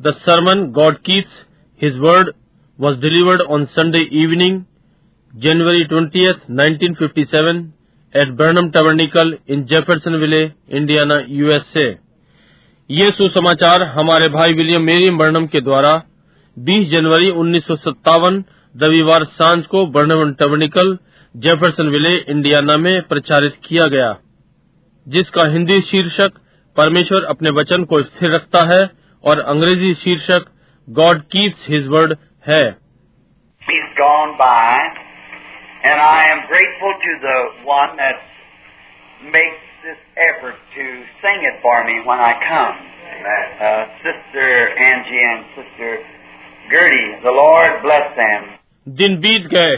The sermon God Keeps His Word was delivered on Sunday evening, January 20th, 1957 at Burnham Tabernacle in Jeffersonville, Indiana, USA. ये सुसमाचार हमारे भाई William मेरी Barnum के द्वारा 20 जनवरी उन्नीस सौ सत्तावन रविवार साँझ को बर्नम टर्मिनिकल जेफरसनविले इंडियाना में प्रचारित किया गया जिसका हिंदी शीर्षक परमेश्वर अपने वचन को स्थिर रखता है और अंग्रेज़ी शीर्षक गॉड कीप्स हिज वर्ड है। दिन बीत गए।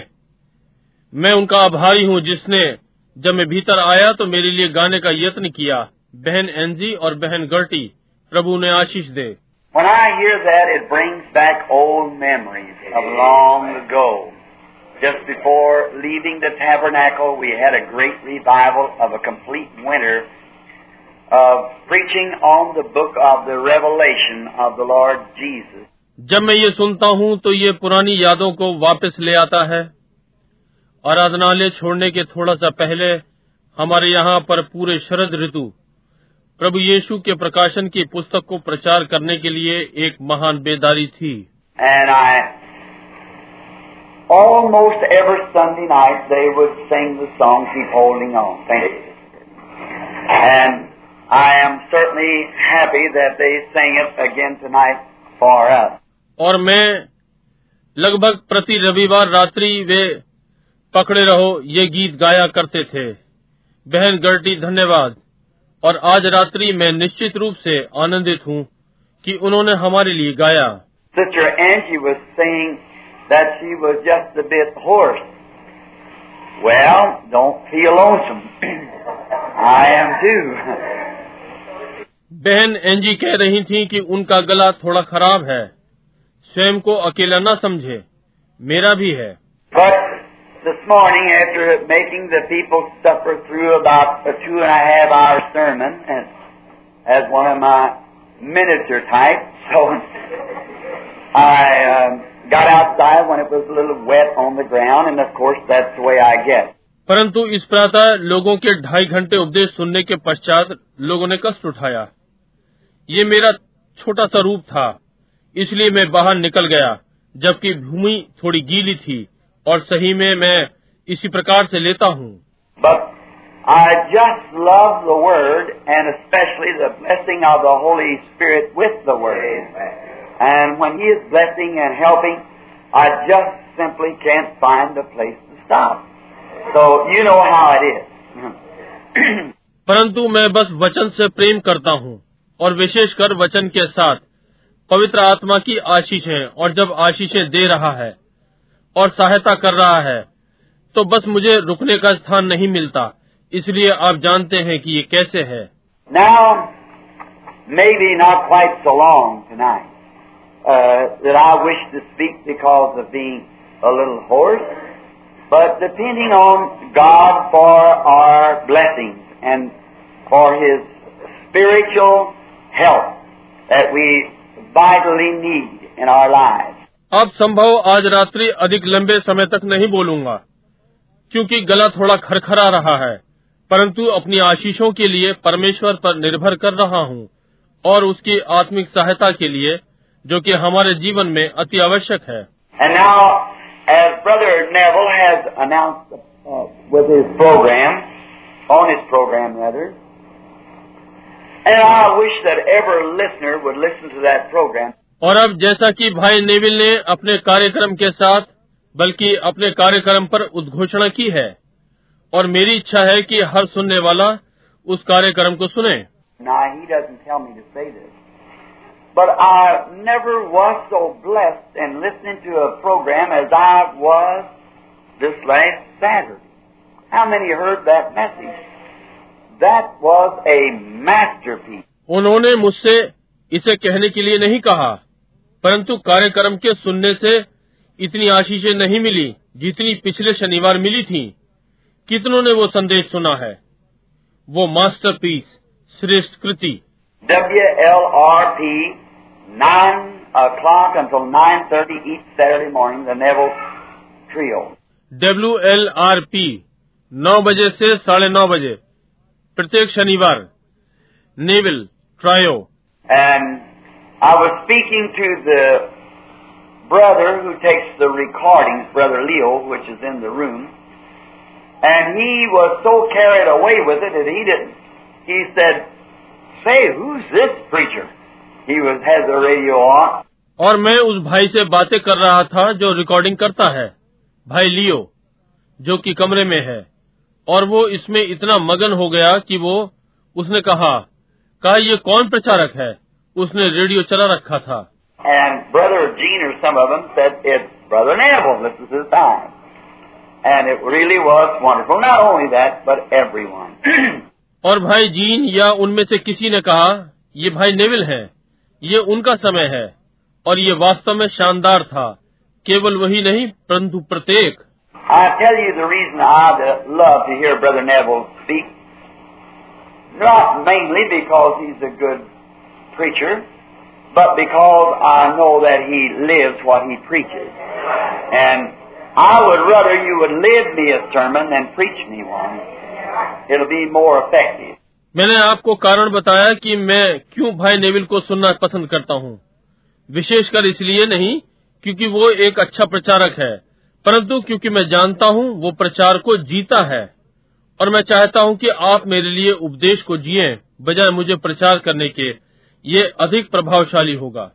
मैं उनका आभारी हूँ जिसने जब मैं भीतर आया तो मेरे लिए गाने का यत्न किया। बहन एनजी और बहन गर्टी प्रभु ने आशीष दे। When I hear that, it brings back old memories of long ago. Just before leaving the tabernacle, we had a great revival of a complete winter of preaching on the book of the Revelation of the Lord Jesus. जब मैं ये सुनता हूँ तो ये पुरानी यादों को वापस ले आता है आराधनालय छोड़ने के थोड़ा सा पहले हमारे यहाँ पर पूरे शरद ऋतु प्रभु यीशु के प्रकाशन की पुस्तक को प्रचार करने के लिए एक महान बेदारी थी। और मैं लगभग प्रति रविवार रात्रि वे पकड़े रहो ये गीत गाया करते थे। बहन गर्टी धन्यवाद। और आज रात्रि मैं निश्चित रूप से आनंदित हूँ कि उन्होंने हमारे लिए गाया Sister Angie was saying that she was just a bit hoarse. Well, don't feel lonesome. I am too. बहन एंजी कह रही थी कि उनका गला थोड़ा खराब है स्वयं को अकेला न समझे मेरा भी है But this morning, after making the people suffer through about a two and a half hour sermon, and as one of my miniature type, so I um, got outside when it was a little wet on the ground, and of course that's the way I get. परंतु इस प्रातः लोगों के ढाई घंटे उपदेश सुनने के पश्चात लोगों ने कष्ट उठाया ये मेरा छोटा सा रूप था इसलिए मैं बाहर निकल गया जबकि भूमि थोड़ी गीली थी और सही में मैं इसी प्रकार से लेता हूँ। बस I just love the and specially the blessing with and when he know how it परंतु मैं बस वचन से प्रेम करता हूँ और विशेषकर वचन के साथ पवित्र आत्मा की आशीष है और जब आशीषें दे रहा है और सहायता कर रहा है तो बस मुझे रुकने का स्थान नहीं मिलता इसलिए आप जानते हैं कि ये कैसे है Now, maybe not quite so long tonight uh, that I wish to speak because of being a little hoarse, but depending on God for our blessings and for His spiritual help that we vitally need in our lives. अब संभव आज रात्रि अधिक लंबे समय तक नहीं बोलूँगा, क्योंकि गला थोड़ा खरखरा रहा है, परंतु अपनी आशीषों के लिए परमेश्वर पर निर्भर कर रहा हूँ और उसकी आत्मिक सहायता के लिए, जो कि हमारे जीवन में अति आवश्यक है। और अब जैसा कि भाई नेविल ने अपने कार्यक्रम के साथ बल्कि अपने कार्यक्रम पर उद्घोषणा की है और मेरी इच्छा है कि हर सुनने वाला उस कार्यक्रम को सुने Now, he doesn't tell me to say this, but I never was so blessed in listening to a program as I was this last Saturday. How many heard that message? That was a masterpiece. उन्होंने मुझसे इसे कहने के लिए नहीं कहा परंतु कार्यक्रम के सुनने से इतनी आशीषें नहीं मिली जितनी पिछले शनिवार मिली थी। कितनों ने वो संदेश सुना है? वो मास्टरपीस श्रेष्ठ कृति। WLRP 9 o'clock until 9.30 each Saturday morning, the Neville Trio. W L R P नौ बजे से साढ़े नौ बजे प्रत्येक शनिवार Neville trio And I was speaking to the brother who takes the recordings, Brother Leo, which is in the room, and he was so carried away with it that he didn't. He said, "Say, who's this preacher?" He was has the radio on, और मैं उस भाई से बातें कर रहा था जो रिकॉर्डिंग करता है भाई लियो जो कि कमरे में है और वो इसमें इतना मगन हो गया कि वो उसने कहा कहा ये कौन प्रचारक है उसने रेडियो चला रखा था and Brother Gene or some of them said, "It's Brother Neville. This is his time." And it really was wonderful. Not only that, but everyone. और भाई जीन या उनमें से किसी ने कहा ये भाई नेविल हैं ये उनका समय है और ये वास्तव में शानदार था केवल वही नहीं परंतु प्रत्येक I tell you the reason I love to hear Brother Neville speak. Not mainly because he's a good preacher, but because I know that he lives what he preaches. And I would rather you would live me a sermon than preach me one. It'll be more effective. मैंने आपको कारण बताया कि मैं क्यों भाई Neville को सुनना पसंद करता हूँ विशेषकर इसलिए नहीं क्योंकि वो एक अच्छा प्रचारक है परंतु क्योंकि मैं जानता हूँ वो प्रचार को जीता है और मैं चाहता हूँ कि आप मेरे लिए उपदेश को जिए बजाय मुझे प्रचार करने के ये अधिक प्रभावशाली होगा।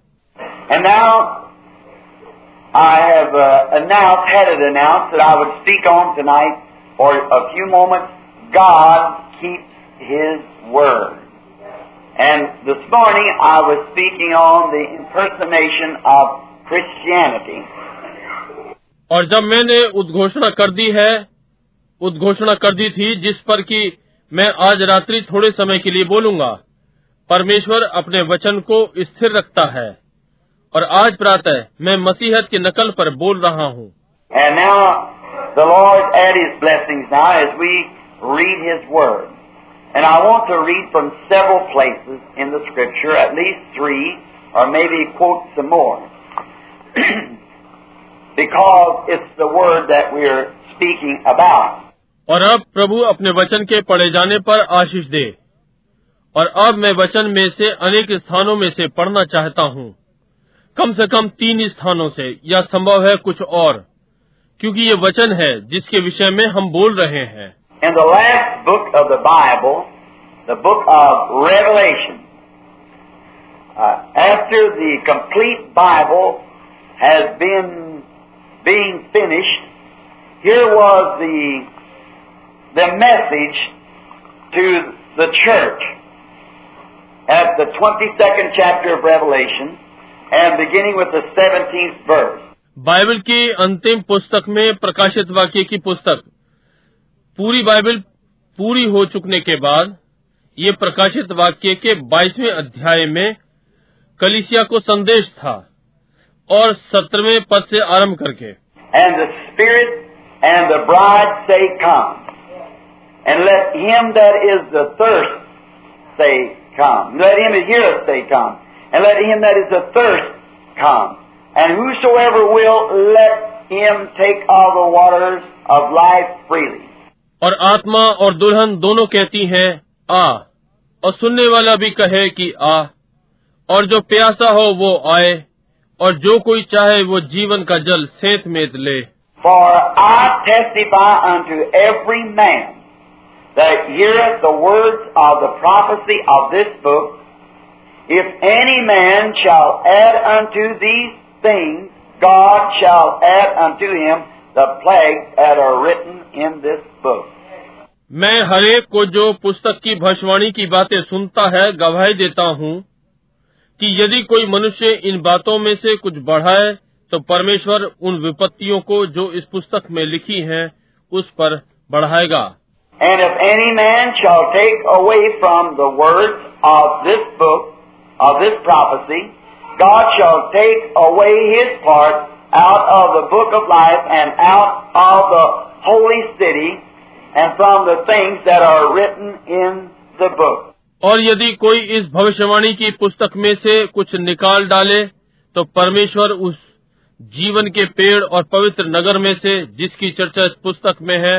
और जब मैंने उद्घोषणा कर दी है उद्घोषणा कर दी थी जिस पर कि मैं आज रात्रि थोड़े समय के लिए बोलूँगा। परमेश्वर अपने वचन को स्थिर रखता है और आज प्रातः मैं मसीहत की नकल पर बोल रहा हूँ And I want to read from several places in the Scripture, at least three, or maybe quote some more. because it's the Word that we're speaking about. और अब प्रभु अपने वचन के पढ़े जाने पर आशीष दे और अब मैं वचन में से अनेक स्थानों में से पढ़ना चाहता हूँ। कम से कम तीन स्थानों से, या संभव है कुछ और, क्योंकि ये वचन है जिसके विषय में हम बोल रहे हैं। In the last book of the Bible of Revelation after the complete message to the church at the 22nd chapter of Revelation and beginning with the 17th verse. Bible की अंतिम पुस्तक में प्रकाशित वाक्य की पुस्तक पूरी बाइबल पूरी हो चुकने के बाद ये प्रकाशित वाक्य के 22वें अध्याय में कलिसिया को संदेश था और सत्रहवें पद से आरंभ करके and and Come. Let him that heareth say, Come. And let him that is the thirst come. And whosoever will, let him take of the waters of life freely. और आत्मा और दुल्हन दोनों कहती हैं आ और सुनने वाला भी कहे कि आ और जो प्यासा हो वो आए और जो कोई चाहे वो जीवन का जल सेत में ले For I testify unto every man that heareth the words of the prophecy of this book, if any man shall add unto these things, God shall add unto him the plagues that are written in this book. मैं हरेक को जो पुस्तक की भविष्यवाणी की बातें सुनता है गवाही देता हूँ कि यदि कोई मनुष्य इन बातों में से कुछ बढ़ाए तो परमेश्वर उन विपत्तियों को जो इस पुस्तक में लिखी हैं उस पर बढ़ाएगा And if any man shall take away from the words of this book, of this prophecy, God shall take away his part out of the book of life and out of the holy city and from the things that are written in the book. और यदि कोई इस भविष्यवाणी की पुस्तक में से कुछ निकाल डाले तो परमेश्वर उस जीवन के पेड़ और पवित्र नगर में से जिसकी चर्चा इस पुस्तक में है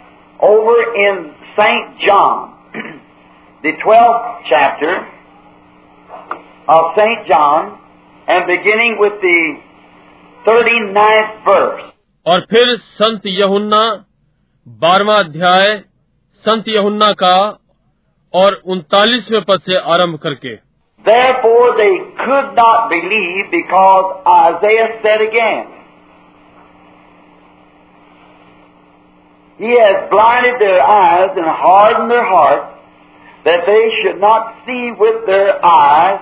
over in St. John, the 12th chapter of St. John, and beginning with the 39th verse. और फिर संत यहुन्ना बारवा अध्याय संत यहुन्ना का और उनतालीसवें पद से आरंभ करके Therefore they could not believe because Isaiah said again, He has blinded their eyes and hardened their hearts that they should not see with their eyes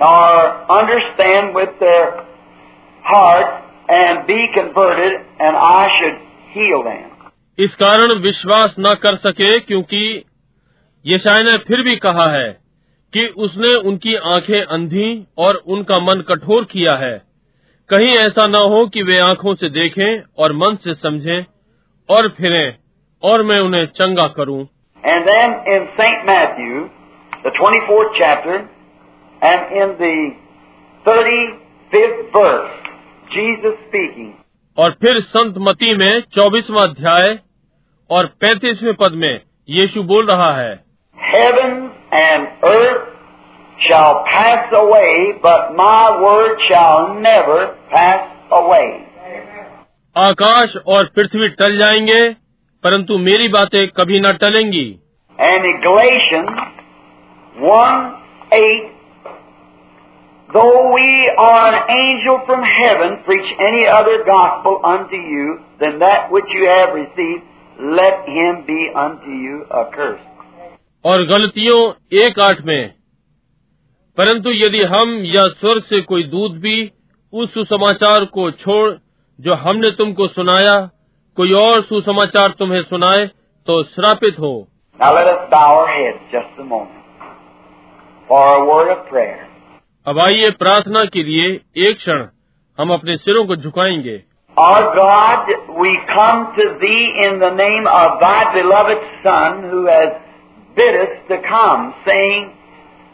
nor understand with their hearts and be converted and I should heal them. इस कारण विश्वास न कर सके क्योंकि यशाय ने फिर भी कहा है कि उसने उनकी आँखें अंधी और उनका मन कठोर किया है कहीं ऐसा न हो कि वे आँखों से देखें और मन से समझें और फिरे और मैं उन्हें चंगा करूँ। And then in Saint Matthew the twenty fourth chapter and in thirty fifth verse Jesus speaking और फिर संत मती में चौबीसवा अध्याय और पैंतीसवें पद में यीशु बोल रहा है। Heaven and earth Shall pass away, but my word shall never pass away. आकाश और पृथ्वी टल जाएँगे परंतु मेरी बातें कभी न टलेंगी। एनिग्लेशन one eight though we are angel from heaven preach any other gospel unto you than that which you have receive let him be unto you a और गलतियों एक आठ में परंतु यदि हम या स्वर्ग से कोई दूध भी उस सुसमाचार को छोड़ जो हमने तुमको सुनाया कोई और सुसमाचार तुम्हें सुनाए तो श्रापित हो. अब आइए प्रार्थना के लिए एक क्षण हम अपने सिरों को झुकाएँगे Our God, we come to Thee in the name of Thy beloved Son who has bid us to come, saying,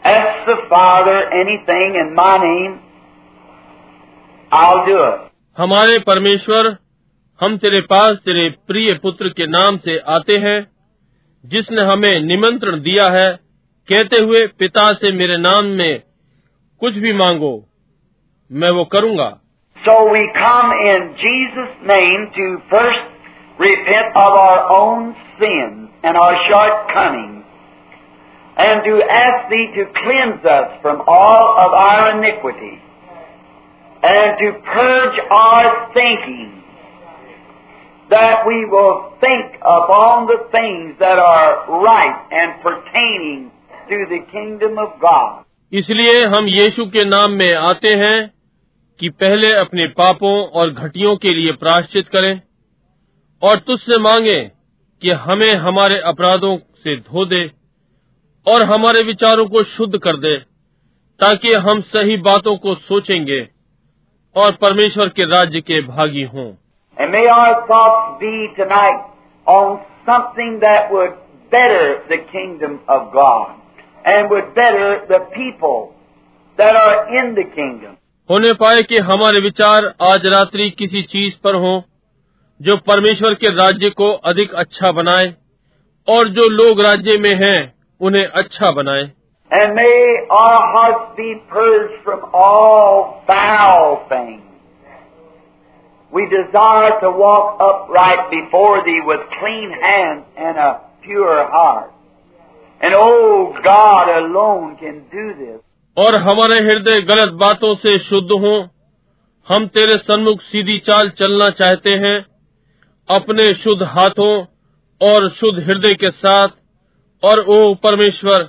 Ask the Father anything in my name, I'll do it. हमारे परमेश्वर, हम तेरे पास तेरे प्रिय पुत्र के नाम से आते हैं, जिसने हमें निमंत्रण दिया है, कहते हुए पिता से मेरे नाम में कुछ भी मांगो, मैं वो करूँगा। So we come in Jesus name to first repent of our own sin and our shortcoming and to ask to cleanse us from all of our iniquity and to purge our thinking, that we will think upon the things that are right and pertaining to the kingdom of God. इसलिए हम यीशु के नाम में आते हैं कि पहले अपने पापों और घटियों के लिए प्राश्चित करें और तुझसे मांगे कि हमें हमारे अपराधों से धो दे और हमारे विचारों को शुद्ध कर दे ताकि हम सही बातों को सोचेंगे और परमेश्वर के राज्य के भागी हों And may our thoughts be tonight on something that would better the kingdom of God and would better the people that are in the kingdom. होने पाए कि हमारे विचार आज रात्रि किसी चीज़ पर हों जो परमेश्वर के राज्य को अधिक अच्छा बनाए और जो लोग राज्य में हैं उन्हें अच्छा बनाए And may our hearts be purged from all foul things. We desire to walk upright before Thee with clean hands and a pure heart. And oh, God alone can do this. और हमारे हृदय गलत बातों से शुद्ध हों हम तेरे सन्मुख सीधी चाल चलना चाहते हैं अपने शुद्ध हाथों और शुद्ध हृदय के साथ और ओ परमेश्वर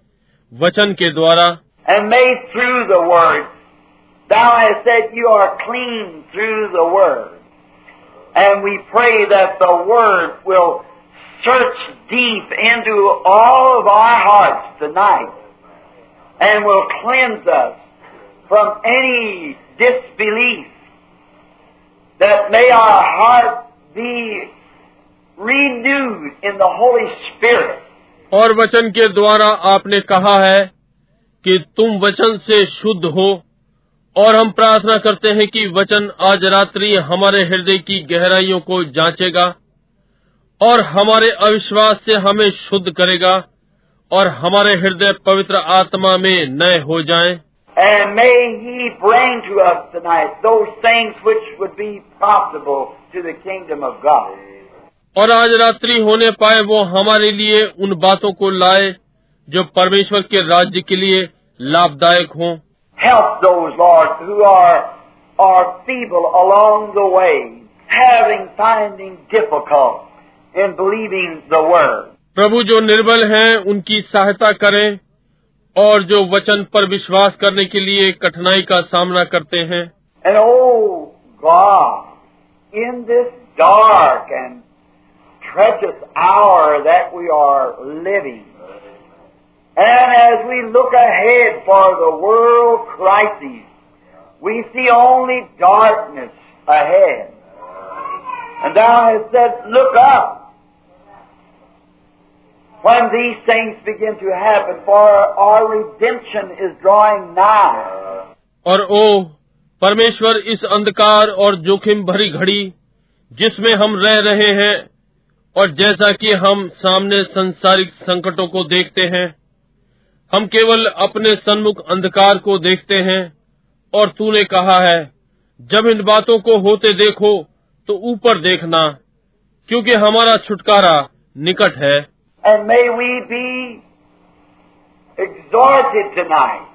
वचन के द्वारा And may through the Word, Thou hast said you are clean through the Word. And we pray that the Word will search deep into all of our hearts tonight and will cleanse us from any disbelief that may our heart be renewed in the Holy Spirit. और वचन के द्वारा आपने कहा है कि तुम वचन से शुद्ध हो, और हम प्रार्थना करते हैं कि वचन आज रात्रि हमारे हृदय की गहराइयों को जांचेगा, और हमारे अविश्वास से हमें शुद्ध करेगा, और हमारे हृदय पवित्र आत्मा में नए हो जाएँ And may He bring to us tonight those things which would be to the kingdom of God. और आज रात्रि होने पाए वो हमारे लिए उन बातों को लाए जो परमेश्वर के राज्य के लिए लाभदायक हों Help those, Lord, who are, are feeble along the way, having, finding difficult in believing the Word. प्रभु जो निर्बल हैं उनकी सहायता करें और जो वचन पर विश्वास करने के लिए कठिनाई का सामना करते हैं And oh God, in this dark and treacherous hour that we are living, and as we look ahead for the world crisis, we see only darkness ahead. And thou hast said, look up when these things begin to happen, for our redemption is drawing nigh. और ओ परमेश्वर इस अंधकार और जोखिम भरी घड़ी जिसमें हम रह रहे हैं और जैसा कि हम सामने संसारिक संकटों को देखते हैं, हम केवल अपने सन्मुख अंधकार को देखते हैं, और तूने कहा है, जब इन बातों को होते देखो तो ऊपर देखना, क्योंकि हमारा छुटकारा निकट है। And may we be exhorted tonight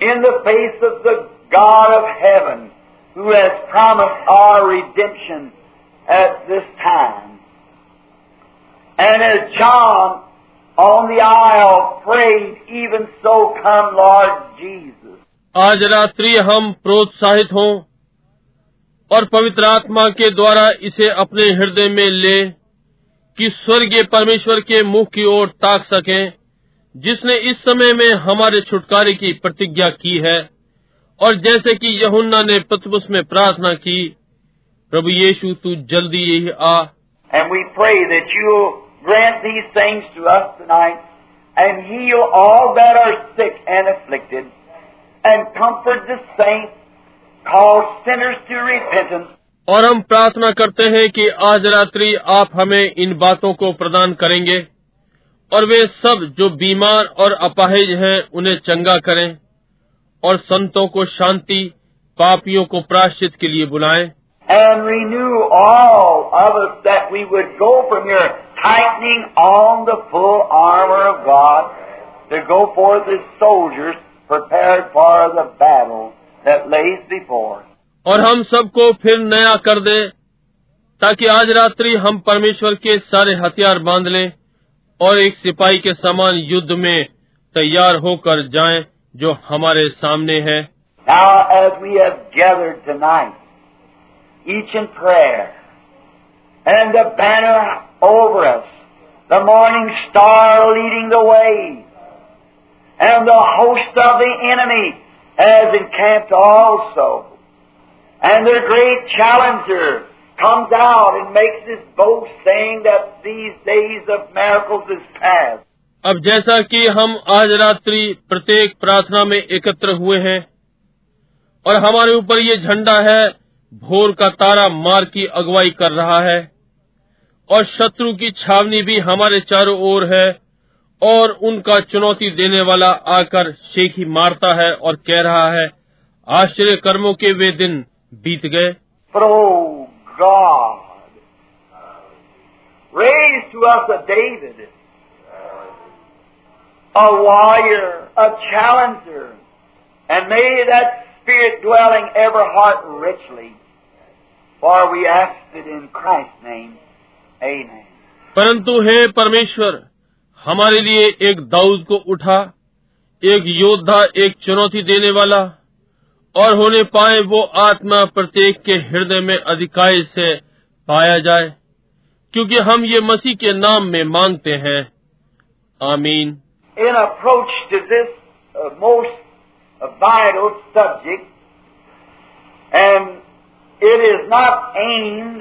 in the face of the God of heaven who has promised our redemption at this time. And as John on the isle prayed, even so come Lord Jesus. आज रात्रि हम प्रोत्साहित हों और पवित्र आत्मा के द्वारा इसे अपने हृदय में ले कि स्वर्गीय परमेश्वर के मुख की ओर ताक सकें जिसने इस समय में हमारे छुटकारे की प्रतिज्ञा की है और जैसे कि यहुन्ना ने पतबुस में प्रार्थना की प्रभु यीशु तू जल्दी यही आ And we pray that you'll grant these things to us tonight and heal all that are sick and afflicted and comfort the saints, call sinners to repentance, और हम प्रार्थना करते हैं कि आज रात्रि आप हमें इन बातों को प्रदान करेंगे और वे सब जो बीमार और अपाहिज हैं उन्हें चंगा करें और संतों को शांति पापियों को प्राश्चित के लिए बुलाएँ and renew all of us that we would go from here tightening on the full armor of God to go forth as soldiers prepared for the battle that lays before. us. और हम सबको फिर नया कर दे ताकि आज रात्रि हम परमेश्वर के सारे हथियार बाँध लें और एक सिपाही के समान युद्ध में तैयार होकर जाएं जो हमारे सामने है Now, as we have gathered tonight, each in prayer, and the banner over us, the morning star leading the way, and the host of the enemy has encamped also, and the great challenger comes out and makes his boast saying that these days of miracles is past. अब जैसा कि हम आज रात्रि प्रत्येक प्रार्थना में एकत्र हुए हैं और हमारे ऊपर ये झंडा है भोर का तारा मार की अगुवाई कर रहा है और शत्रु की छावनी भी हमारे चारों ओर है और उनका चुनौती देने वाला आकर शेखी मारता है और कह रहा है आश्चर्य कर्मों के वे दिन बीत गए oh God, raise to us a David, a warrior, a challenger, and may that Spirit dwell in every heart richly. For we ask it in Christ's name. Amen. परंतु हे परमेश्वर हमारे लिए एक दाऊद को उठा एक योद्धा एक चुनौती देने वाला और होने पाए वो आत्मा प्रत्येक के हृदय में अधिकारी से पाया जाए, क्योंकि हम ये मसीह के नाम में मांगते हैं। आमीन। In approach most viral subject and it is not and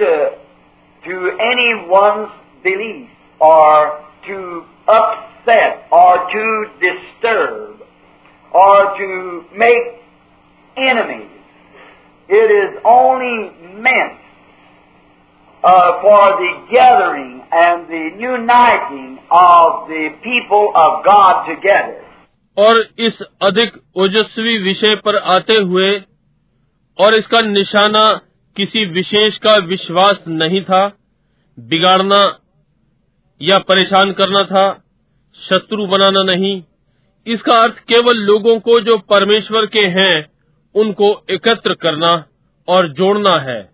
to anyone believe or to upset or to disturb or to make enemies. It is only meant uh, for the gathering and the uniting of the people of God together. और इस अधिक ओजस्वी विषय पर आते हुए और इसका निशाना किसी विशेष का विश्वास नहीं था बिगाड़ना या परेशान करना था शत्रु बनाना नहीं इसका अर्थ केवल लोगों को जो परमेश्वर के हैं उनको एकत्र करना और जोड़ना है।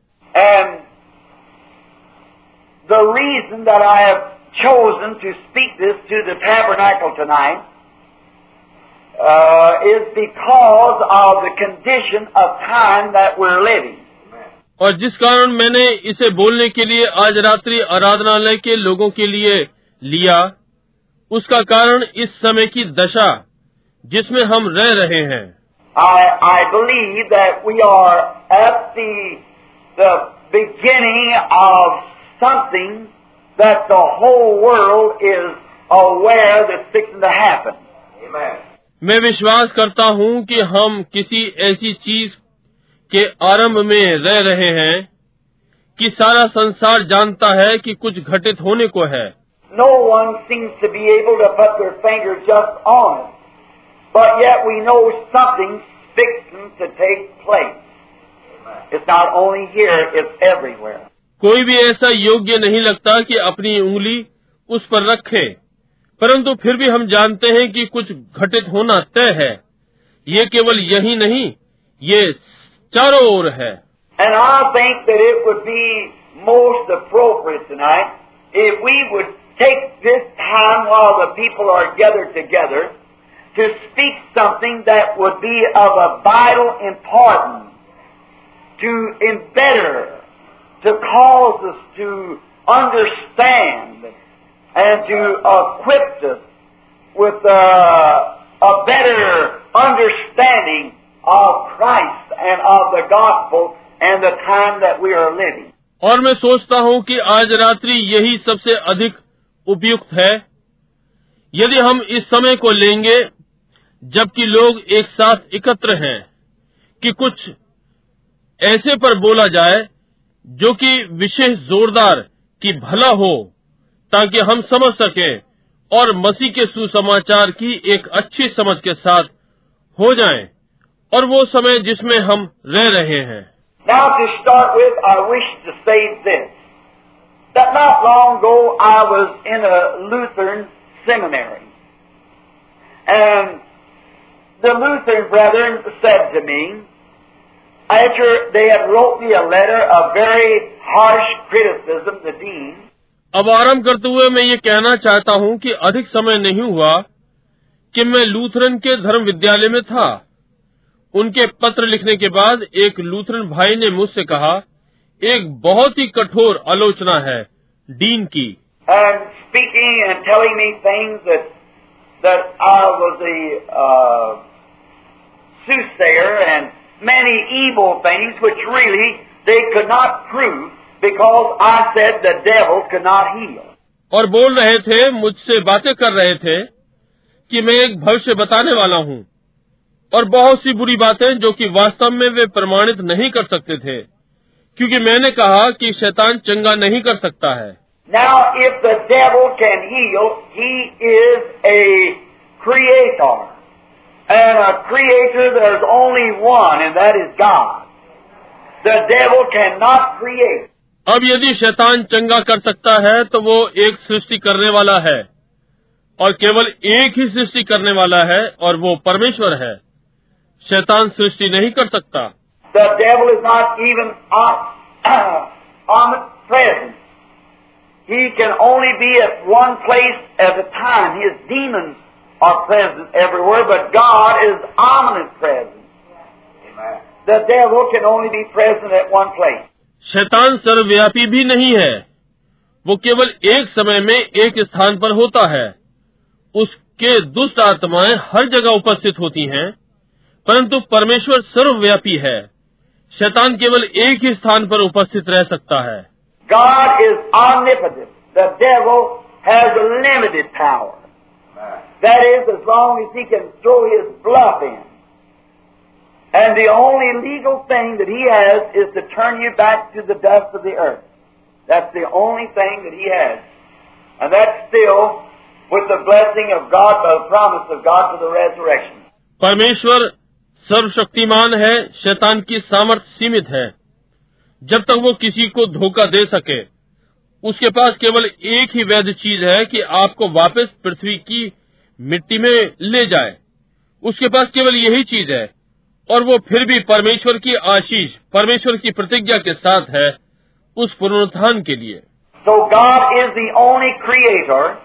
और जिस कारण मैंने इसे बोलने के लिए आज रात्रि आराधनालय के लोगों के लिए लिया उसका कारण इस समय की दशा जिसमें हम रह रहे हैं। I, I believe that we are at the, the beginning of something that the whole world is aware that's fixing to happen. Amen. मैं विश्वास करता हूं कि हम किसी ऐसी चीज के आरंभ में रह रहे हैं कि सारा संसार जानता है कि कुछ घटित होने को है No one seems to be able to put their finger just on it. But yet we know something's fixing to take place. It's not only here, it's everywhere. कोई भी ऐसा योग्य नहीं लगता कि अपनी उंगली उस पर रखे परंतु फिर भी हम जानते हैं कि कुछ घटित होना तय है ये केवल यही नहीं ये चारों ओर है And I think that it would be most appropriate tonight if we would take this time while the people are gathered together to speak something that would be of a vital importance to embetter, to cause us to understand and to equip us with a, a better understanding of Christ and of the gospel and the time that we are living. और मैं सोचता हूं कि आज रात्रि यही सबसे अधिक उपयुक्त है यदि हम इस समय को लेंगे जबकि लोग एक साथ एकत्र हैं कि कुछ ऐसे पर बोला जाए जो कि विशेष जोरदार की भला हो ताकि हम समझ सकें और मसीह के सुसमाचार की एक अच्छी समझ के साथ हो जाएँ और वो समय जिसमें हम रह रहे हैं Now to start with, I wish to say this. That not long ago I was in a Lutheran seminary. And the Lutheran brethren said to me, after they had wrote me a letter of very harsh criticism, the dean, अब आरंभ करते हुए मैं ये कहना चाहता हूँ कि अधिक समय नहीं हुआ कि मैं लूथरन के धर्म विद्यालय में था उनके पत्र लिखने के बाद एक लूथरन भाई ने मुझसे कहा एक बहुत ही कठोर आलोचना है डीन की and speaking and telling me things that that I was a uh, soothsayer and many evil things which really they could not prove because I said the devil could not heal. और बोल रहे थे मुझसे बातें कर रहे थे कि मैं एक भविष्य बताने वाला हूँ और बहुत सी बुरी बातें जो कि वास्तव में वे प्रमाणित नहीं कर सकते थे क्योंकि मैंने कहा कि शैतान चंगा नहीं कर सकता है Now, if the devil can heal, he is a creator. And a creator, there's only one, and that is God. The devil cannot create. अब यदि शैतान चंगा कर सकता है तो वो एक सृष्टि करने वाला है और केवल एक ही सृष्टि करने वाला है और वो परमेश्वर है शैतान सृष्टि नहीं कर सकता The devil is not even om- omnipresent. He can only be at one place at a time. His demons are present everywhere, but God is omnipresent. The devil can only be present at one place. शैतान सर्वव्यापी भी नहीं है। वो केवल एक समय में एक स्थान पर होता है। उसके दुष्ट आत्माएँ हर जगह उपस्थित होती हैं, परंतु परमेश्वर सर्वव्यापी है। शैतान केवल एक ही स्थान पर उपस्थित रह सकता है। God is omnipotent the devil has limited power That is, as long as he can throw his bluff in. And the only legal thing that he has is to turn you back to the dust of the earth. That's the only thing that he has. And that's still with the blessing of God, the promise of God for the resurrection. परमेश्वर सर्वशक्तिमान है शैतान की सामर्थ्य सीमित है जब तक वो किसी को धोखा दे सके उसके पास केवल एक ही वैध चीज़ है कि आपको वापस पृथ्वी की मिट्टी में ले जाए। उसके पास केवल यही चीज़ है, और वो फिर भी परमेश्वर की आशीष, परमेश्वर की प्रतिज्ञा के साथ है उस पुनरुत्थान के लिए। So God is the only creator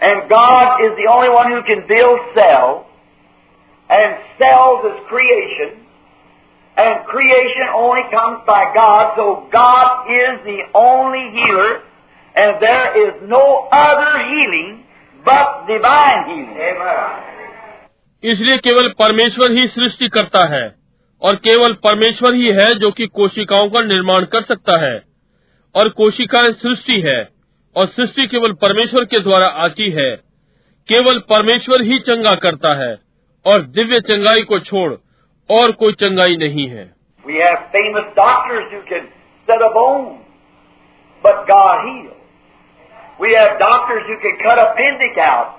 and God is the only one you can build cell and cell is creation and creation only comes by God so God is the only here and there is no other healing but divine healing. इसलिए केवल परमेश्वर ही सृष्टि करता है और केवल परमेश्वर ही है जो कि कोशिकाओं का निर्माण कर सकता है और कोशिकाएँ सृष्टि है और सृष्टि केवल परमेश्वर के द्वारा आती है केवल परमेश्वर ही चंगा करता है और दिव्य चंगाई को छोड़ और कोई चंगाई नहीं है We have famous doctors who can set a bone, but God heals. We have doctors who can cut appendix out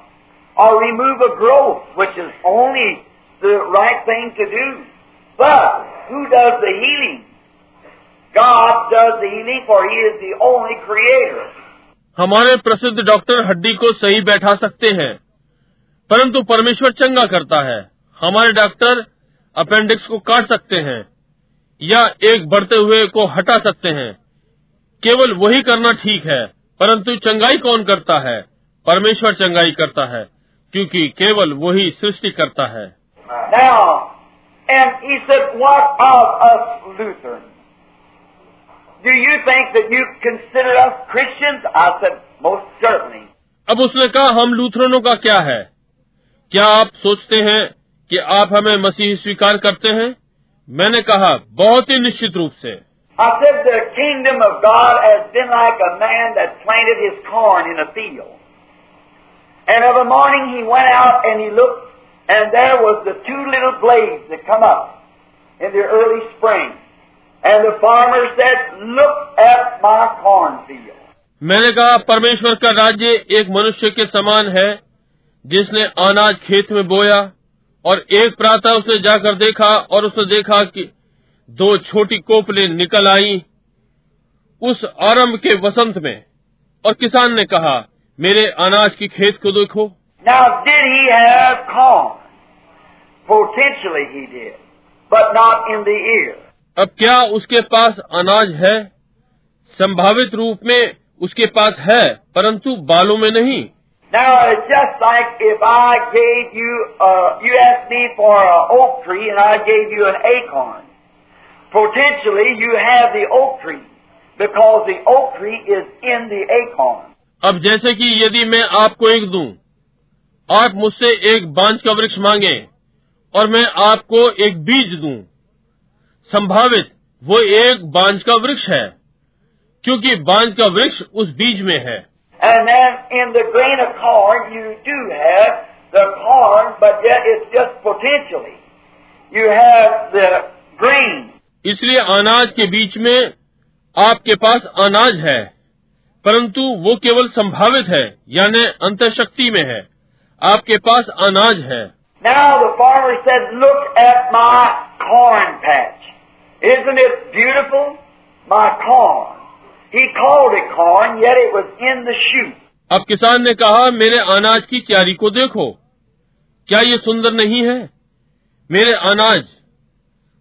or remove a growth, which is only the right thing to do. But who does the healing? God does the healing, for He is the only creator. हमारे प्रसिद्ध doctor हड्डी को सही बैठा सकते हैं परंतु परमेश्वर चंगा करता है हमारे डॉक्टर अपेंडिक्स को काट सकते हैं या एक बढ़ते हुए को हटा सकते हैं केवल वही करना ठीक है परंतु चंगाई कौन करता है परमेश्वर चंगाई करता है क्योंकि केवल वही सृष्टि करता है Now, and he said, What of us Lutherans? Do you think that you consider us Christians? I said, Most certainly. अब उसने कहा हम लूथरनों का क्या है क्या आप सोचते हैं कि आप हमें मसीह स्वीकार करते हैं मैंने कहा बहुत ही निश्चित रूप से I said, The kingdom of God has been like a man that planted his corn in a field. And of a morning he went out and he looked, and there was the two little blades that come up in the early spring. And the farmer said, Look at my cornfield. मैंने कहा परमेश्वर का राज्य एक मनुष्य के समान है जिसने अनाज खेत में बोया और एक प्रातः उसने जाकर देखा और उसने देखा कि दो छोटी कोपले निकल आई उस आरंभ के वसंत में और किसान ने कहा मेरे अनाज की खेत को देखो। अब क्या उसके पास अनाज है? संभावित रूप में उसके पास है परंतु बालों में नहीं। Now it's just like if I gave you, uh, you asked me for an oak tree and I gave you an acorn. potentially you have the oak tree because the oak tree is in the acorn. अब जैसे कि यदि मैं आपको एक दूँ, आप मुझसे एक बांझ का वृक्ष मांगे और मैं आपको एक बीज दूँ, संभावित वो एक बांझ का वृक्ष है क्योंकि बांझ का वृक्ष उस बीज में है। Corn, corn, इसलिए अनाज के बीच में आपके पास अनाज है परंतु वो केवल संभावित है यानी अंत शक्ति में है। आपके पास अनाज है। अब किसान ने कहा मेरे अनाज की क्यारी को देखो। क्या ये सुंदर नहीं है? मेरे अनाज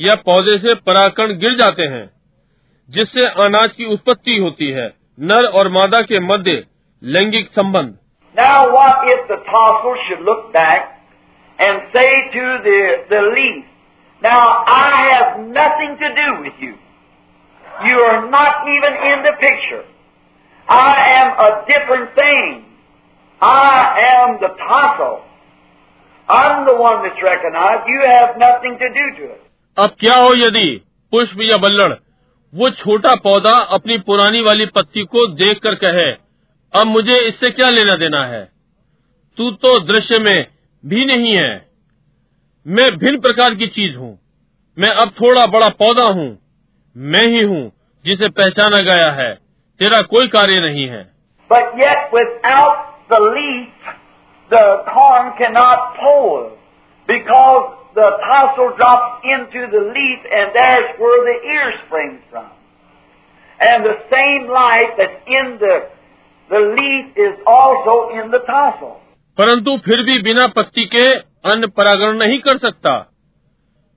या पौधे से परागकण गिर जाते हैं जिससे अनाज की उत्पत्ति होती है नर और मादा के मध्य लैंगिक संबंध Now. I am the tassel. I'm the one that's recognized. You have nothing to do to it. अब क्या हो यदि पुष्प या बल्लड़? वो छोटा पौधा अपनी पुरानी वाली पत्ती को देख कर कहे अब मुझे इससे क्या लेना देना है? तू तो दृश्य में भी नहीं है। मैं भिन्न प्रकार की चीज़ हूँ। मैं अब थोड़ा बड़ा पौधा हूँ। मैं ही हूँ जिसे पहचाना गया है। तेरा कोई कार्य नहीं है। But yet, without the leaf, the corn cannot because the tassel drops into the leaf, and there's where the ear springs from. And the same light that's in the the leaf is also in the tassel. परंतु फिर भी बिना पत्ती के अन्न परागण नहीं कर सकता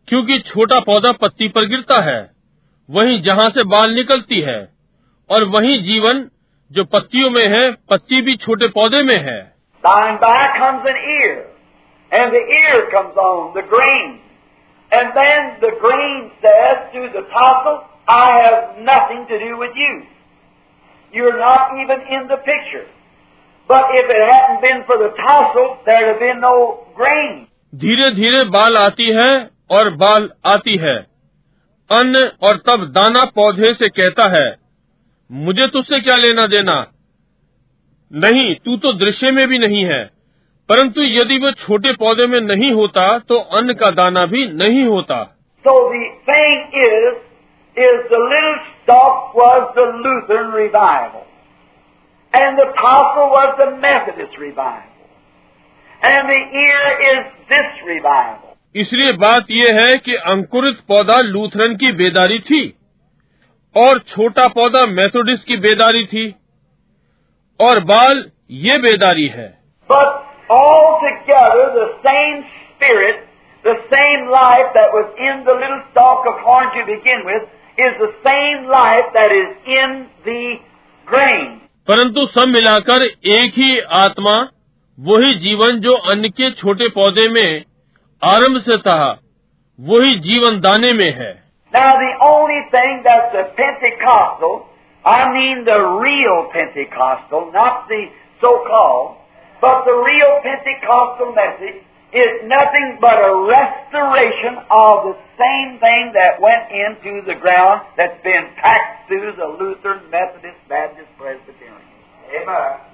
क्योंकि छोटा पौधा पत्ती पर गिरता है वहीं जहाँ से बाल निकलती है और वहीं जीवन जो पत्तियों में है पत्ती भी छोटे पौधे में है By and the ear comes on the grain, and then the grain says to the tassel, "I have nothing to do with you. You're not even in the picture." But if it hadn't been for the tassel, there'd have been no grain. धीरे धीरे बाल आती है और बाल आती है अन्न और तब दाना पौधे से कहता है मुझे तुझसे क्या लेना देना नहीं तू तो दृश्य में भी नहीं है परंतु यदि वो छोटे पौधे में नहीं होता तो अन्न का दाना भी नहीं होता So the thing is, is the little stalk was the Lutheran revival, and the tassel was the Methodist revival, and the ear is this revival. इसलिए बात यह है कि अंकुरित पौधा लूथरन की बेदारी थी और छोटा पौधा मेथोडिस्ट की बेदारी थी और बाल ये बेदारी है But altogether, the same spirit, the same life that was in the little stalk of corn to begin with, is the same life that is in the grain. परंतु सब मिलाकर एक ही आत्मा वही जीवन जो अन्न के छोटे पौधे में आरंभ से था वही जीवन दाने में है Now, the only thing that the Pentecostal, I mean the real Pentecostal, not the so-called, but the real Pentecostal message is nothing but a restoration of the same thing that went into the ground that's been packed through the Lutheran, Methodist, Baptist, Presbyterian. Amen.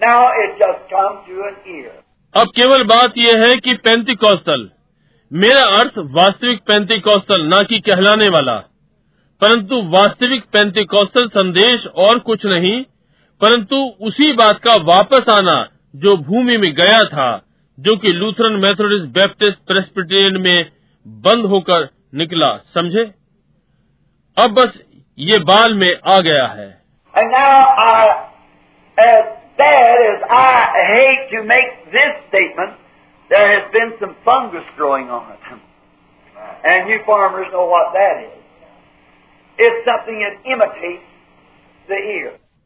Now it just comes to an ear. अब केवल बात यह है कि Pentecostal मेरा अर्थ वास्तविक Pentecostal न कि कहलाने वाला परंतु वास्तविक पेंतिकॉस्टल संदेश और कुछ नहीं परंतु उसी बात का वापस आना जो भूमि में गया था, जो कि लूथरन मेथोडिस्ट बैप्टिस्ट प्रेस्पिटेरियन में बंद होकर निकला, समझे? अब बस ये बाल में आ गया है.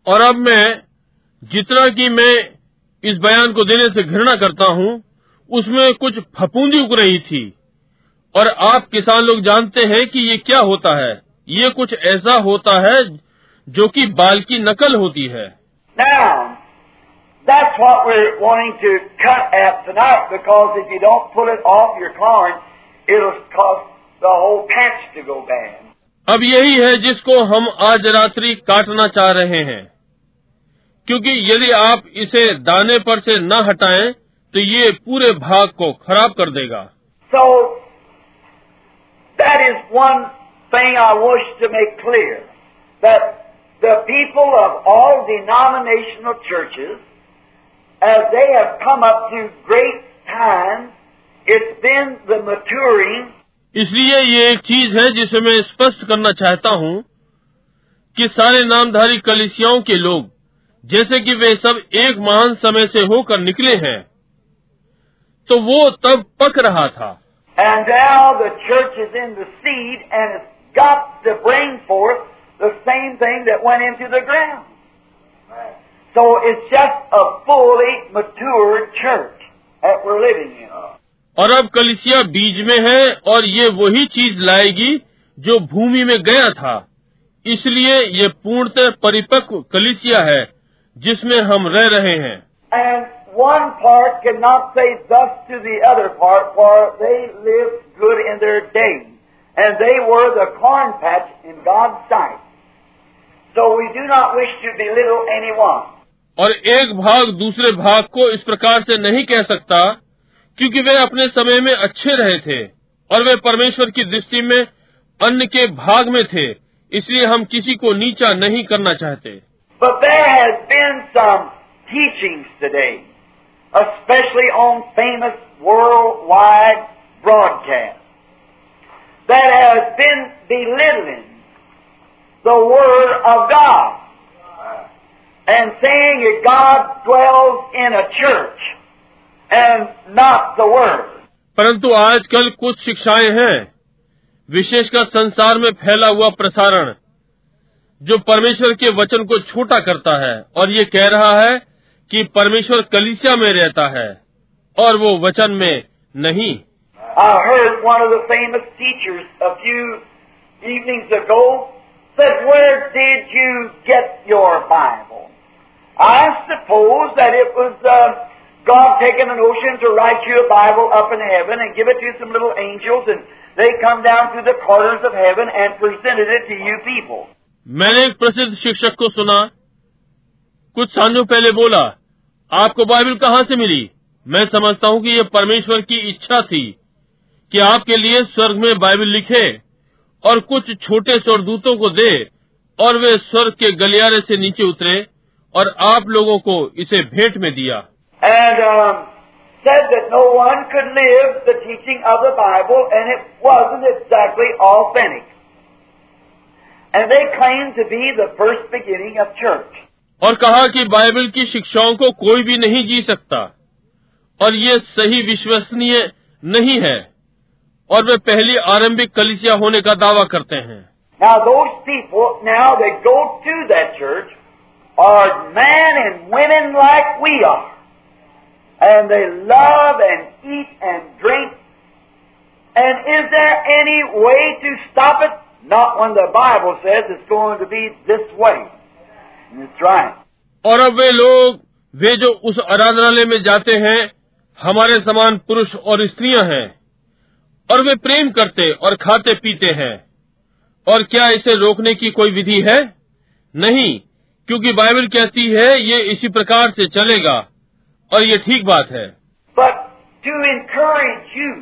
और अब मैं जितना कि मैं इस बयान को देने से घृणा करता हूँ उसमें कुछ फपूंदी उग रही थी। और आप किसान लोग जानते हैं कि ये क्या होता है? ये कुछ ऐसा होता है जो कि बाल की नकल होती है। Now, That's what we're wanting to cut at tonight because if you don't pull it off your corn, it'll cause the whole patch to go bad. अब यही है जिसको हम आज रात्रि काटना चाह रहे हैं। क्योंकि यदि आप इसे दाने पर से न हटाएँ तो ये पूरे भाग को खराब कर देगा। So that is one thing I wish to make clear that the people of all denominational churches as they have come up to great time it's been the maturing इसलिए ये एक चीज़ है जिसे मैं स्पष्ट करना चाहता हूँ कि सारे नामधारी कलिसियाओं के लोग जैसे कि वे सब एक महान समय से होकर निकले हैं तो वो तब पक रहा था। और अब कलिसिया बीज में है और ये वही चीज़ लाएगी जो भूमि में गया था। इसलिए ये पूर्णतः परिपक्व कलिसिया है। जिसमें हम रह रहे हैं And one part cannot say thus to the other part, for they lived good in their days, and they were the corn patch in God's sight. So we do not wish to belittle anyone. और एक भाग दूसरे भाग को इस प्रकार से नहीं कह सकता क्योंकि वे अपने समय में अच्छे रहे थे और वे परमेश्वर की दृष्टि में अन्न के भाग में थे इसलिए हम किसी को नीचा नहीं करना चाहते But there has been some teachings today, especially on famous worldwide broadcasts, that has been belittling the Word of God and saying that God dwells in a church and not the Word. परंतु आजकल कुछ शिक्षाएं हैं विशेषकर संसार में फैला हुआ प्रसारण जो परमेश्वर के वचन को छोटा करता है और ये कह रहा है कि परमेश्वर कलिसिया में रहता है और वो वचन में नहीं I heard one of the famous teachers a few evenings ago said, Where did you get your Bible? I suppose that it was uh, God taking a notion to write you a Bible up in heaven and give it to some little angels, and they come down through the corners of heaven and presented it to you people. मैंने एक प्रसिद्ध शिक्षक को सुना। कुछ सालों पहले बोला आपको बाइबल कहाँ से मिली? मैं समझता हूँ कि यह परमेश्वर की इच्छा थी कि आपके लिए स्वर्ग में बाइबल लिखे और कुछ छोटे स्वर्गदूतों को दे और वे स्वर्ग के गलियारे से नीचे उतरे और आप लोगों को इसे भेंट में दिया। And um, said that no one could live the teaching of the Bible, and it wasn't exactly authentic. And they claimed to be the first beginning of church. और कहा कि बाइबल की शिक्षाओं को कोई भी नहीं जी सकता और ये सही विश्वसनीय नहीं है और वे पहली आरंभिक कलिसिया होने का दावा करते हैं Now those people, now they go to that church, are men and women like we are. And they love and eat and drink. And is there any way to stop it? Not when the Bible says it's going to be this way. And it's right. और अब वे लोग वे जो उस आराधनालय में जाते हैं हमारे समान पुरुष और स्त्रियाँ हैं। और वे प्रेम करते और खाते पीते हैं। और क्या इसे रोकने की कोई विधि है? नहीं क्योंकि बाइबल कहती है ये इसी प्रकार से चलेगा। और ये ठीक बात है। But to encourage you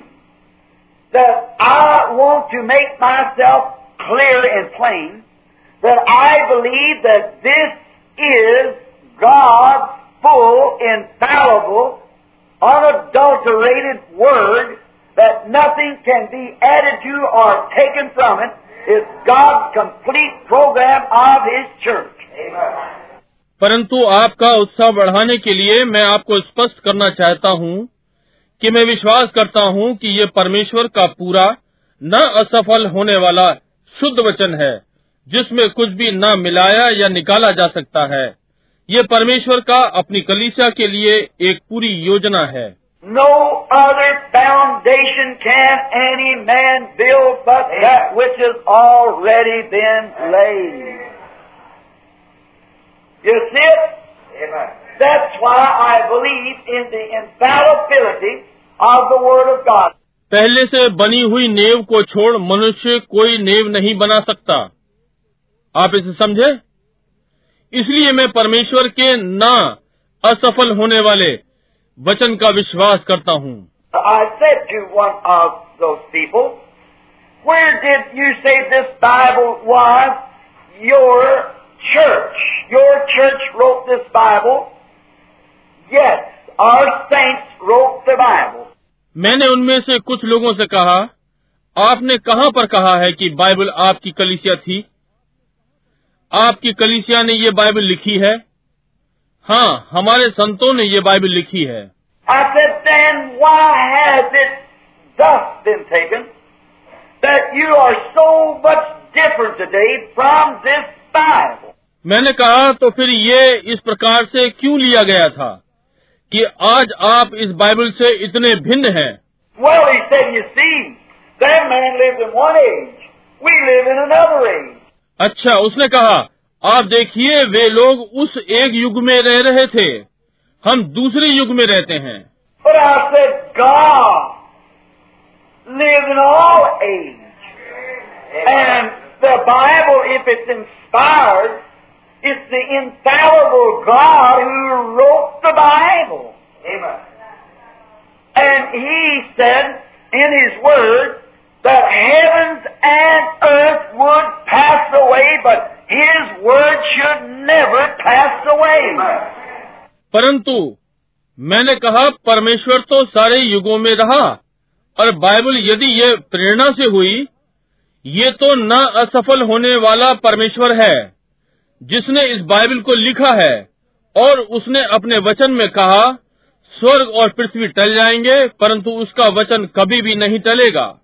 that I want to make myself clear and plain that I believe that this is God's full, infallible, unadulterated Word, that nothing can be added to or taken from it. It's God's complete program of His church. Amen. परंतु आपका उत्साह बढ़ाने के लिए मैं आपको स्पष्ट करना चाहता हूँ कि मैं विश्वास करता हूँ कि ये परमेश्वर का पूरा न असफल होने वाला शुद्ध वचन है जिसमें कुछ भी न मिलाया या निकाला जा सकता है। ये परमेश्वर का अपनी कलीसा के लिए एक पूरी योजना है। No other foundation can any man Dev but that which is already been laid you see it that's why I believe in the infallibility of the word of God पहले से बनी हुई नेव को छोड़ मनुष्य कोई नेव नहीं बना सकता आप इसे समझे इसलिए मैं परमेश्वर के न असफल होने वाले वचन का विश्वास करता हूँ? Your church. Your church wrote this Bible. Yes, our saints wrote the Bible. मैंने उनमें से कुछ लोगों से कहा आपने कहाँ पर कहा है कि बाइबल आपकी कलिसिया थी? आपकी कलिसिया ने ये बाइबल लिखी है? हाँ हमारे संतों ने ये बाइबल लिखी है? मैंने कहा तो फिर ये इस प्रकार से क्यों लिया गया था? कि आज आप इस बाइबल से इतने भिन्न हैं। Well, अच्छा उसने कहा आप देखिए वे लोग उस एक युग में रह रहे थे। हम दूसरे युग में रहते हैं। Bible if it's the infallible God who wrote the Bible. Amen. And He said in His Word that heavens and earth would pass away, but His Word should never pass away. परंतु मैंने कहा परमेश्वर तो सारे युगों में रहा और बाइबल यदि ये प्रेरणा से हुई ये तो न असफल होने वाला परमेश्वर है जिसने इस बाइबल को लिखा है और उसने अपने वचन में कहा स्वर्ग और पृथ्वी टल जाएँगे परंतु उसका वचन कभी भी नहीं टलेगा।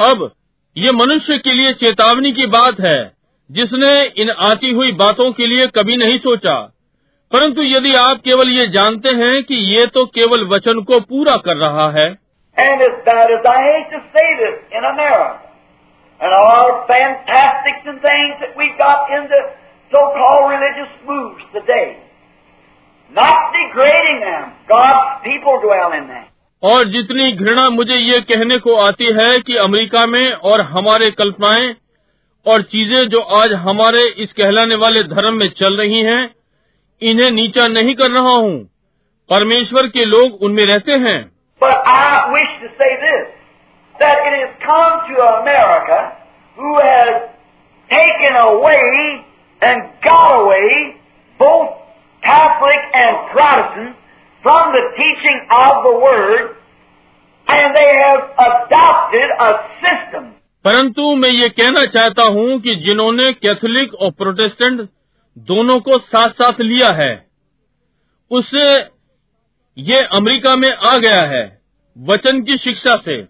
अब ये मनुष्य के लिए चेतावनी की बात है। जिसने इन आती हुई बातों के लिए कभी नहीं सोचा। परंतु यदि आप केवल ये जानते हैं कि ये तो केवल वचन को पूरा कर रहा है। और जितनी घृणा मुझे ये कहने को आती है कि अमेरिका में और हमारे कल्पनाएँ और चीज़ें जो आज हमारे इस कहलाने वाले धर्म में चल रही हैं इन्हें नीचा नहीं कर रहा हूँ परमेश्वर के लोग उनमें रहते हैं But I wish to say this, that it has come to America who has taken away and got away both Catholic and Protestant from the teaching of the Word, and they have adopted a system. परंतु मैं ये कहना चाहता हूँ कि जिन्होंने Catholic और Protestant दोनों को साथ साथ लिया है उससे ये अमेरिका में आ गया है वचन की शिक्षा से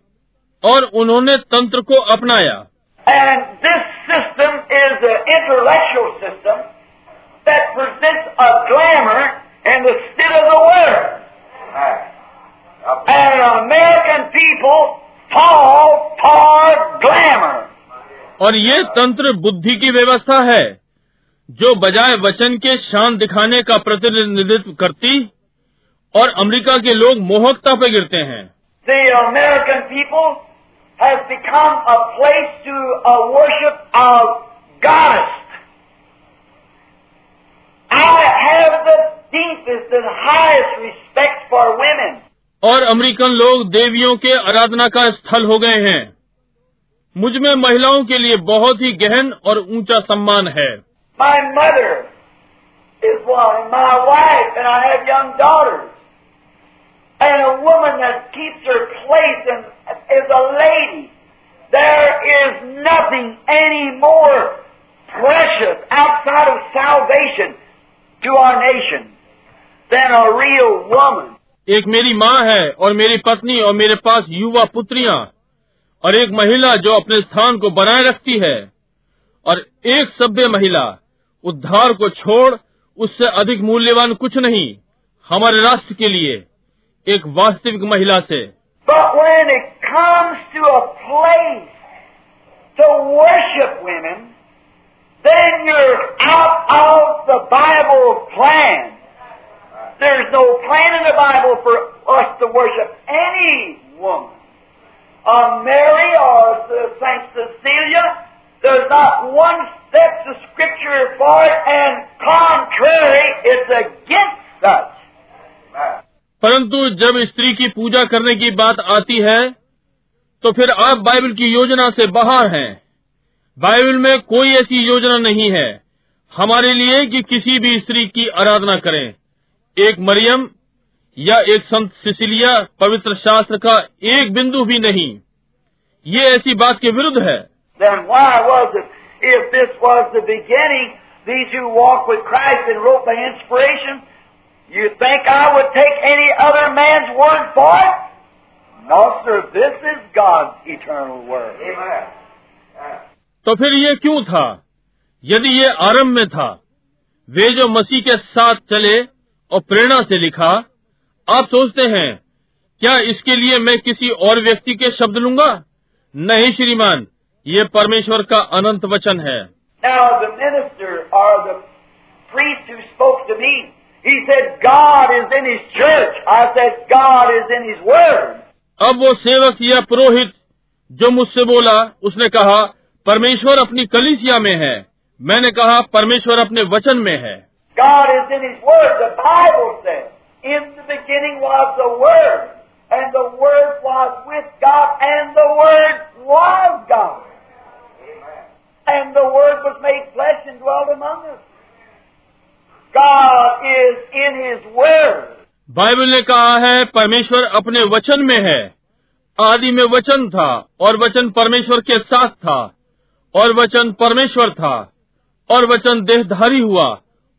और उन्होंने तंत्र को अपनाया। And American people और ये तंत्र बुद्धि की व्यवस्था है जो बजाय वचन के शान दिखाने का प्रतिनिधित्व करती और अमेरिका के लोग मोहकता पे गिरते हैं। American people have become a place to a worship for women और अमेरिकन लोग देवियों के आराधना का स्थल हो गए हैं मुझमें महिलाओं के लिए बहुत ही गहन और ऊँचा सम्मान है My mother is one, my wife, and I have young daughters. And a woman that keeps her place and is a lady. There is nothing any more precious outside of salvation to our nation than a real woman. एक मेरी माँ है और मेरी पत्नी और मेरे पास युवा पुत्रियाँ और एक महिला जो अपने स्थान को बनाए रखती है और एक सभ्य महिला उद्धार को छोड़ उससे अधिक मूल्यवान कुछ नहीं हमारे राष्ट्र के लिए एक वास्तविक महिला से women, then you're out of the Bible plan. There's no plan in the Bible for us to worship any woman. A Mary or the Saint Cecilia, there's not one step to Scripture for it, and contrary, it's against such. परंतु जब स्त्री की पूजा करने की बात आती है तो फिर आप बाइबल की योजना से बाहर हैं बाइबल में कोई ऐसी योजना नहीं है हमारे लिए कि किसी भी स्त्री की आराधना करें एक मरियम या एक संत सिसिलिया पवित्र शास्त्र का एक बिंदु भी नहीं। ये ऐसी बात के विरुद्ध है। तो फिर ये क्यों था? यदि ये आरंभ में था वे जो मसीह के साथ चले और प्रेरणा से लिखा आप सोचते हैं क्या इसके लिए मैं किसी और व्यक्ति के शब्द लूँगा? नहीं श्रीमान ये परमेश्वर का अनंत वचन है। Now, the minister or the priest who spoke to me, he said, God is in His church. I said, God is in His Word. अब वो सेवक या पुरोहित जो मुझसे बोला उसने कहा परमेश्वर अपनी कलिसिया में है। मैंने कहा परमेश्वर अपने वचन में है। God is in His Word. The Bible says, In the beginning was the Word, and the Word was with God, and the Word was God. Amen. And the Word was made flesh and dwelt among us. God is in His Word. Bible ने कहा है परमेश्वर अपने वचन में है आदि में वचन था और वचन परमेश्वर के साथ था और वचन परमेश्वर था और वचन देहधारी हुआ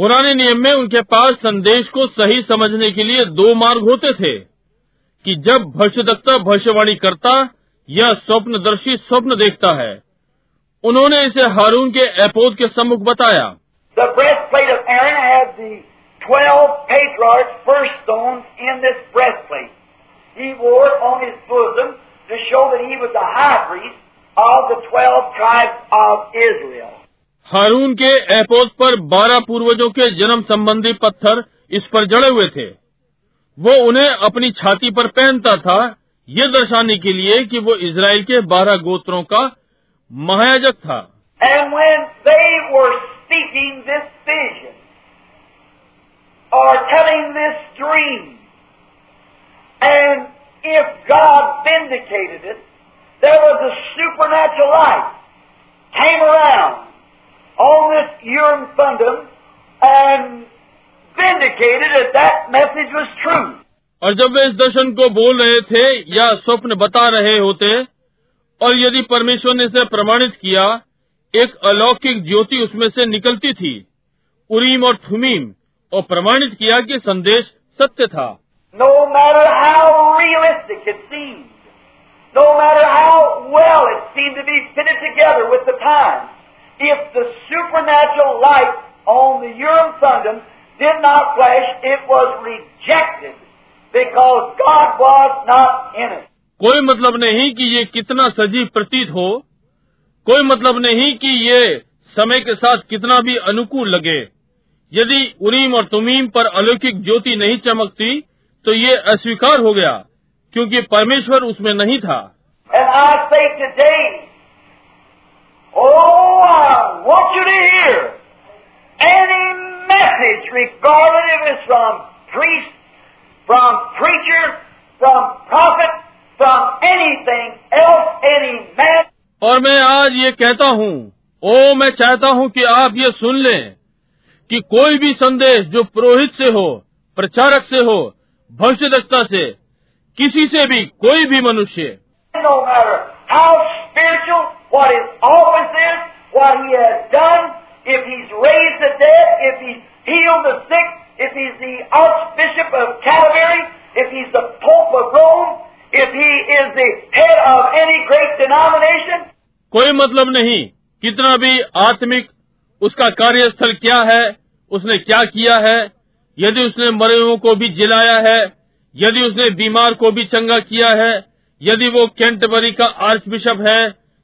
पुराने नियम में उनके पास संदेश को सही समझने के लिए दो मार्ग होते थे, कि जब भविष्य भविष्यदत्ता भविष्यवाणी करता या स्वप्नदर्शी स्वप्न देखता है। उन्होंने इसे हारून के एपोद के सम्मुख बताया। Israel. हारून के एपोत पर बारह पूर्वजों के जन्म संबंधी पत्थर इस पर जड़े हुए थे। वो उन्हें अपनी छाती पर पहनता था। ये दर्शाने के लिए कि वो इसराइल के बारह गोत्रों का महायाजक था। Supernatural light came around. on this urine fundum and vindicated that that message was true. और जब वे इस दर्शन को बोल रहे थे या स्वप्न बता रहे होते और यदि परमेश्वर ने इसे प्रमाणित किया एक अलौकिक ज्योति उसमें से निकलती थी उरीम और थुमीम और प्रमाणित किया कि संदेश सत्य था no matter how realistic no matter if the supernatural light on the Urim Thummim did not flash, it was rejected because God was not in it. कोई मतलब नहीं कि ये कितना सजीव प्रतीत हो कोई मतलब नहीं कि ये समय के साथ कितना भी अनुकूल लगे यदि उरीम और तुमीम पर अलौकिक ज्योति नहीं चमकती तो ये अस्वीकार हो गया क्योंकि परमेश्वर उसमें नहीं था And I say today, oh, I want you to hear any message, regardless if it's from priest, from preacher, from prophet, from anything else, any man. और मैं आज ये कहता हूँ ओ मैं चाहता हूँ कि आप ये सुन लें कि कोई भी संदेश जो पुरोहित से हो प्रचारक से हो भविष्यदक्ता से किसी से भी कोई भी मनुष्य No matter how spiritual, what his office is, what he has done, if he's raised the dead, if he's healed the sick, if he's the Archbishop of Canterbury, if he's the Pope of Rome, if he is the head of any great denomination, कोई मतलब नहीं कितना भी आत्मिक उसका कार्यस्थल क्या है उसने क्या किया है यदि उसने मरे हुओं को भी जिलाया है यदि उसने बीमार को भी चंगा किया है यदि वो कैंटबरी का आर्च बिशप है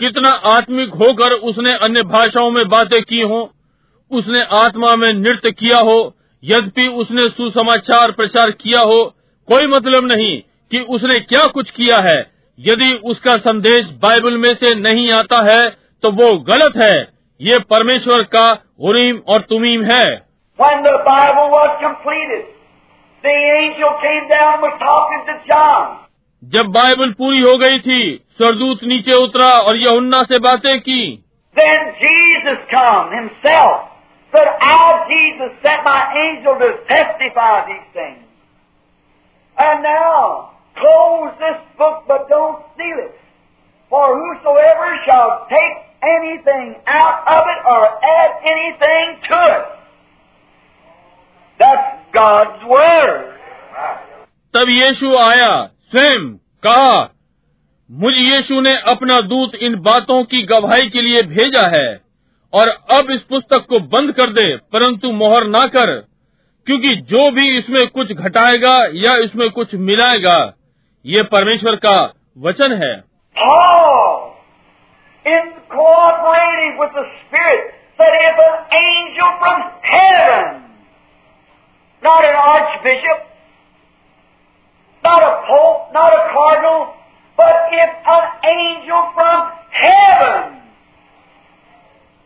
कितना आत्मिक होकर उसने अन्य भाषाओं में बातें की हो उसने आत्मा में नृत्य किया हो यद्यपि उसने सुसमाचार प्रचार किया हो कोई मतलब नहीं कि उसने क्या कुछ किया है। यदि उसका संदेश बाइबल में से नहीं आता है तो वो गलत है। ये परमेश्वर का उरीम और तुमीम है। When the Bible was completed, the angel came down talking to John. जब बाइबल पूरी हो गई थी स्वर्गदूत नीचे उतरा और यहुन्ना से बातें की Then Jesus come himself. Said, I, Jesus, sent my angel to testify these things. And now, close this book, but don't seal it. For whosoever shall take anything out of it or add anything to it. That's God's Word. तब यीशु आया स्वयं कहा मुझ यीशु ने अपना दूत इन बातों की गवाही के लिए भेजा है और अब इस पुस्तक को बंद कर दे परंतु मोहर ना कर क्योंकि जो भी इसमें कुछ घटाएगा या इसमें कुछ मिलाएगा ये परमेश्वर का वचन है। Paul, in cooperating with the Spirit, said if an angel from heaven, not an archbishop, not a pope, not a cardinal, but if an angel from heaven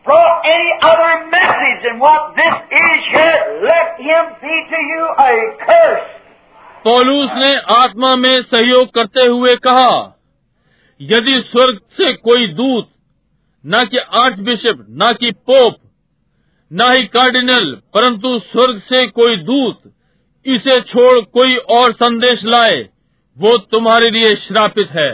brought any other message than what this is here, let him be to you a curse. पौलुस ने आत्मा में सहयोग करते हुए कहा यदि स्वर्ग से कोई दूत न कि आर्च बिशप न कि पोप न ही कार्डिनल परंतु स्वर्ग से कोई दूत इसे छोड़ कोई और संदेश लाए वो तुम्हारे लिए श्रापित है।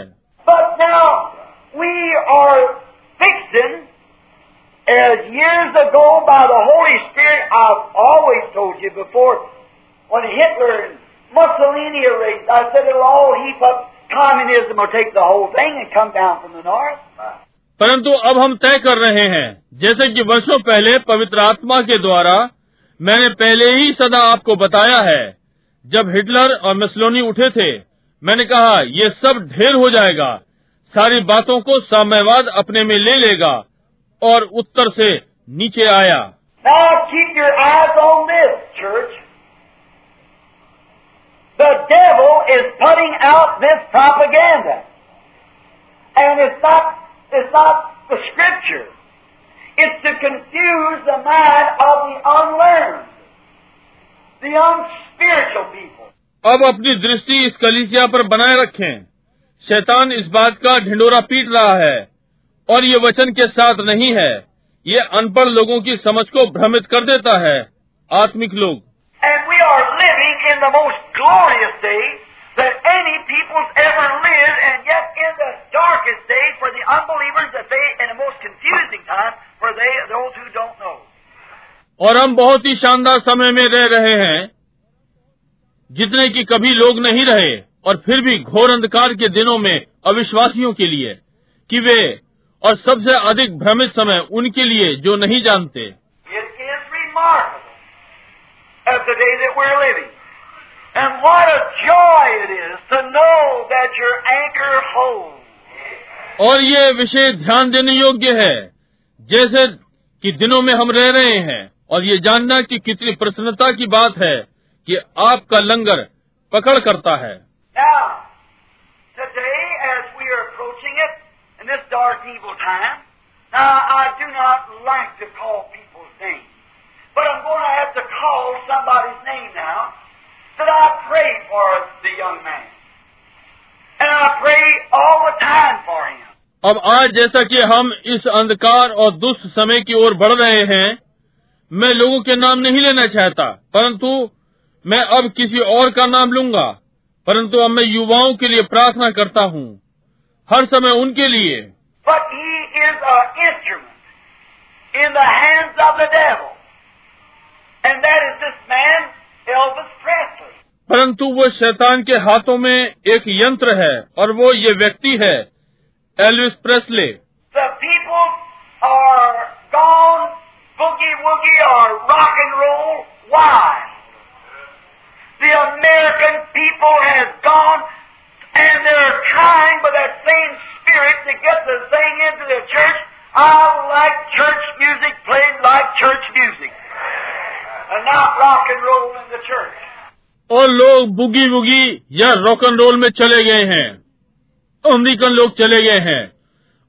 परंतु अब हम तय कर रहे हैं जैसे कि वर्षों पहले पवित्र आत्मा के द्वारा मैंने पहले ही सदा आपको बताया है, जब हिटलर और मिसलोनी उठे थे, मैंने कहा यह सब ढेर हो जाएगा, सारी बातों को साम्यवाद अपने में ले लेगा, और उत्तर से नीचे आया। It's to confuse the mind of the unlearned, the unspiritual people. अब अपनी दृष्टि इस कलीसिया पर बनाए रखें। शैतान इस बात का ढिंडोरा पीट रहा है और ये वचन के साथ नहीं है। ये अनपढ़ लोगों की समझ को भ्रमित कर देता है आत्मिक लोग। For they, those who don't know. और हम बहुत ही शानदार समय में रह रहे हैं जितने की कभी लोग नहीं रहे और फिर भी घोर अंधकार के दिनों में अविश्वासियों के लिए कि वे और सबसे अधिक भ्रमित समय उनके लिए जो नहीं जानते It is remarkable of the day that we're living. And what a joy it is to know that your anchor holds. और ये विषय ध्यान देने योग्य है जैसे कि दिनों में हम रह रहे हैं, और ये जानना कि कितनी प्रसन्नता की बात है कि आपका लंगर पकड़ करता है And I pray. अब आज जैसा कि हम इस अंधकार और दुष्ट समय की ओर बढ़ रहे हैं मैं लोगों के नाम नहीं लेना चाहता परंतु मैं अब किसी और का नाम लूँगा परंतु अब मैं युवाओं के लिए प्रार्थना करता हूँ हर समय उनके लिए। Man, परंतु वो शैतान के हाथों में एक यंत्र है और वो ये व्यक्ति है Elvis Presley The people are gone boogie woogie or rock and roll wild. The American people has gone and they're trying by that same spirit to get the thing into their church. I like church music played like church music. And not rock and roll in the church. और लोग बुगी बुगी या rock and role में चले गए हैं American लोग चले गए हैं।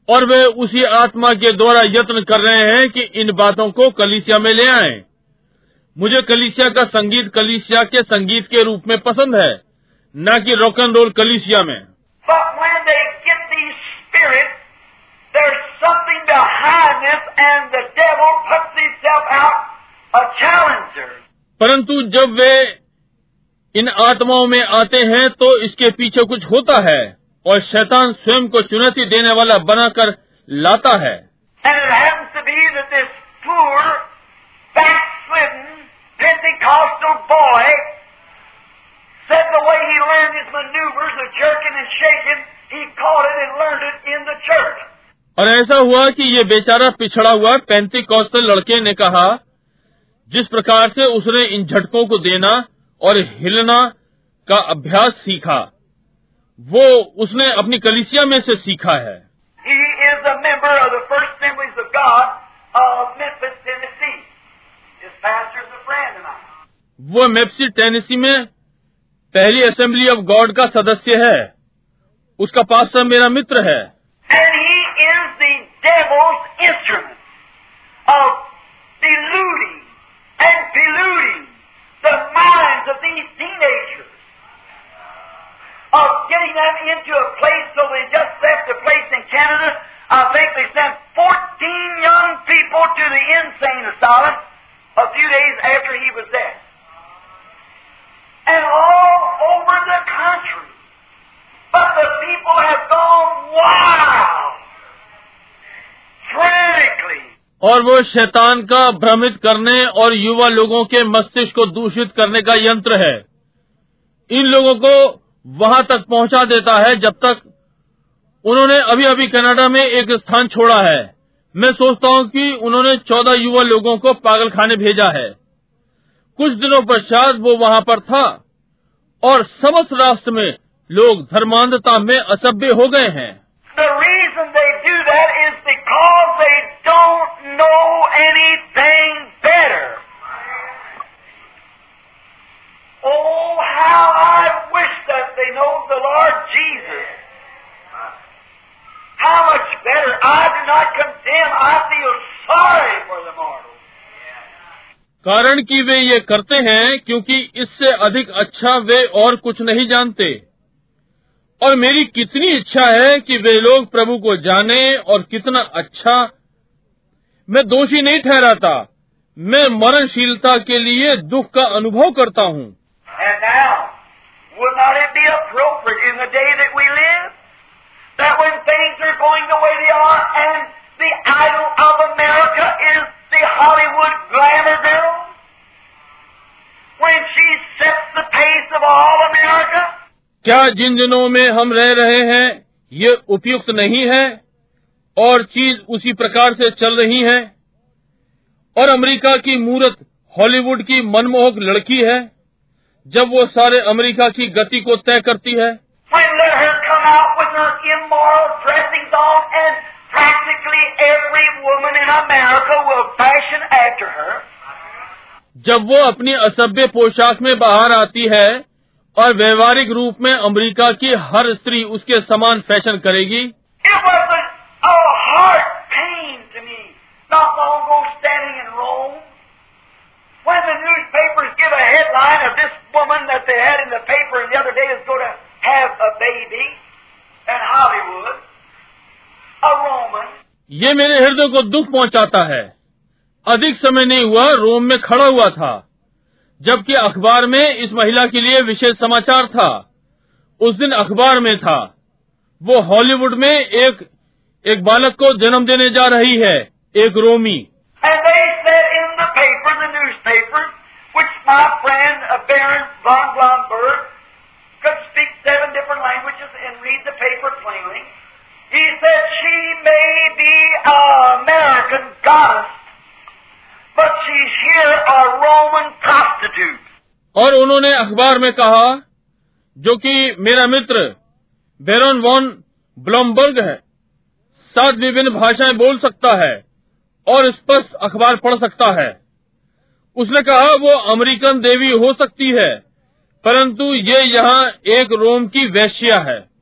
और वे उसी आत्मा के द्वारा यत्न कर रहे हैं कि इन बातों को कलिसिया में ले आए। मुझे कलिसिया का संगीत कलिसिया के संगीत के रूप में पसंद है न कि रॉक एंड रोल कलिसिया में. परंतु जब वे इन आत्माओं में आते हैं तो इसके पीछे कुछ होता है। और शैतान स्वयं को चुनौती देने वाला बनाकर लाता है। और ऐसा हुआ कि ये बेचारा पिछड़ा हुआ पैंती कौशल लड़के ने कहा जिस प्रकार से उसने इन झटकों को देना और हिलना का अभ्यास सीखा वो उसने अपनी कलिसिया में से सीखा है। वो मेपसी टेनेसी में पहली असेंबली ऑफ़ गॉड का सदस्य है। उसका पास्टर मेरा मित्र है। Of deluding and deluding the minds of these teenagers. Of getting them into a place so they just left a place in Canada. I think they sent 14 young people to the insane asylum a few days after he was there. And all over the country. But the people have gone wild, frantically. और वो शैतान का भ्रमित करने और युवा लोगों के मस्तिष्क को दूषित करने का यंत्र है इन लोगों को वहाँ तक पहुँचा देता है जब तक उन्होंने अभी अभी कनाडा में एक स्थान छोड़ा है। मैं सोचता हूँ कि उन्होंने चौदह युवा लोगों को पागल खाने भेजा है। कुछ दिनों पश्चात वो वहाँ पर था और समस्त राष्ट्र में लोग धर्मांधता में असभ्य हो गए हैं। The reason they do that is because they don't know anything better. Oh, how I wish that they know the Lord Jesus. How much better. I do not condemn. I feel sorry for the. कारण कि वे ये करते हैं क्योंकि इससे अधिक अच्छा वे और कुछ नहीं जानते और मेरी कितनी इच्छा है कि वे लोग प्रभु को जाने और कितना अच्छा मैं दोषी नहीं ठहराता मैं मरणशीलता के लिए दुख का अनुभव करता हूँ And now, would not it be appropriate in the day that we live that when things are going the way they are and the idol of America is the Hollywood glamour girl? When she sets the pace of all America? क्या जिन दिनों में हम रह रहे हैं ये उपयुक्त नहीं है और चीज़ उसी प्रकार से चल रही है और अमेरिका की मूरत हॉलीवुड की मनमोहक लड़की है जब वो सारे अमेरिका की गति को तय करती है। जब वो अपनी असभ्य पोशाक में बाहर आती है और व्यवहारिक रूप में अमेरिका की हर स्त्री उसके समान फ़ैशन करेगी। It when the newspapers give a headline of this woman that they had in the paper the other day is going to have a baby in Hollywood, a Roman. ये मेरे हृदय को दुख पहुंचाता है अधिक समय नहीं हुआ रोम में खड़ा हुआ था जबकि अखबार में इस महिला के लिए विशेष समाचार था उस दिन अखबार में था वो हॉलीवुड में एक एक बालक को जन्म देने जा रही है एक रोमी my friend uh, Baron von Blomberg could speak seven different languages and read the paper plainly. He said she may be an American goddess, but she's here a Roman prostitute. और उन्होंने अखबार में कहा जो कि मेरा मित्र बेरन वॉन ब्लॉमबर्ग है सात विभिन्न भाषाएँ बोल सकता है और स्पष्ट अखबार पढ़ सकता है उसने कहा वो अमेरिकन देवी हो सकती है परंतु ये यहाँ एक रोम की वैश्या है।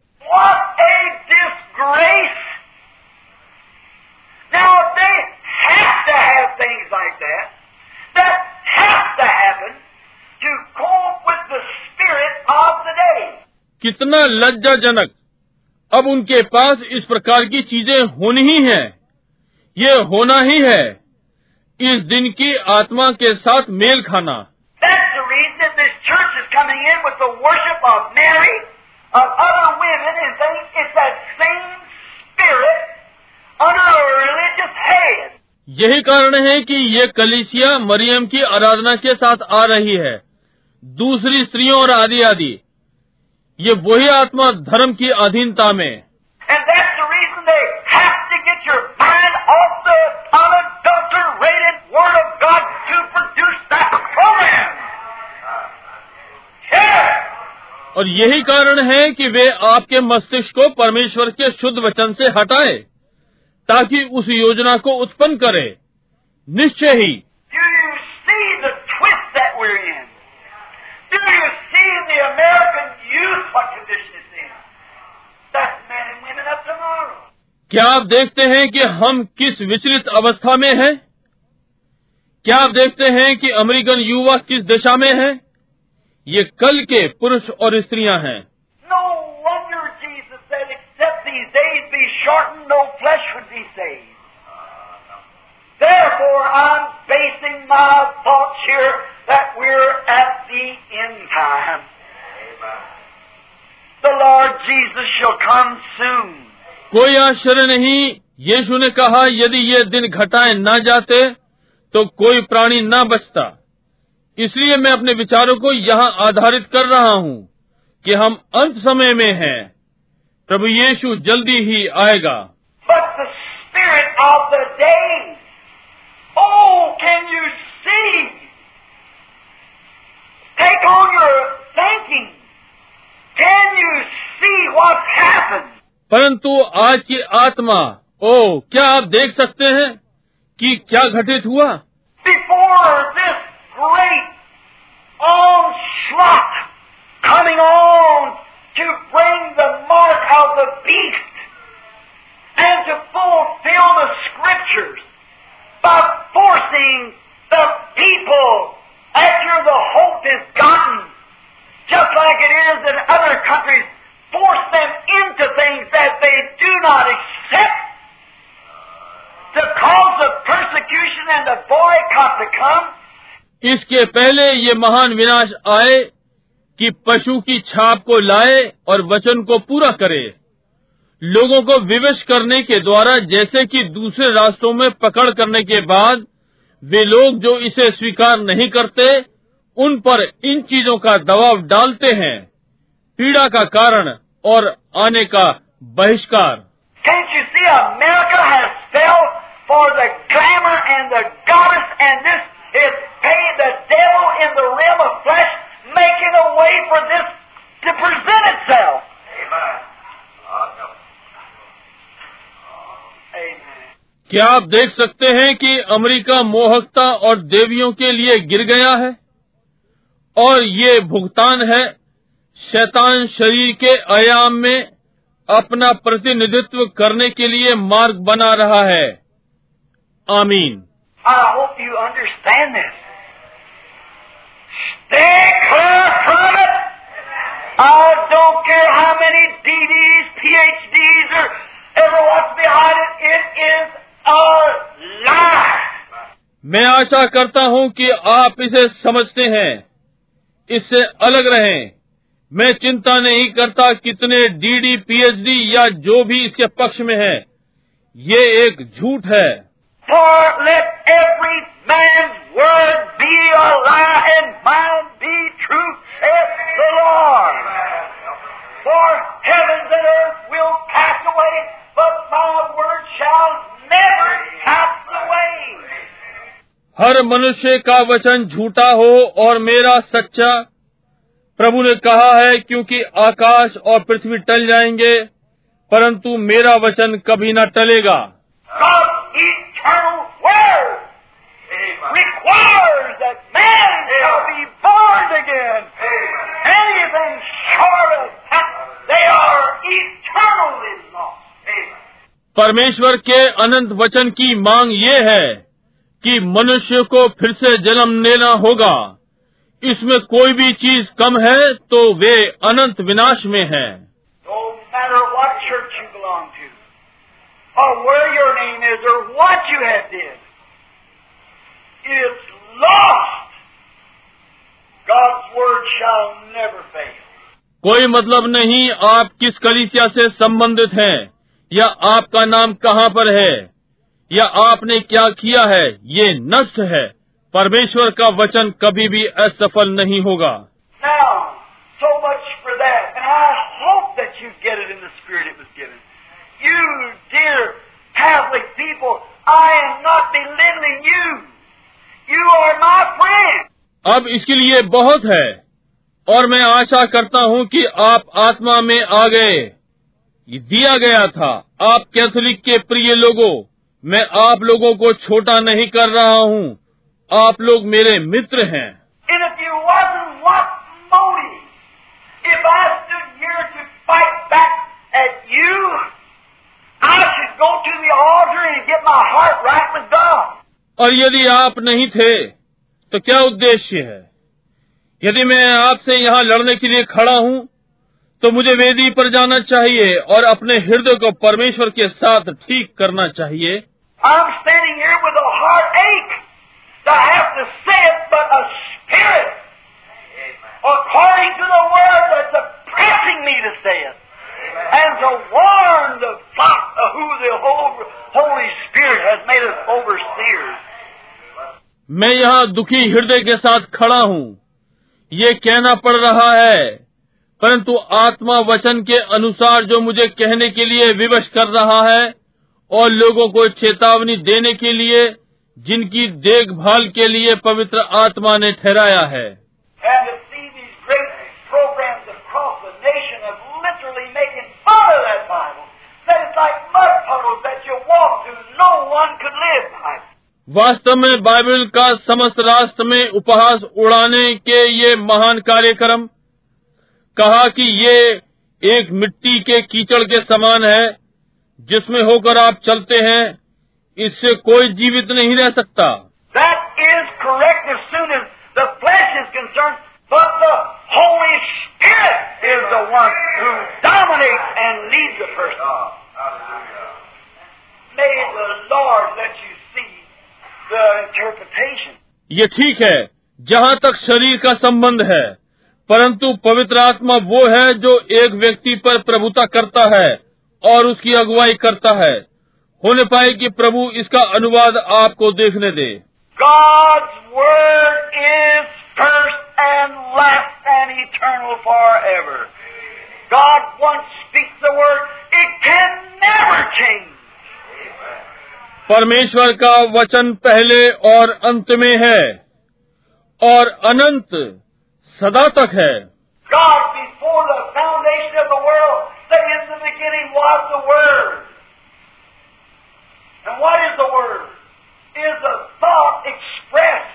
कितना लज्जाजनक। अब उनके पास इस प्रकार की चीज़ें होनी ही है। ये होना ही है। इस दिन की आत्मा के साथ मेल खाना। यही कारण है कि ये कलिसिया मरियम की आराधना के साथ आ रही है। दूसरी स्त्रियों और आदि आदि। ये वही आत्मा धर्म की अधीनता में। और यही कारण है कि वे आपके मस्तिष्क को परमेश्वर के शुद्ध वचन से हटाए ताकि उस योजना को उत्पन्न करें। निश्चय ही। अमेरिकन यूथ कंडीशन क्या आप देखते हैं कि हम किस विचलित अवस्था में हैं? क्या आप देखते हैं कि अमेरिकन युवा किस दिशा में हैं? ये कल के पुरुष और स्त्रियाँ हैं The Lord Jesus shall come soon. कोई आश्चर्य नहीं यीशु ने कहा, यदि ये दिन घटाए न जाते तो कोई प्राणी न बचता इसलिए मैं अपने विचारों को यहाँ आधारित कर रहा हूँ कि हम अंत समय में हैं प्रभु यीशु जल्दी ही आएगा oh? Take on your thinking. Can you see what's happened? परंतु आज की आत्मा, ओ, क्या आप देख सकते हैं कि क्या घटित हुआ? Before this great onslaught coming on to bring the mark of the beast and to fulfil the scriptures by forcing the people at the hope is other countries force them into things that they do not accept. To cause the persecution and the boycott to come. इसके पहले ये महान विनाश आए कि पशु की छाप को लाए और वचन को पूरा करे। लोगों को विवश करने के द्वारा, जैसे कि दूसरे राष्ट्रों में पकड़ करने के बाद, वे लोग जो इसे स्वीकार नहीं करते, उन पर इन चीज़ों का दबाव डालते हैं। पीड़ा का कारण और आने का बहिष्कार। क्या आप देख सकते हैं कि अमेरिका मोहकता और देवियों के लिए गिर गया है? और ये भुगतान है शैतान शरीर के आयाम में अपना प्रतिनिधित्व करने के लिए मार्ग बना रहा है। आमीन। मैं आशा करता हूँ कि आप इसे समझते हैं इससे अलग रहें। मैं चिंता नहीं करता कितने डीडी पीएचडी या जो भी इसके पक्ष में है। ये एक झूठ है। हर मनुष्य का वचन झूठा हो और मेरा सच्चा प्रभु ने कहा है क्योंकि आकाश और पृथ्वी टल जाएँगे परंतु मेरा वचन कभी न टलेगा। परमेश्वर के अनंत वचन की मांग ये है कि मनुष्य को फिर से जन्म लेना होगा। इसमें कोई भी चीज़ कम है तो वे अनंत विनाश में है। कोई मतलब नहीं आप किस कलीसिया से संबंधित हैं या आपका नाम कहाँ पर है या आपने क्या किया है ये नष्ट है। परमेश्वर का वचन कभी भी असफल नहीं होगा। अब इसके लिए बहुत है। और मैं आशा करता हूँ कि आप आत्मा में आ गए। दिया गया था। आप कैथोलिक के प्रिय लोगों मैं आप लोगों को छोटा नहीं कर रहा हूँ। आप लोग मेरे मित्र हैं। और यदि आप नहीं थे तो क्या उद्देश्य है? यदि मैं आपसे यहाँ लड़ने के लिए खड़ा हूँ तो मुझे वेदी पर जाना चाहिए और अपने हृदय को परमेश्वर के साथ ठीक करना चाहिए। I'm standing here. To have to say it, but a spirit, Amen. according to the word that's oppressing me to say it, Amen. and to warn the flock of who the Holy Spirit has made us overseers. मैं यहाँ दुखी हृदय के साथ खड़ा हूँ ये कहना पड़ रहा है परंतु आत्मा वचन के अनुसार जो मुझे कहने के लिए विवश कर रहा है और लोगों को चेतावनी देने के लिए जिनकी देखभाल के लिए पवित्र आत्मा ने ठहराया है। वास्तव में बाइबल का समस्त राष्ट्र में उपहास उड़ाने के ये महान कार्यक्रम कहा कि ये एक मिट्टी के कीचड़ के समान है जिसमें होकर आप चलते हैं इससे कोई जीवित नहीं रह सकता। ये ठीक है जहाँ तक शरीर का संबंध है परंतु पवित्र आत्मा वो है जो एक व्यक्ति पर प्रभुता करता है और उसकी अगुवाई करता है। होने पाए कि प्रभु इसका अनुवाद आपको देखने दे God's Word is first and last and eternal forever. God once speaks the Word, it can never change. परमेश्वर का वचन पहले और अंत में है और अनंत सदा तक है God, before the foundation of the world, that in the beginning was the Word. And what is the Word? Is the thought expressed.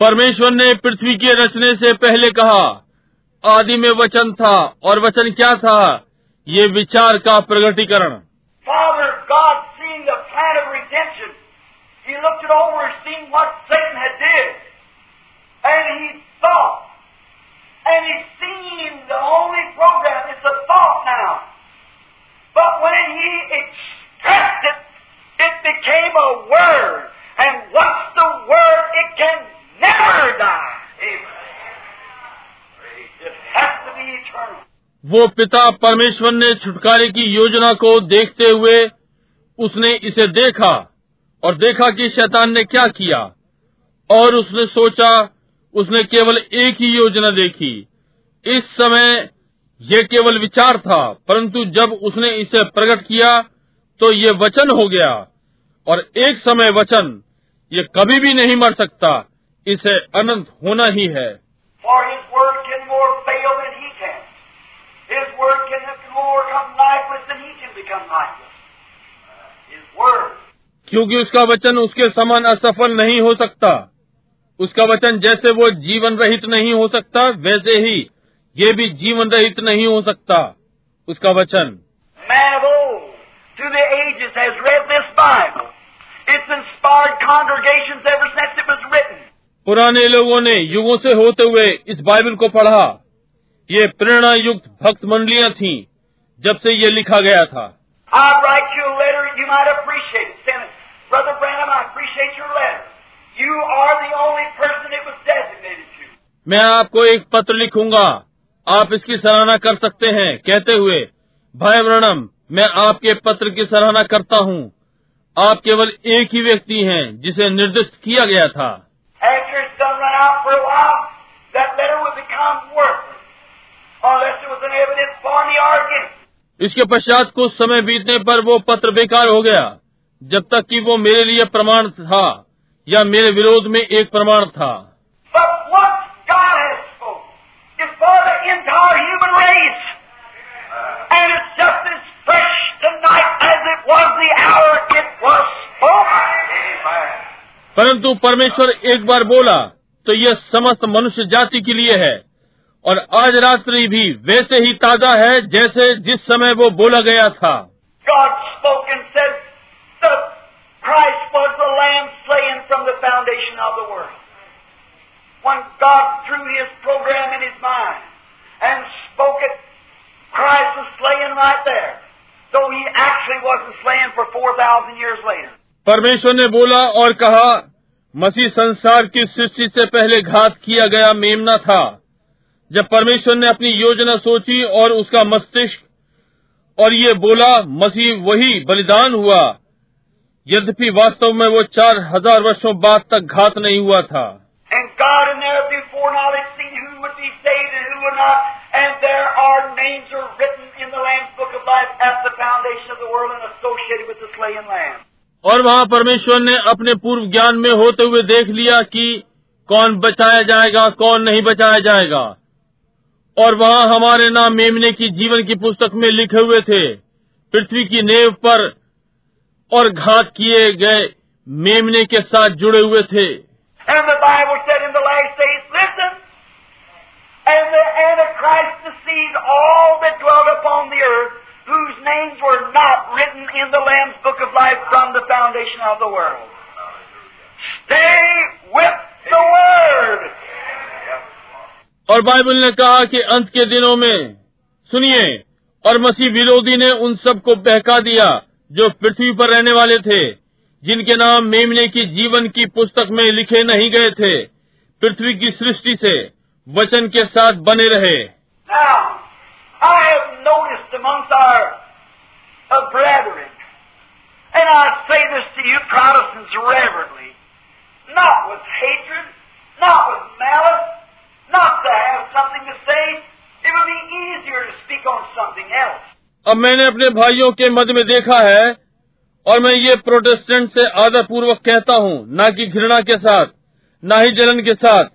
परमेश्वर ने पृथ्वी के रचने से पहले कहा आदि में वचन था और वचन क्या था ये विचार का प्रगटीकरण Father God, seeing the plan of redemption, He he looked it over and seen what Satan had did. And he thought. And he seen the only program, it's a thought now. But when he expressed it, it became a word. And what's the word? It can never die. वो पिता परमेश्वर ने छुटकारे की योजना को देखते हुए उसने इसे देखा और देखा कि शैतान ने क्या किया और उसने सोचा, उसने केवल एक ही योजना देखी इस समय यह केवल विचार था, परंतु जब उसने इसे प्रकट किया तो ये वचन हो गया और एक समय वचन ये कभी भी नहीं मर सकता इसे अनंत होना ही है For his word can more fail than he can. His word can more become lifeless than he can become lifeless. His word. क्योंकि उसका वचन उसके समान असफल नहीं हो सकता उसका वचन जैसे वो जीवन रहित नहीं हो सकता वैसे ही ये भी जीवन रहित नहीं हो सकता उसका वचन मैं old, through the ages has read this Bible. It's inspired congregations ever since it was written. पुराने लोगों ने युगों से होते हुए इस बाइबल को पढ़ा। ये प्रेरणा युक्त भक्त मंडलियाँ थीं जब से ये लिखा गया था। मैं आपको एक पत्र लिखूँगा। आप इसकी सराहना कर सकते हैं। कहते हुए भाई व्रणम मैं आपके पत्र की सराहना करता हूँ। आप केवल एक ही व्यक्ति हैं जिसे निर्दिष्ट किया गया था. इसके पश्चात कुछ समय बीतने पर वो पत्र बेकार हो गया जब तक कि वो मेरे लिए प्रमाण था या मेरे विरोध में एक प्रमाण था। was the hour it was spoken. परंतु परमेश्वर एक बार बोला तो यह समस्त मनुष्य जाति के लिए है और आज रात्रि भी वैसे ही ताजा है जैसे जिस समय वो बोला गया था God spoke and said that Christ was the lamb slain from the foundation of the world. When God drew his program in his mind and spoke it, Christ was slain right there. परमेश्वर ने बोला और कहा मसीह संसार की सृष्टि से पहले घात किया गया मेमना था। जब परमेश्वर ने अपनी योजना सोची और उसका मस्तिष्क और ये बोला मसीह वही बलिदान हुआ यद्यपि वास्तव में वो चार हज़ार वर्षो बाद तक घात नहीं हुआ था। And God, and और वहाँ परमेश्वर ने अपने पूर्व ज्ञान में होते हुए देख लिया कि कौन बचाया जाएगा कौन नहीं बचाया जाएगा। और वहाँ हमारे नाम मेमने की जीवन की पुस्तक में लिखे हुए थे पृथ्वी की नेव पर और घात किए गए मेमने के साथ जुड़े हुए थे। And the Antichrist deceived all that dwelt upon the earth, whose names were not written in the Lamb's Book of Life from the foundation of the world. Stay with the Word. और Bible ने कहा कि अंत के दिनों में सुनिए और मसीह विरोधी ने उन सबको बहका दिया जो पृथ्वी पर रहने वाले थे जिनके नाम मेमने की जीवन की पुस्तक में लिखे नहीं गए थे पृथ्वी की सृष्टि से वचन के साथ बने रहे। अब मैंने अपने भाइयों के मध्य में देखा है और मैं ये प्रोटेस्टेंट से आदरपूर्वक कहता हूँ न कि घृणा के साथ न ही जलन के साथ।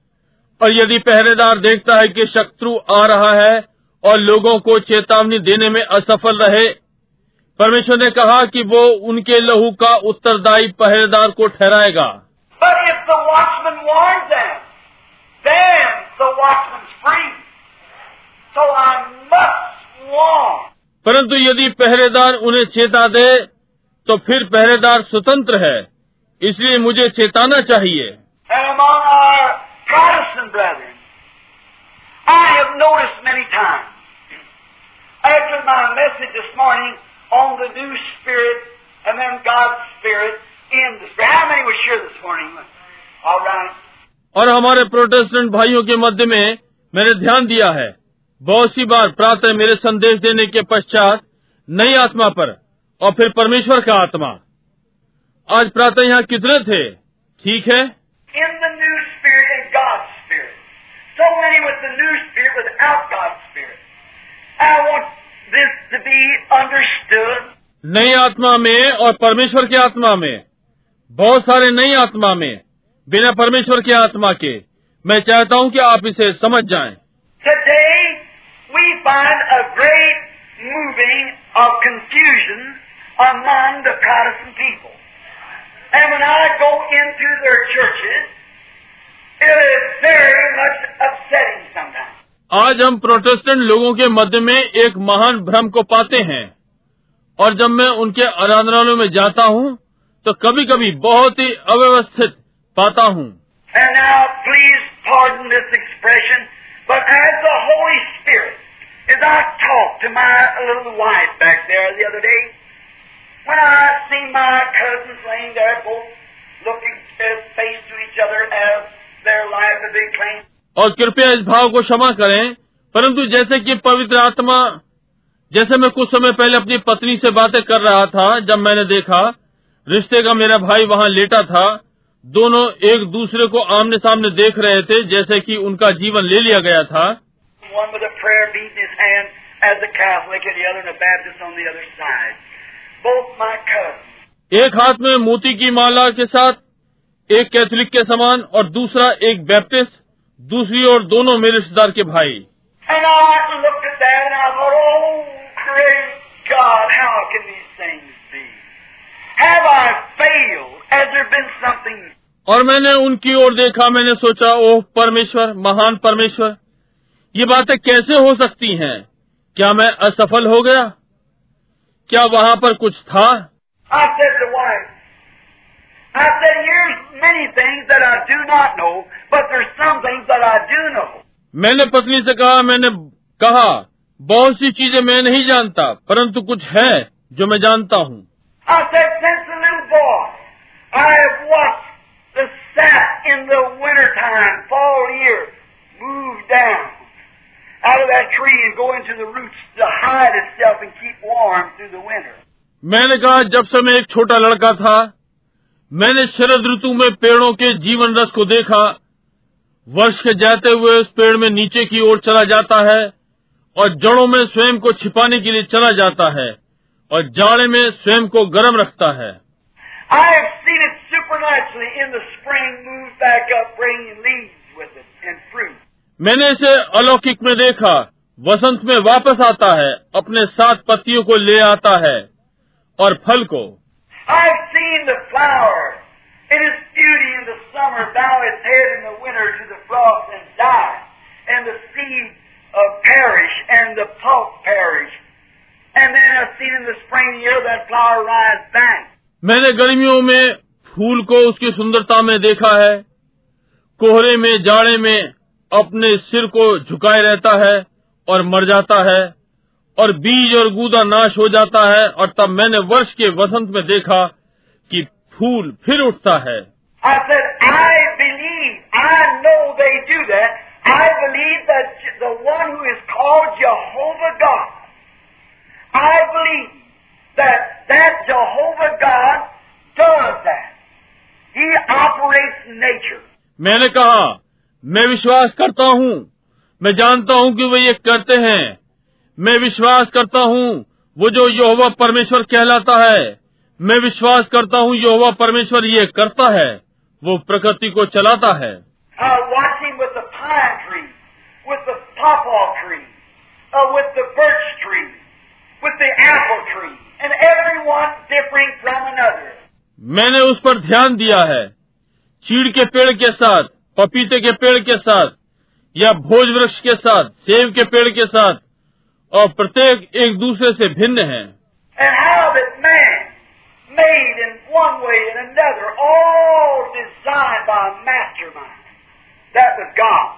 और यदि पहरेदार देखता है कि शत्रु आ रहा है और लोगों को चेतावनी देने में असफल रहे परमेश्वर ने कहा कि वो उनके लहू का उत्तरदायी पहरेदार को ठहराएगा. परंतु यदि पहरेदार उन्हें चेता दे तो फिर पहरेदार स्वतंत्र है इसलिए मुझे चेताना चाहिए। Protestant brethren, I have noticed many times, after my message this morning on the new spirit and then God's spirit in the spirit. How many were sure this morning? All right. और हमारे Protestant भाइयों के मध्य में मैंने ध्यान दिया है बहुत सी बार प्रातः मेरे संदेश देने के पश्चात नई आत्मा पर और फिर परमेश्वर का आत्मा आज प्रातः यहाँ कितने थे ठीक है spirit. So many with the new spirit without God's spirit. I want this to be understood. नई आत्मा में और परमेश्वर की आत्मा में बहुत सारे नई आत्मा में बिना परमेश्वर की आत्मा के मैं चाहता हूँ कि आप इसे समझ जाएं। Today, we find a great moving of confusion among the Protestant people. And when I go into their churches, it is very much upsetting sometimes. आज हम प्रोटेस्टेंट लोगों के मध्य में एक महान भ्रम को पाते हैं और जब मैं उनके आराधनालयों में जाता हूँ तो कभी कभी बहुत ही अव्यवस्थित पाता हूँ And now, please pardon this expression, but as the Holy Spirit, as I talked to my little wife back there the other day, when I seen my cousins laying there, both looking face to each other as और कृपया इस भाव को क्षमा करें परंतु जैसे कि पवित्र आत्मा जैसे मैं कुछ समय पहले अपनी पत्नी से बातें कर रहा था जब मैंने देखा रिश्ते का मेरा भाई वहाँ लेटा था दोनों एक दूसरे को आमने सामने देख रहे थे जैसे कि उनका जीवन ले लिया गया था. एक हाथ में मोती की माला के साथ एक कैथोलिक के समान और दूसरा एक बैप्टिस्ट दूसरी ओर दोनों मेरे रिश्तेदार के भाई। Oh? और मैंने उनकी ओर देखा मैंने सोचा ओह परमेश्वर महान परमेश्वर ये बातें कैसे हो सकती हैं? क्या मैं असफल हो गया? क्या वहाँ पर कुछ था? I said to wife, I said, here's many things that I do not know, but there's some things that I do know. मैंने पत्नी से कहा मैंने कहा बहुत सी चीज़ें मैं नहीं जानता परंतु कुछ है जो मैं जानता हूँ I said, since a little boy, I have watched the sap in the wintertime, fall year, move down out of that tree and go into the roots to hide itself and keep warm through the winter. मैंने कहा जब से मैं एक छोटा लड़का था मैंने शरद ऋतु में पेड़ों के जीवन रस को देखा। वर्ष के जाते हुए उस पेड़ में नीचे की ओर चला जाता है और जड़ों में स्वयं को छिपाने के लिए चला जाता है और जाड़े में स्वयं को गर्म रखता है। Spring. मैंने इसे अलौकिक में देखा वसंत में वापस आता है अपने सात पत्तियों को ले आता है और फल को। I've seen the flower in its beauty in the summer bow its head in the winter to the frost and die, and the seed uh, perish and the pulp perish. And then I've seen in the spring year that flower rise back. मैंने गर्मियों में फूल को उसकी सुंदरता में देखा है कोहरे में जाड़े में अपने सिर को झुकाए रहता है और मर जाता है और बीज और गूदा नाश हो जाता है और तब मैंने वर्ष के वसंत में देखा कि फूल फिर उठता है। मैंने कहा मैं विश्वास करता हूँ। मैं जानता हूँ कि वे ये करते हैं। मैं विश्वास करता हूँ वो जो यहोवा परमेश्वर कहलाता है। मैं विश्वास करता हूँ यहोवा परमेश्वर ये करता है वो प्रकृति को चलाता है। मैंने उस पर ध्यान दिया है चीड़ के पेड़ के साथ पपीते के पेड़ के साथ या भोज वृक्ष के साथ सेब के पेड़ के साथ और प्रत्येक एक दूसरे से भिन्न है And how that man, made in one way and another, all designed by a mastermind. That was God.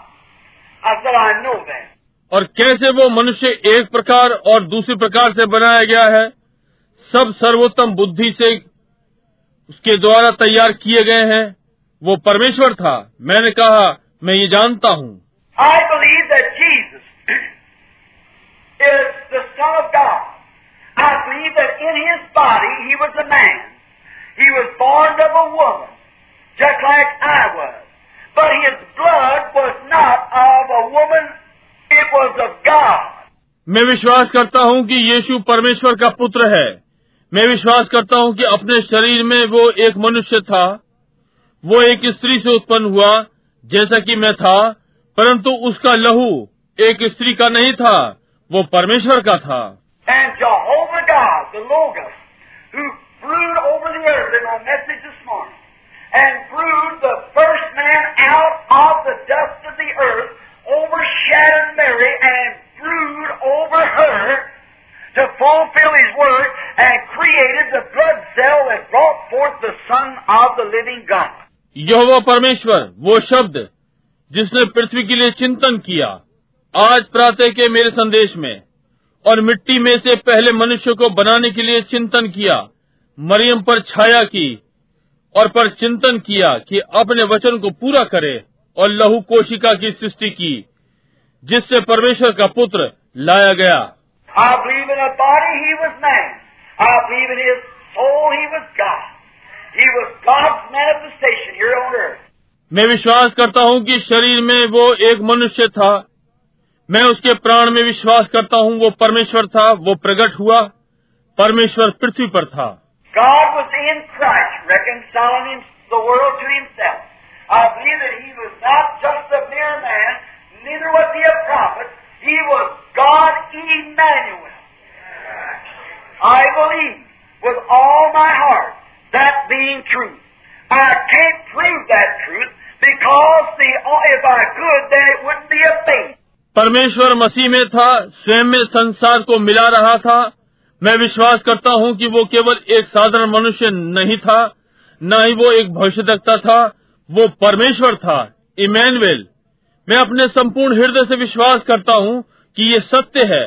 I said, I know that. और कैसे वो मनुष्य एक प्रकार और दूसरे प्रकार से बनाया गया है सब सर्वोत्तम बुद्धि से उसके द्वारा तैयार किए गए हैं वो परमेश्वर था मैंने कहा मैं ये जानता हूँ I believe that Jesus is the Son of God. I believe that in His body He was a man. He was born of a woman, just like I was. But His blood was not of a woman, it was of God. मैं विश्वास करता हूँ कि यीशु परमेश्वर का पुत्र है मैं विश्वास करता हूँ कि अपने शरीर में वो एक मनुष्य था वो एक स्त्री से उत्पन्न हुआ जैसा कि मैं था परंतु उसका लहू एक स्त्री का नहीं था वो परमेश्वर का था And Jehovah God, the Logos, who brewed over the earth in my message this morning, and brewed the first man out of the dust of the earth, overshadowed Mary and brewed over her to fulfill his word and created the blood cell that brought forth the Son of the living God. यहोवा परमेश्वर वो शब्द जिसने पृथ्वी के लिए चिंतन किया आज प्रातः के मेरे संदेश में और मिट्टी में से पहले मनुष्य को बनाने के लिए चिंतन किया मरियम पर छाया की और पर चिंतन किया कि अपने वचन को पूरा करे और लहू कोशिका की सृष्टि की जिससे परमेश्वर का पुत्र लाया गया I believe in a body he was man. I believe in his soul he was God. He was God's manifestation here on earth. मैं विश्वास करता हूँ कि शरीर में वो एक मनुष्य था मैं उसके प्राण में विश्वास करता हूँ वो परमेश्वर था वो प्रकट हुआ परमेश्वर पृथ्वी पर था God was in Christ, reconciling him, the world to himself. I believe that he was not just a mere man, neither was he a prophet. He was God Emmanuel. I believe with all my heart that being truth. I can't prove that truth because the, if I could, then it wouldn't be a faith. परमेश्वर मसीह में था, स्वयं में संसार को मिला रहा था मैं विश्वास करता हूँ कि वो केवल एक साधारण मनुष्य नहीं था, न ही वो एक भविष्यदक्ता था, वो परमेश्वर था इमैनुअल मैं अपने संपूर्ण हृदय से विश्वास करता हूँ कि ये सत्य है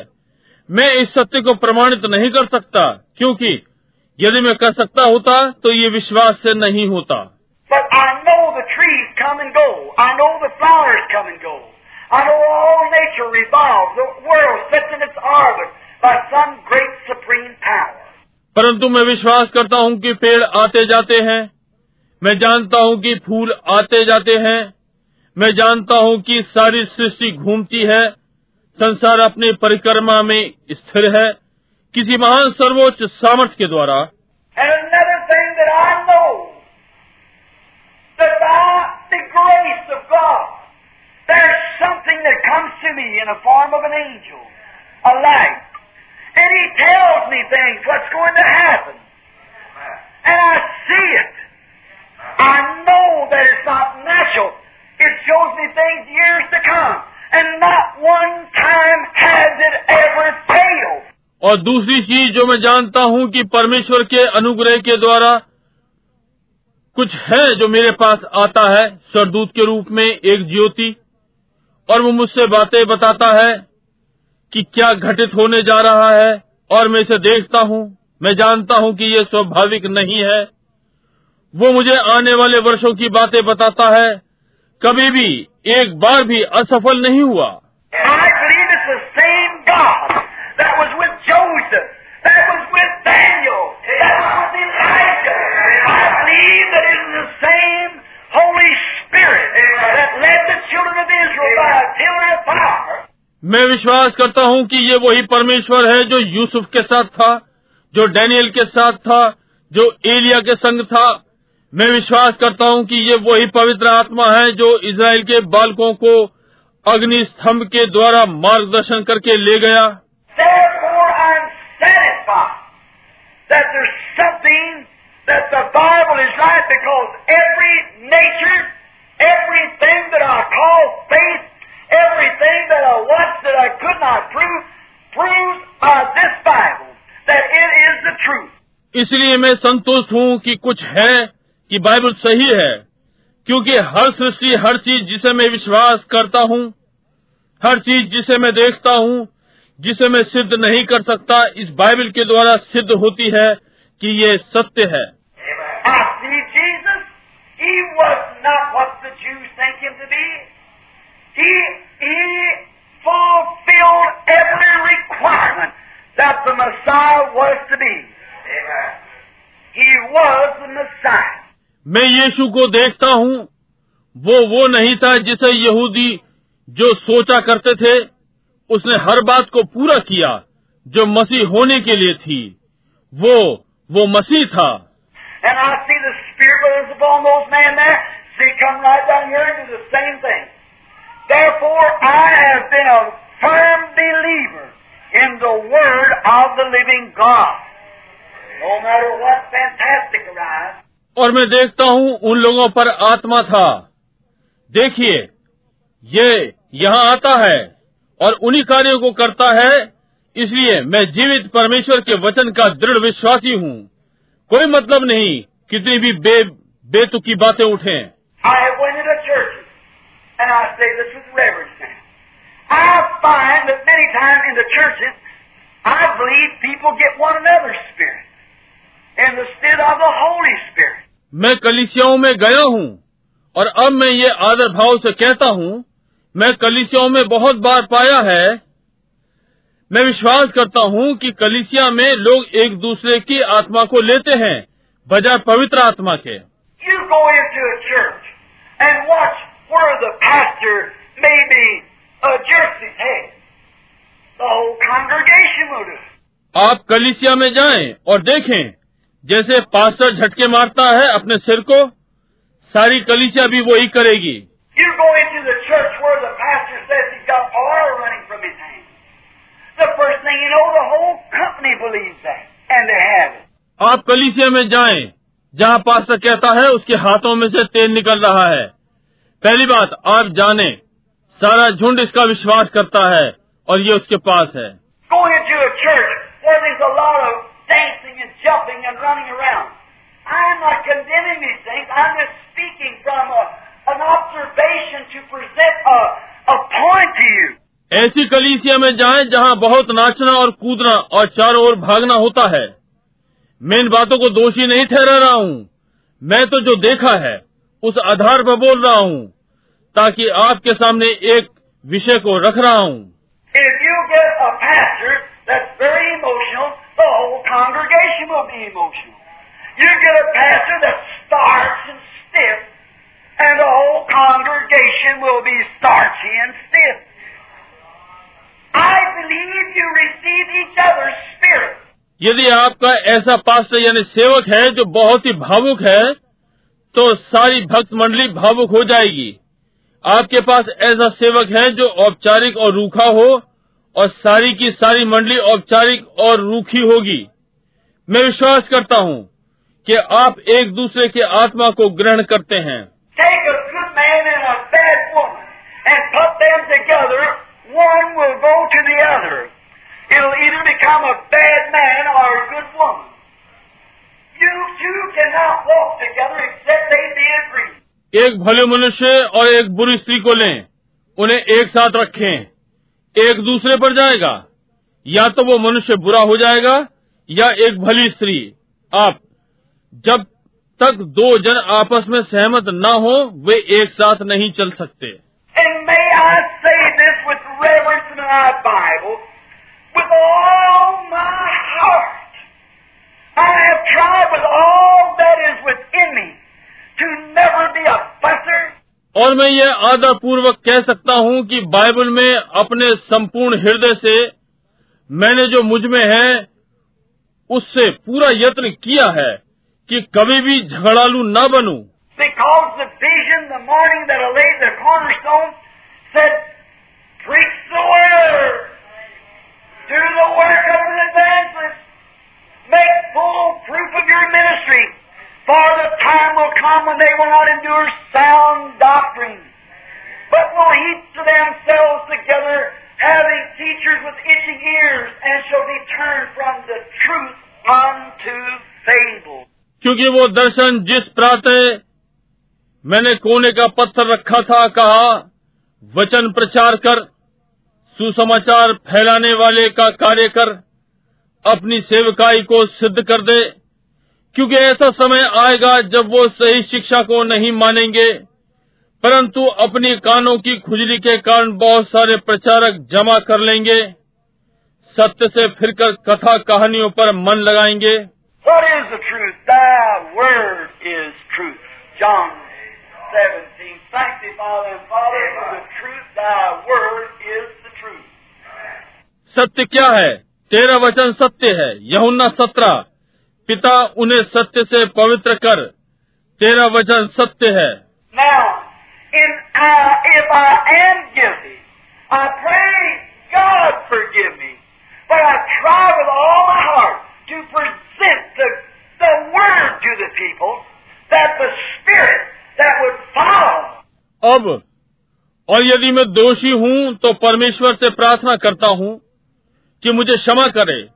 मैं इस सत्य को प्रमाणित नहीं कर सकता, क्योंकि यदि मैं कर सकता होता तो ये विश्वास से नहीं होता But I know the trees come and go. I know the flowers come and go. I know all nature revolves, the world sits in its orbit by some great supreme power. परंतु मैं विश्वास करता हूँ कि पेड़ आते जाते हैं। मैं जानता हूँ कि फूल आते जाते हैं। मैं जानता हूँ कि सारी सृष्टि घूमती है। संसार अपने परिक्रमा में स्थिर है। किसी महान सर्वोच्च सामर्थ्य के द्वारा। That something that comes to me in the form of an angel, a light. And he tells me things, what's going to happen. And I see it. I know that it's not natural. It shows me things years to come. And not one time has it ever failed. और दूसरी चीज़ जो मैं जानता हूँ कि परमेश्वर के अनुग्रह के द्वारा कुछ है जो मेरे पास आता है स्वरदूत के रूप में एक ज्योति और वो मुझसे बातें बताता है कि क्या घटित होने जा रहा है और मैं इसे देखता हूँ। मैं जानता हूँ कि ये स्वाभाविक नहीं है। वो मुझे आने वाले वर्षों की बातें बताता है। कभी भी एक बार भी असफल नहीं हुआ। Holy मैं विश्वास करता हूँ कि ये वही परमेश्वर है जो यूसुफ के साथ था जो डैनियल के साथ था जो एलिया के संग था। मैं विश्वास करता हूँ कि ये वही पवित्र आत्मा है जो इसराइल के बालकों को अग्नि स्तंभ के द्वारा मार्गदर्शन करके ले गया। That the Bible is right because every nature everything that I call faith, everything that I watched that I could not prove, proves by this Bible that it is the truth. इसलिए मैं संतुष्ट हूँ कि कुछ है कि Bible सही है क्योंकि हर सृष्टि हर चीज़ जिसे मैं विश्वास करता हूँ हर चीज़ जिसे मैं देखता हूँ जिसे मैं सिद्ध नहीं कर सकता इस बाइबल के द्वारा सिद्ध होती है कि ये सत्य है I see Jesus. He was not what the Jews think him to be. He, he fulfilled every requirement that the Messiah was to be. He was the Messiah. मैं यीशु को देखता हूँ वो वो नहीं था जिसे यहूदी जो सोचा करते थे उसने हर बात को पूरा किया जो मसीह होने के लिए थी वो वो मसीह था And I see the Spirit was upon those men there. See, come right down here and do the same thing. Therefore, I have been a firm believer in the Word of the living God. No matter what fantastic arrives, और मैं देखता हूँ उन लोगों पर आत्मा था देखिए ये यहाँ आता है और उन्हीं कार्यों को करता है इसलिए मैं जीवित परमेश्वर के वचन का दृढ़ विश्वासी हूँ कोई मतलब नहीं कितनी भी बे बेतुकी बातें उठें I have went into churches, and I say this with reverence now. I find that many times in the churches, I believe people get one another's spirit instead of the Holy Spirit. मैं कलिसियाओं में गया हूँ और अब मैं ये आदर भाव से कहता हूँ मैं कलिसियाओं में बहुत बार पाया है मैं विश्वास करता हूँ कि कलिसिया में लोग एक दूसरे की आत्मा को लेते हैं बजाय पवित्र आत्मा के You go into a church and watch where the pastor may be adjusting. Hey, the whole congregation will do आप कलिसिया में जाएँ और देखें जैसे पास्टर झटके मारता है अपने सिर को सारी कलिसिया भी वो ही करेगी आप कलिसिया में जाएँ जहाँ पास्टर कहता है उसके हाथों में से तेल निकल रहा है। पहली बात आप जाने सारा झुंड इसका विश्वास करता है और ये उसके पास है। ऐसी कलीसिया में जाए जहाँ बहुत नाचना और कूदना और चारों ओर भागना होता है। मैं इन बातों को दोषी नहीं ठहरा रहा हूँ। मैं तो जो देखा है उस आधार पर बोल रहा हूँ। ताकि आपके सामने एक विषय को रख रहा हूँ। यदि आपका ऐसा पास्टर यानी सेवक है जो बहुत ही भावुक है तो सारी भक्त मंडली भावुक हो जाएगी। आपके पास ऐसा सेवक है जो औपचारिक और रूखा हो, और सारी की सारी मंडली औपचारिक और रूखी होगी। मैं विश्वास करता हूँ कि आप एक दूसरे के आत्मा को ग्रहण करते हैं। एक भले मनुष्य और एक बुरी स्त्री को लें, उन्हें एक साथ रखें। एक दूसरे पर जाएगा। या तो वो मनुष्य बुरा हो जाएगा, या एक भली स्त्री। आप, जब तक दो जन आपस में सहमत न हो, वे एक साथ नहीं चल सकते. I have tried with all that is within me to never be a fusser, और मैं ये आदर पूर्वक कह सकता हूँ कि बाइबल में अपने संपूर्ण हृदय से मैंने जो मुझ में है उससे पूरा यत्न किया है कि कभी भी झगड़ालू न बनूं because the vision the morning that I laid the cornerstone said, Preach the word, do the work of an evangelist, make full proof of your ministry, For the time will come when they will not endure sound doctrine, but will heap to themselves together, having teachers with itching ears, and shall be turned from the truth unto fable. क्योंकि वो दर्शन जिस प्रातः मैंने कोने का पत्थर रखा था कहा वचन प्रचार कर सुसमाचार फैलाने वाले का कार्य कर अपनी सेवकाई को सिद्ध कर दे क्योंकि ऐसा समय आएगा जब वो सही शिक्षा को नहीं मानेंगे परंतु अपनी कानों की खुजली के कारण बहुत सारे प्रचारक जमा कर लेंगे सत्य से फिरकर कथा कहानियों पर मन लगाएँगे What is the truth? Thy word is truth. John 17. Sanctify them, Father, for the truth. Thy word is the truth. सत्य क्या है तेरा वचन सत्य है यहुन्ना सत्रह पिता उन्हें सत्य से पवित्र कर। तेरा वचन सत्य है। अब और यदि मैं दोषी हूँ तो परमेश्वर से प्रार्थना करता हूँ कि मुझे क्षमा करे।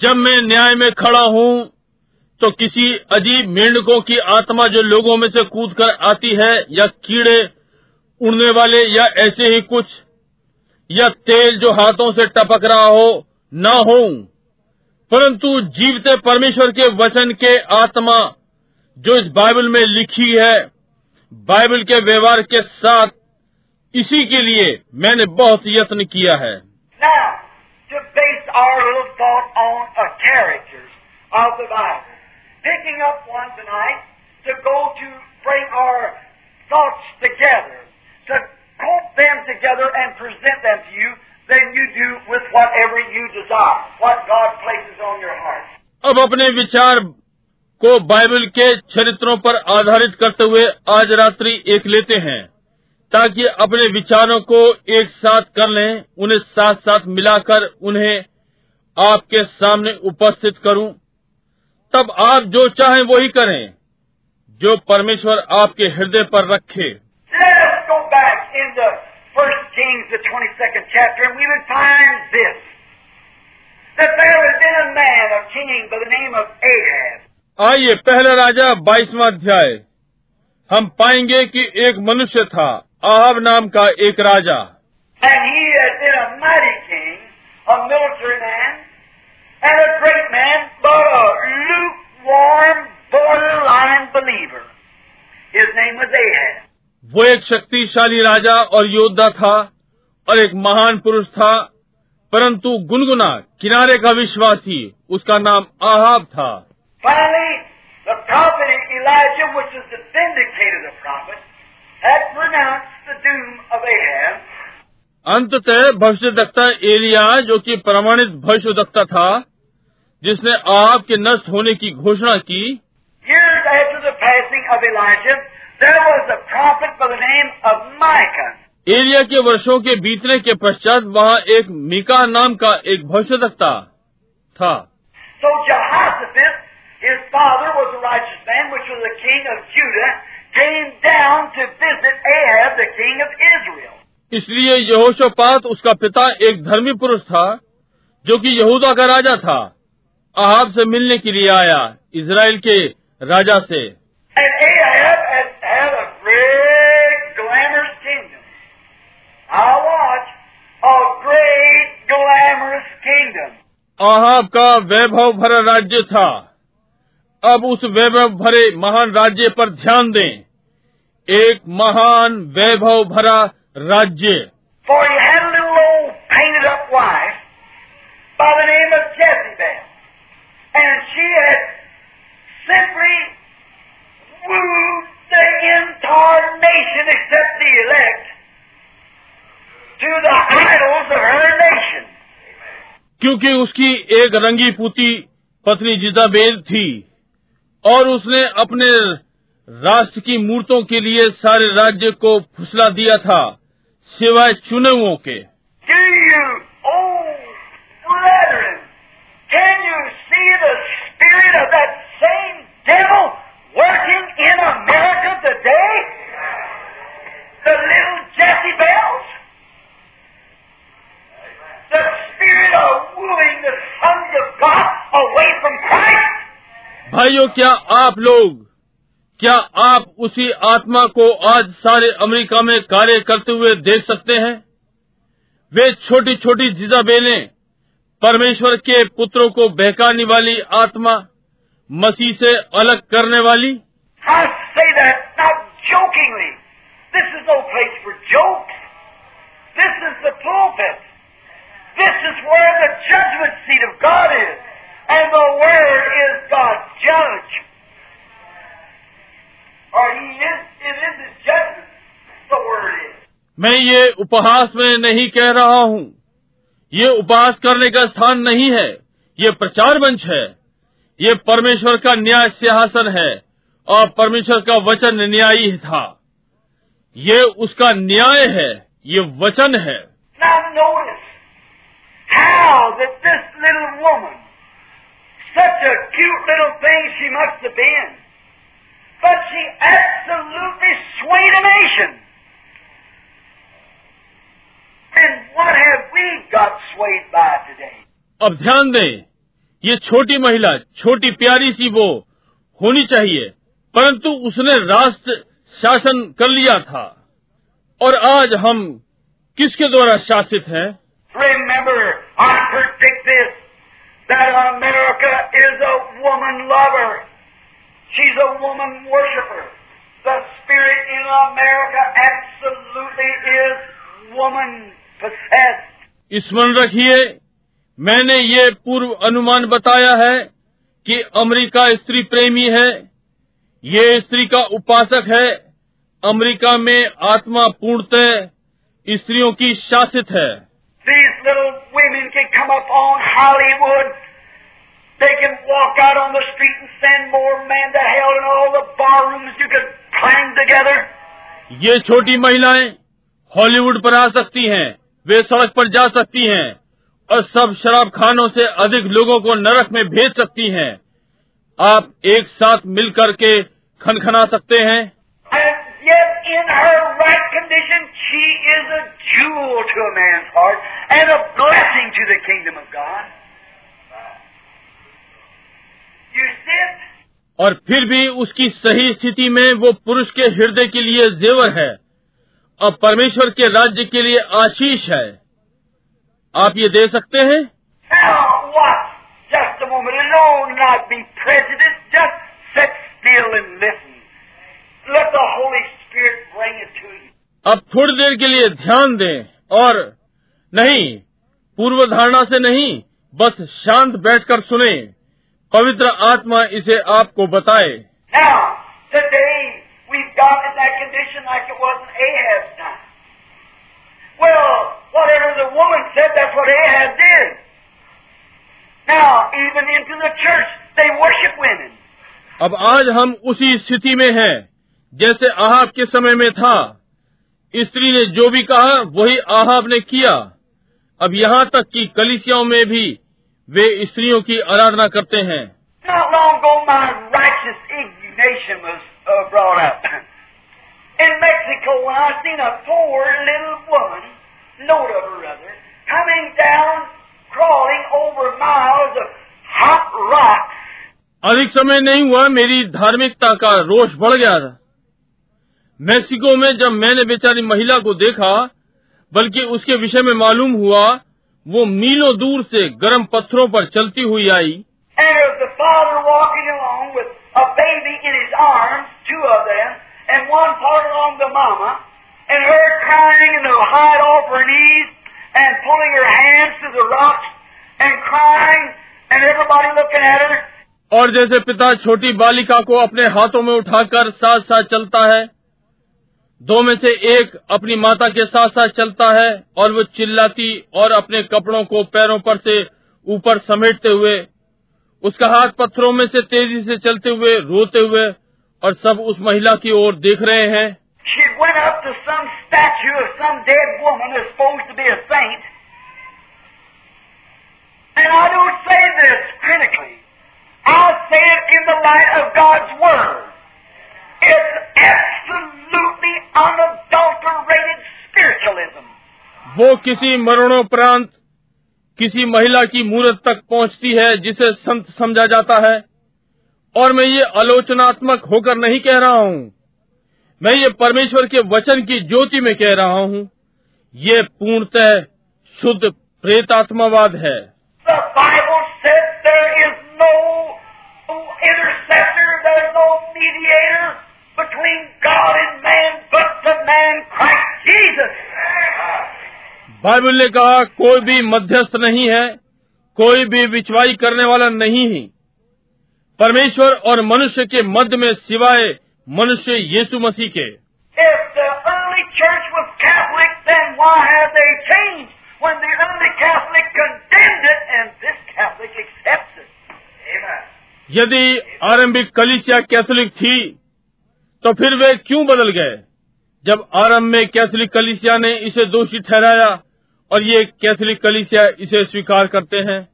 जब मैं न्याय में खड़ा हूँ तो किसी अजीब मेंढकों की आत्मा जो लोगों में से कूद कर आती है या कीड़े उड़ने वाले या ऐसे ही कुछ या तेल जो हाथों से टपक रहा हो न हो परंतु जीवते परमेश्वर के वचन के आत्मा जो इस बाइबल में लिखी है बाइबल के व्यवहार के साथ इसी के लिए मैंने बहुत यत्न किया है। अब अपने विचार को बाइबल के चरित्रों पर आधारित करते हुए आज रात्रि एक लेते हैं। ताकि अपने विचारों को एक साथ कर लें उन्हें साथ साथ मिलाकर उन्हें आपके सामने उपस्थित करूँ तब आप जो चाहें वही करें जो परमेश्वर आपके हृदय पर रखे Let us go back in the First Kings, the 22nd chapter, and we would find this. That there had been a man, a king by the name of Ahab. आइए पहला राजा बाईसवा अध्याय हम पाएँगे कि एक मनुष्य था आहब नाम का एक राजा And he had been a mighty king, a military man, and a great man, but a lukewarm, borderline believer. His name was Ahab. वो एक शक्तिशाली राजा और योद्धा था और एक महान पुरुष था परंतु गुनगुना किनारे का विश्वासी उसका नाम आहाब था Finally, the prophet Elijah, which is the vindicated prophet, had pronounced अंततः भविष्यद्वक्ता एलिया जो कि प्रमाणित भविष्यद्वक्ता था जिसने आपके नष्ट होने की घोषणा की। एरिया के वर्षों के बीतने के पश्चात वहाँ एक मिका नाम का एक भविष्यद्वक्ता था। so, इसलिए यहोशोपात उसका पिता एक धर्मी पुरुष था जो कि यहूदा का राजा था अहाब से मिलने के लिए आया इसराइल के राजा से। अहाब का वैभव भरा राज्य था। अब उस वैभव भरे महान राज्य पर ध्यान दें। एक महान वैभव भरा राज्य। क्योंकि उसकी एक रंगी पुती पत्नी जिजाबेल थी और उसने अपने राष्ट्र की मूर्तों के लिए सारे राज्य को फुसला दिया था सिवाय चुनावों के। भाइयों क्या आप लोग क्या आप उसी आत्मा को आज सारे अमेरिका में कार्य करते हुए देख सकते हैं? वे छोटी छोटी जिजाबेले परमेश्वर के पुत्रों को बहकाने वाली आत्मा, मसीह से अलग करने वाली? Judgement seat of God is and is God मैं ये उपहास में नहीं कह रहा हूँ। ये उपहास करने का स्थान नहीं है। ये प्रचार मंच है। ये परमेश्वर का न्याय सिंहासन है और परमेश्वर का वचन न्यायी था। ये उसका न्याय है। ये वचन है। Now, but she absolutely swayed a nation. And what have we got swayed by today? अब ध्यान दें ये छोटी महिला छोटी प्यारी सी वो होनी चाहिए परंतु उसने राष्ट्र शासन कर लिया था और आज हम किसके द्वारा शासित हैं Remember, I predict this, that America is a woman lover. She's a woman worshiper. The spirit in America absolutely is woman possessed. स्मरण रखिए मैंने ये पूर्व अनुमान बताया है कि अमेरिका स्त्री प्रेमी है ये स्त्री का उपासक है अमेरिका में आत्मा पूर्णतः स्त्रियों की शासित है These little women can come up on Hollywood. They can walk out on the street and send more men to hell in all the barrooms you could clang together. ये छोटी महिलाएँ हॉलीवुड पर आ सकती हैं वे सड़क पर जा सकती हैं और सब शराब खानों से अधिक लोगों को नरक में भेज सकती हैं आप एक साथ मिलकर के खनखना सकते हैं yet, in her right condition, she is a jewel to a man's heart and a blessing to the kingdom of God. और फिर भी उसकी सही स्थिति में वो पुरुष के हृदय के लिए जेवर है और परमेश्वर के राज्य के लिए आशीष है आप ये दे सकते हैं अब थोड़ी देर के लिए ध्यान दें और नहीं पूर्व धारणा से नहीं, बस शांत बैठकर सुनें। पवित्र आत्मा इसे आपको बताए। अब आज हम उसी स्थिति में हैं, जैसे आहाब के समय में था। स्त्री ने जो भी कहा वही आहाब ने किया। अब यहाँ तक कि कलिसियाओं में भी वे स्त्रियों की आराधना करते हैं Not long ago, my righteous indignation was uh, brought up. In Mexico, when I seen a poor little woman, note of her other, coming down, crawling over miles of hot rocks, अधिक समय नहीं हुआ मेरी धार्मिकता का रोष बढ़ गया था मेक्सिको में जब मैंने बेचारी महिला को देखा बल्कि उसके विषय में मालूम हुआ वो मीलों दूर से गर्म पत्थरों पर चलती हुई आई। और जैसे पिता छोटी बालिका को अपने हाथों में उठाकर साथ साथ चलता है दो में से एक अपनी माता के साथ साथ चलता है और वो चिल्लाती और अपने कपड़ों को पैरों पर से ऊपर समेटते हुए उसका हाथ पत्थरों में से तेज़ी से चलते हुए रोते हुए और सब उस महिला की ओर देख रहे हैं. And I don't say this critically. I say it in the light of God's Word. It's absolutely unadulterated spiritualism. वो किसी मरणोपरांत किसी महिला की मूर्त तक पहुँचती है जिसे संत समझा जाता है। और मैं ये आलोचनात्मक होकर नहीं कह रहा हूँ। मैं ये परमेश्वर के वचन की ज्योति में कह रहा हूँ। ये पूर्णतः शुद्ध प्रेतात्मावाद है। Is no no बाइबल ने कहा कोई भी मध्यस्थ नहीं है कोई भी विचवाई करने वाला नहीं है। परमेश्वर और मनुष्य के मध्य में सिवाय मनुष्य यीशु मसीह के। यदि आरंभिक कलिसिया कैथोलिक थी तो फिर वे क्यों बदल गए? जब आरंभ में कैथलिक कलिसिया ने इसे दोषी ठहराया और ये कैथलिक कलिसिया इसे स्वीकार करते हैं।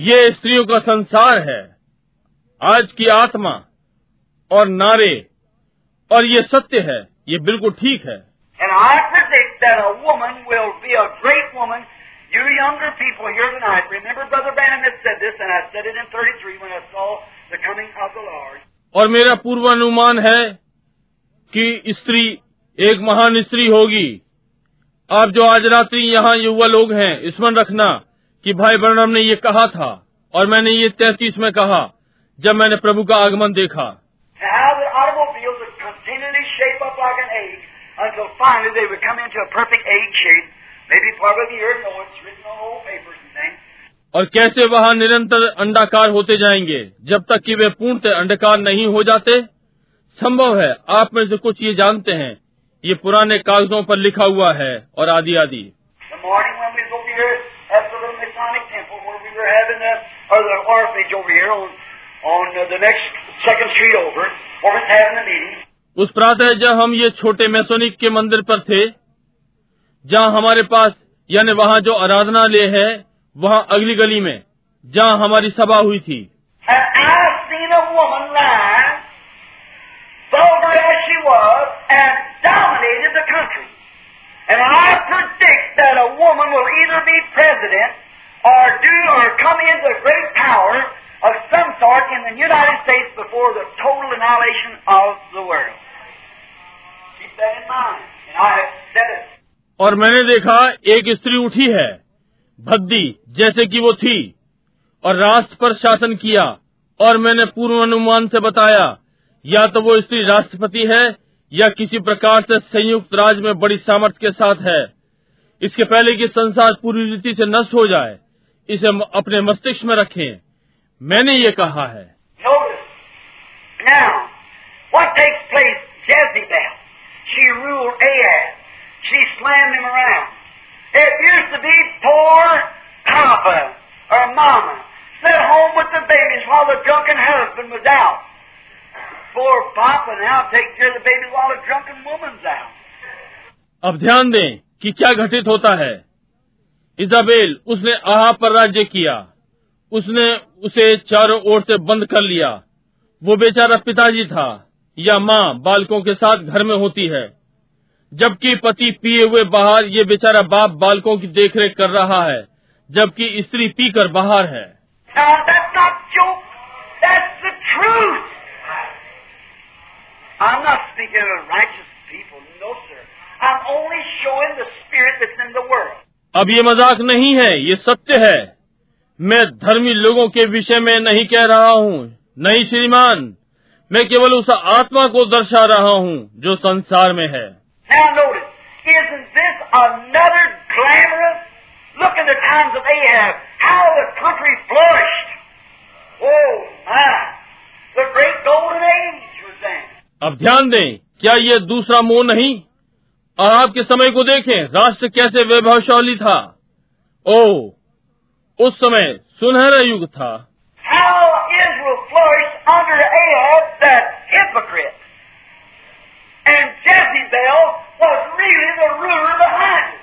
ये स्त्रियों का संसार है आज की आत्मा और नारे और ये सत्य है ये बिल्कुल ठीक है। And I predict that a woman will be a great woman You younger people here tonight, remember Brother Branham had said this, and I said it in 33 when I saw the coming of the Lord. और मेरा पूर्वानुमान है कि स्त्री एक महान स्त्री होगी आप जो आज रात्रि यहाँ युवा लोग हैं स्मरण रखना कि भाई बर्णम ने ये कहा था और मैंने ये तैतीस में कहा जब मैंने प्रभु का आगमन देखा until finally they would come into a perfect egg shape. Maybe part of the year, no, it's और कैसे वहाँ निरंतर अंडाकार होते जाएँगे? जब तक कि वे पूर्णतः अंडाकार नहीं हो जाते संभव है आप में से कुछ ये जानते हैं। ये पुराने कागजों पर लिखा हुआ है और आदि आदि। उस प्रातः जब हम ये छोटे मैसोनिक के मंदिर पर थे जहाँ हमारे पास यानी वहाँ जो आराधनालय है वहाँ अगली गली में जहाँ हमारी सभा हुई थी total annihilation of the world. Keep that in mind. And I have said it. और मैंने देखा एक स्त्री उठी है भद्दी जैसे कि वो थी और राष्ट्र पर शासन किया और मैंने पूर्वानुमान से बताया या तो वो स्त्री राष्ट्रपति है या किसी प्रकार से संयुक्त राज्य में बड़ी सामर्थ्य के साथ है इसके पहले कि संसार पूरी रीति से नष्ट हो जाए इसे अपने मस्तिष्क में रखें मैंने ये कहा है Now, what takes place? Jezebel. She ruled Ahab. She slammed him around. It used to be poor Papa or Mama sat home with the babies while the drunken husband was out. Poor Papa now takes care of the baby while the drunken woman's out. अब ध्यान दें कि क्या घटित होता है Isabel उसने आहा पर राज्य किया उसने उसे चारों ओर से बंद कर लिया वो बेचारा पिताजी था या माँ बालकों के साथ घर में होती है जबकि पति पिए हुए बाहर ये बेचारा बाप बालकों की देखरेख कर रहा है, जबकि स्त्री पीकर बाहर है. अब ये मज़ाक नहीं है, ये सत्य है। मैं धर्मी लोगों के विषय में नहीं कह रहा हूँ, नहीं श्रीमान। मैं केवल उस आत्मा को दर्शा रहा हूँ, जो संसार में है। Now, notice. Isn't this another glamorous? Look at the times of Ahab. How the country flourished. Oh, my. The great golden age was then. अब ध्यान दें क्या ये दूसरा मोह नहीं आहाब के समय को देखें राष्ट्र कैसे वैभवशाली था ओ उस समय सुनहरा युग था How Israel flourished under Ahab, the hypocrite. And Jezebel was really the ruler behind it.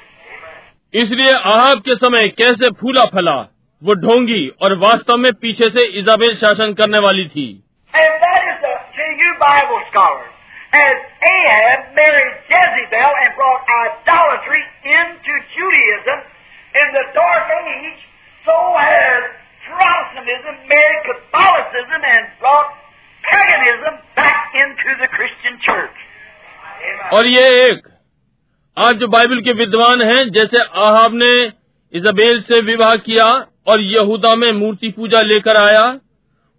इसलिए आहाब के समय कैसे फूला फला वो ढोंगी और वास्तव में पीछे से इजाबेल शासन करने वाली थी And that is a, to you Bible scholars, as Ahab married Jezebel and brought idolatry into Judaism in the dark age, so has Protestantism married Catholicism and brought paganism back into the Christian church. और ये एक आज जो Bible के विद्वान हैं जैसे Ahab ने इजबेल से विवाह किया और यहूदा में मूर्ति पूजा लेकर आया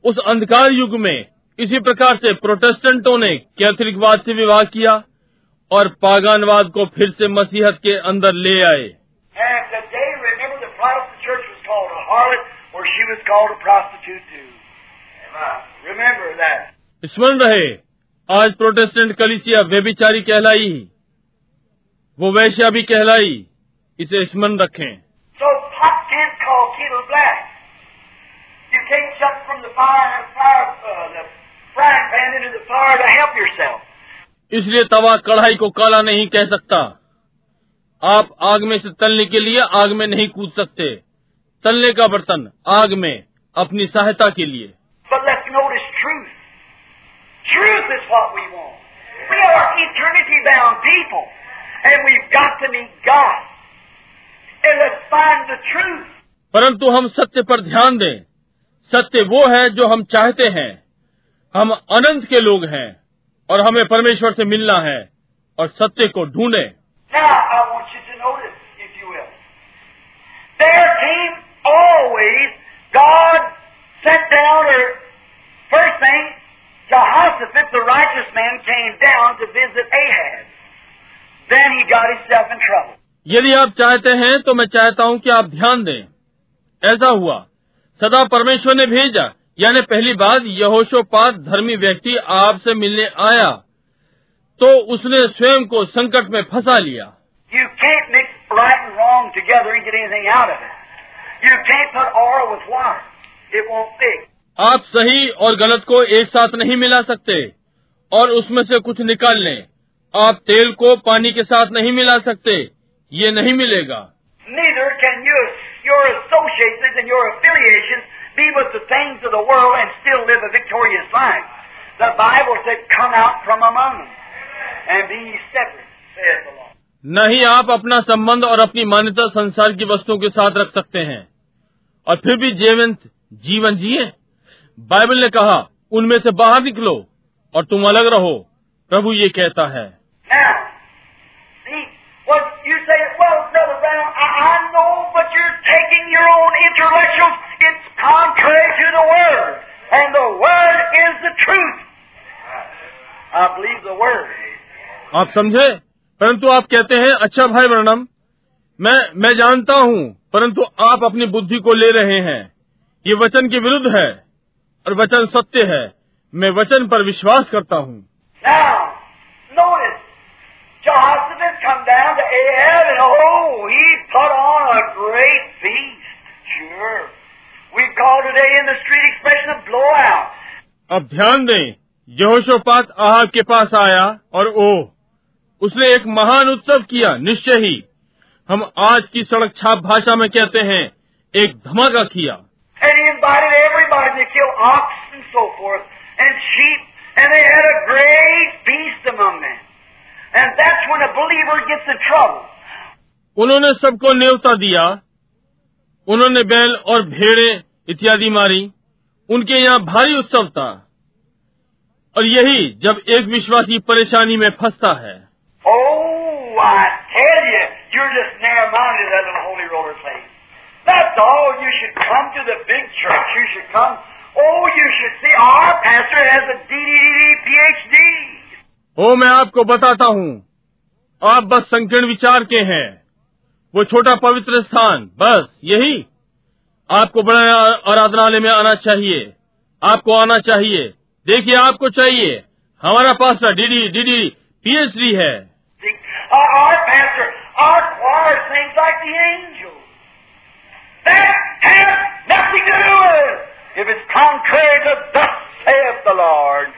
उस अंधकार युग में इसी प्रकार से प्रोटेस्टेंटों ने कैथोलिकवाद से विवाह किया और पागानवाद को फिर से मसीहत के अंदर ले आए. स्मरण रहे आज प्रोटेस्टेंट कलिसिया वेबिचारी कहलाई वो वैश्या भी कहलाई इसे स्मरण रखें। इसलिए तवा कढ़ाई को काला नहीं कह सकता। आप आग में से तलने के लिए आग में नहीं कूद सकते। तलने का बर्तन आग में अपनी सहायता के लिए। But let's notice truth. Truth is what we want. We are eternity bound people, and we've got to meet God. And let's find the truth. परंतु हम सत्य पर ध्यान दें सत्य वो है जो हम चाहते हैं हम अनंत के लोग हैं और हमें परमेश्वर से मिलना है और सत्य को ढूंढें Now, I want you to notice, if you will. There came always, God sent down, or first thing, Jehoshaphat, the righteous man, came down to visit Ahaz. Then he got himself in trouble. यदि आप चाहते हैं तो मैं चाहता हूँ कि आप ध्यान दें। ऐसा हुआ। सदा परमेश्वर ने भेजा। यानी पहली बार यहोशोपात धर्मी व्यक्ति आपसे मिलने आया। तो उसने स्वयं को संकट में फंसा लिया। Right आप सही और गलत को एक साथ नहीं मिला सकते और उसमें से कुछ निकाल लें। आप तेल को पानी के साथ नहीं मिला सकते ये नहीं मिलेगा। नहीं आप अपना संबंध और अपनी मान्यता संसार की वस्तुओं के साथ रख सकते हैं। और फिर भी जीवंत जीवन जिये जीवं बाइबल ने कहा उनमें से बाहर निकलो और तुम अलग रहो। प्रभु ये कहता है। आप समझे? परंतु आप कहते हैं अच्छा भाई वर्णम मैं मैं जानता हूँ परंतु आप अपनी बुद्धि को ले रहे हैं। ये वचन के विरुद्ध है। और वचन सत्य है। मैं वचन पर विश्वास करता हूँ। अब ध्यान दें यहोशोपात आहाब के पास आया और ओ उसने एक महान उत्सव किया निश्चय ही। हम आज की सड़क छाप भाषा में कहते हैं एक धमाका किया। And he invited everybody to kill ox and so forth, and sheep, and they had a great feast among them. And that's when a believer gets in trouble. उन्होंने सबको न्योता दिया उन्होंने बैल और भेड़े इत्यादि मारी उनके यहाँ भारी उत्सव था और यही जब एक विश्वासी परेशानी में फंसता है Oh, I tell you, you're just narrow-minded, holy roller. That's all. You should come to the big church. You should come. Oh, you should see our pastor has a DDD PhD. ओ मैं आपको बताता हूँ आप बस संकीर्ण विचार के हैं वो छोटा पवित्र स्थान बस यही आपको बड़े आराधनालय में आना चाहिए आपको आना चाहिए देखिए आपको चाहिए हमारा पास्टर डीडी डीडी पीएचडी है our, our pastor, our choir sings like the angels. that has nothing to do with if it's contrary to thus saith the Lord.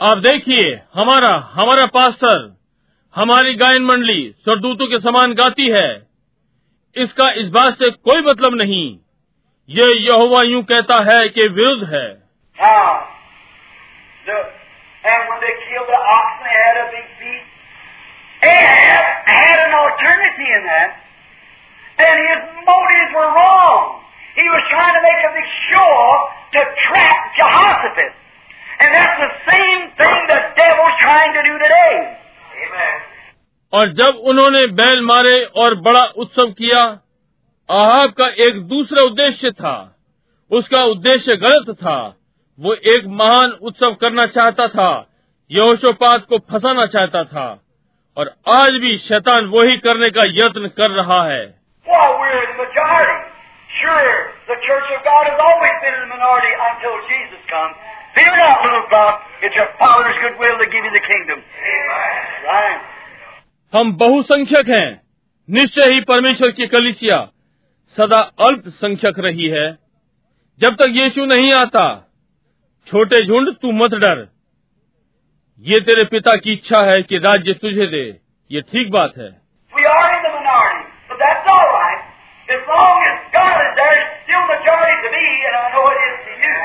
आप देखिए हमारा हमारा पास्टर हमारी गायन मंडली सरदूतों के समान गाती है। इसका इस बात से कोई मतलब नहीं। ये यहुआ यूँ कहता है कि विरुद्ध है। Now, the, and his motives were wrong. He was trying to make a big show to trap Jehoshaphat. And that's the same thing the devil's trying to do today. Amen. और जब उन्होंने बैल मारे और बड़ा उत्सव किया आहाब का एक दूसरा उद्देश्य था उसका उद्देश्य गलत था वो एक महान उत्सव करना चाहता था यहोशोपात को फंसाना चाहता था और आज भी शैतान वही करने का यत्न कर रहा है Well, we're in the majority. Sure, the Church of God has always been in the minority until Jesus comes. Fear not, little flock. It's your Father's good will to give you the kingdom. Right. हम बहुसंख्यक हैं निश्चय ही परमेश्वर की कलिसिया सदा अल्पसंख्यक रही है जब तक यीशु नहीं आता छोटे झुंड तू मत डर ये तेरे पिता की इच्छा है कि राज्य तुझे दे ये ठीक बात है We are in the minority, but that's all right. As long as God is majority to me, and I know it is to you.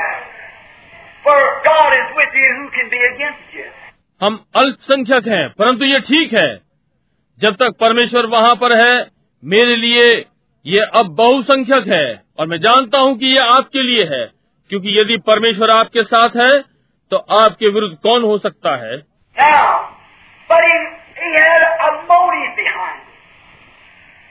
For God is with you, who can be against you? हम अल्पसंख्यक हैं परंतु ये ठीक है जब तक परमेश्वर वहाँ पर है मेरे लिए ये अब बहुसंख्यक है और मैं जानता हूँ कि ये आपके लिए है क्योंकि यदि परमेश्वर आपके साथ है तो आपके विरुद्ध कौन हो सकता है Now,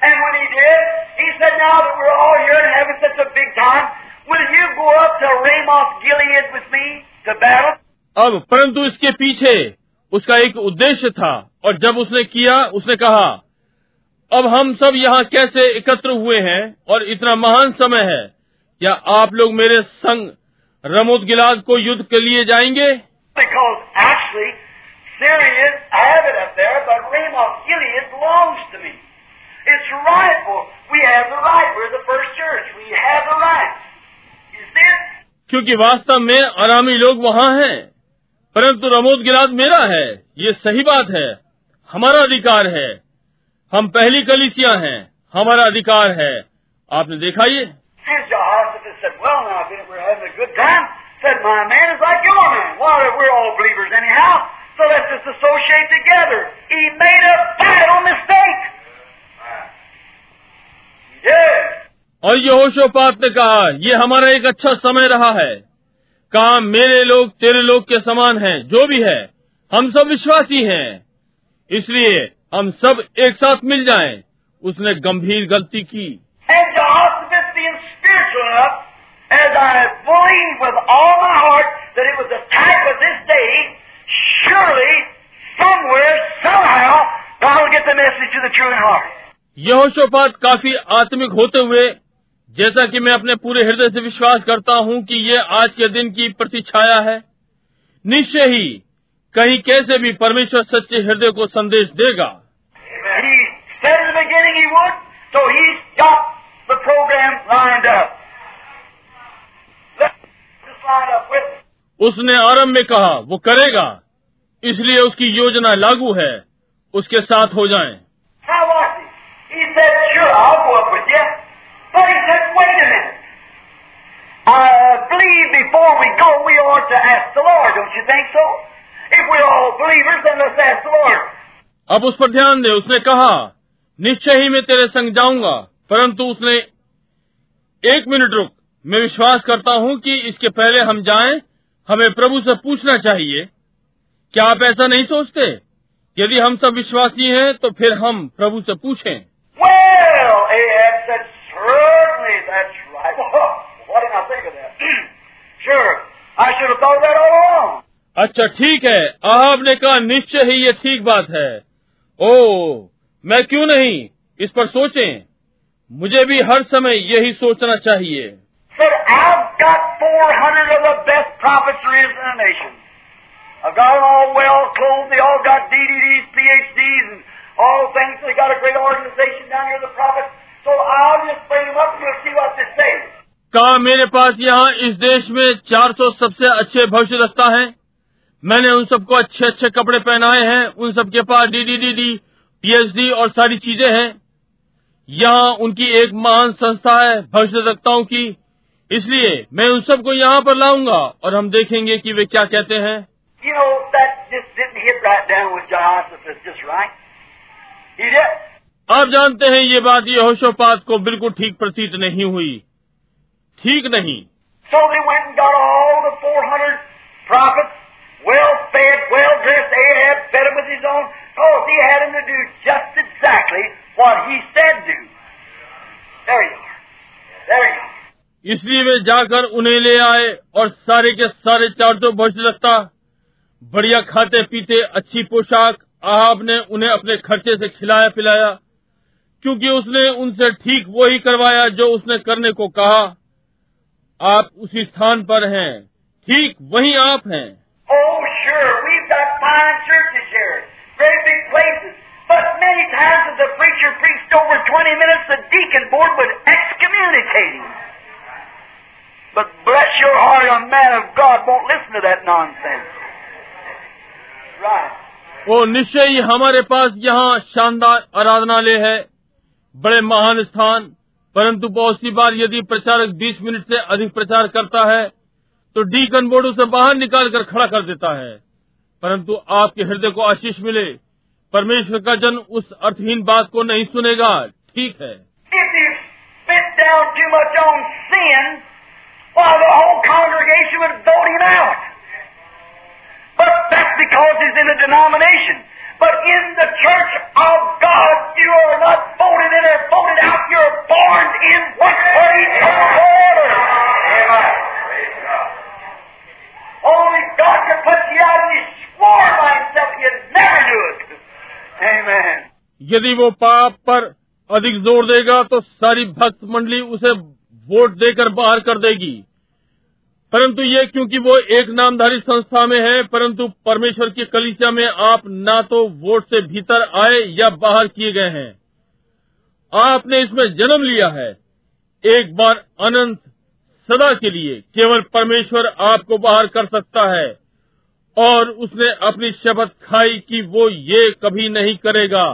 And when he did, he said, now that we're all here and having such a big time, will you go up to Ramoth Gilead with me to battle? अब परंतु इसके पीछे उसका एक उद्देश्य था और जब उसने किया उसने कहा अब हम सब यहाँ कैसे एकत्र हुए हैं और इतना महान समय है क्या आप लोग मेरे संग रमोद गिलाद को युद्ध के लिए जाएँगे actually, Syria, I have it up there, Gilead belongs to me. It's rightful. We have the right. We're the first church. We have the right. You see it? क्योंकि वास्तव में आरामी लोग वहाँ हैं परंतु रमोद गिलाद मेरा है ये सही बात है हमारा अधिकार है हम पहली कलिसिया हैं हमारा अधिकार है आपने देखा ये said, Well, My man is like your man. Why, we're all believers anyhow, so let's just associate together. He made a vital mistake. और यहोशोपात ने कहा यह हमारा एक अच्छा समय रहा है। काम मेरे लोग तेरे लोग के समान है जो भी है हम सब विश्वासी हैं। इसलिए हम सब एक साथ मिल जाए। उसने गंभीर गलती की। Surely, somewhere, somehow, God will get the message to the true in. यहोशोपात काफ़ी आत्मिक होते हुए जैसा कि मैं अपने पूरे हृदय से विश्वास करता हूँ कि ये आज के दिन की प्रतिछाया है। निश्चय ही कहीं कैसे भी परमेश्वर सच्चे हृदय को संदेश देगा। Would, so with उसने आरंभ में कहा वो करेगा इसलिए उसकी योजना लागू है उसके साथ हो जाएँ। He said, sure, I'll go up with you. But he said, wait a minute. I believe before we go, we ought to ask the Lord, don't you think so? If we're all believers, then let's ask the Lord. अब उस पर ध्यान दे उसने कहा निश्चय ही मैं तेरे संग जाऊँगा परंतु उसने एक मिनट रुक मैं विश्वास करता हूँ कि इसके पहले हम जाएँ हमें प्रभु से पूछना चाहिए क्या आप ऐसा नहीं सोचते यदि हम सब विश्वासी हैं तो फिर हम प्रभु से पूछें Well, Ahab said, certainly that's right. Why didn't I think of that? sure, I should have thought of that all along. अच्छा ठीक है आहाब ने कहा निश्चय ही ये ठीक बात है ओ मैं क्यों नहीं इस पर सोचें मुझे भी हर समय यही सोचना चाहिए Said, I've got 400 of the best prophets there is in the nation. I've got them all well clothed. They all got DDDs, PhDs, and all. They got a great organization down here, the prophets. So I'll just bring them up and we'll see what they say. कहा मेरे पास यहाँ इस देश में 400 सबसे अच्छे भविष्य रखता है मैंने उन सबको अच्छे अच्छे कपड़े पहनाए हैं उन सबके पास डीडीडीडी पीएचडी और सारी चीज़ें हैं यहाँ उनकी एक महान संस्था है भविष्य रखताओं की इसलिए मैं उन सबको यहाँ पर लाऊँगा और हम देखेंगे कि वे क्या कहते हैं You know, आप जानते हैं ये बात ये होशोपात को बिल्कुल ठीक प्रतीत नहीं हुई। ठीक नहीं। So इसलिए वे जाकर उन्हें ले आए और सारे के सारे चार तो सौ भोज रखता। बढ़िया खाते पीते अच्छी पोशाक आहाब ने उन्हें अपने खर्चे से खिलाया पिलाया क्योंकि उसने उनसे ठीक वही करवाया जो उसने करने को कहा। आप उसी स्थान पर हैं ठीक वही आप हैं। Oh, sure, वो निश्चय ही हमारे पास यहाँ शानदार आराधनालय है। बड़े महान स्थान परंतु बहुत सी बार यदि प्रचारक 20 मिनट से अधिक प्रचार करता है तो डीकन बोर्ड उसे बाहर निकाल कर खड़ा कर देता है। परंतु आपके हृदय को आशीष मिले। परमेश्वर का जन उस अर्थहीन बात को नहीं सुनेगा। ठीक है। Sin, why the whole congregation would vote him out. But that's because he's in a denomination. But in the church of God, you are not voted in or voted out. You're born in one place of order. Only God can put you out, and He swore by Himself He'd never do it. Amen. यदि वो पाप पर अधिक जोर देगा तो सारी भक्त मंडली उसे वोट देकर बाहर कर देगी परंतु ये क्योंकि वो एक नामधारी संस्था में है, परंतु परमेश्वर की कलिसिया में आप ना तो वोट से भीतर आए या बाहर किए गए हैं। आपने इसमें जन्म लिया है। एक बार अनंत सदा के लिए केवल परमेश्वर आपको बाहर कर सकता है, और उसने अपनी शपथ खाई कि वो ये कभी नहीं करेगा।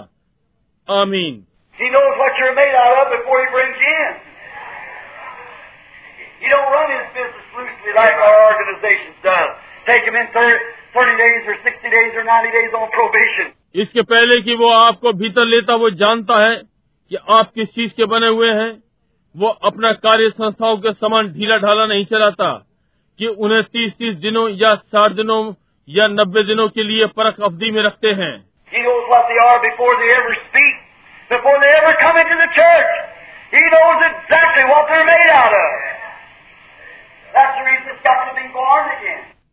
आमीन। He knows what you're made out of before He brings you in. He don't run his business loosely like our organization does. Take him in 30, इसके पहले कि वो आपको भीतर लेता वो जानता है कि आप किस चीज़ के बने हुए हैं। वो अपना कार्य संस्थाओं के समान ढीला ढाला नहीं चलाता कि उन्हें तीस तीस दिनों या साठ दिनों या नब्बे दिनों के लिए परख अवधि में रखते हैं। Exactly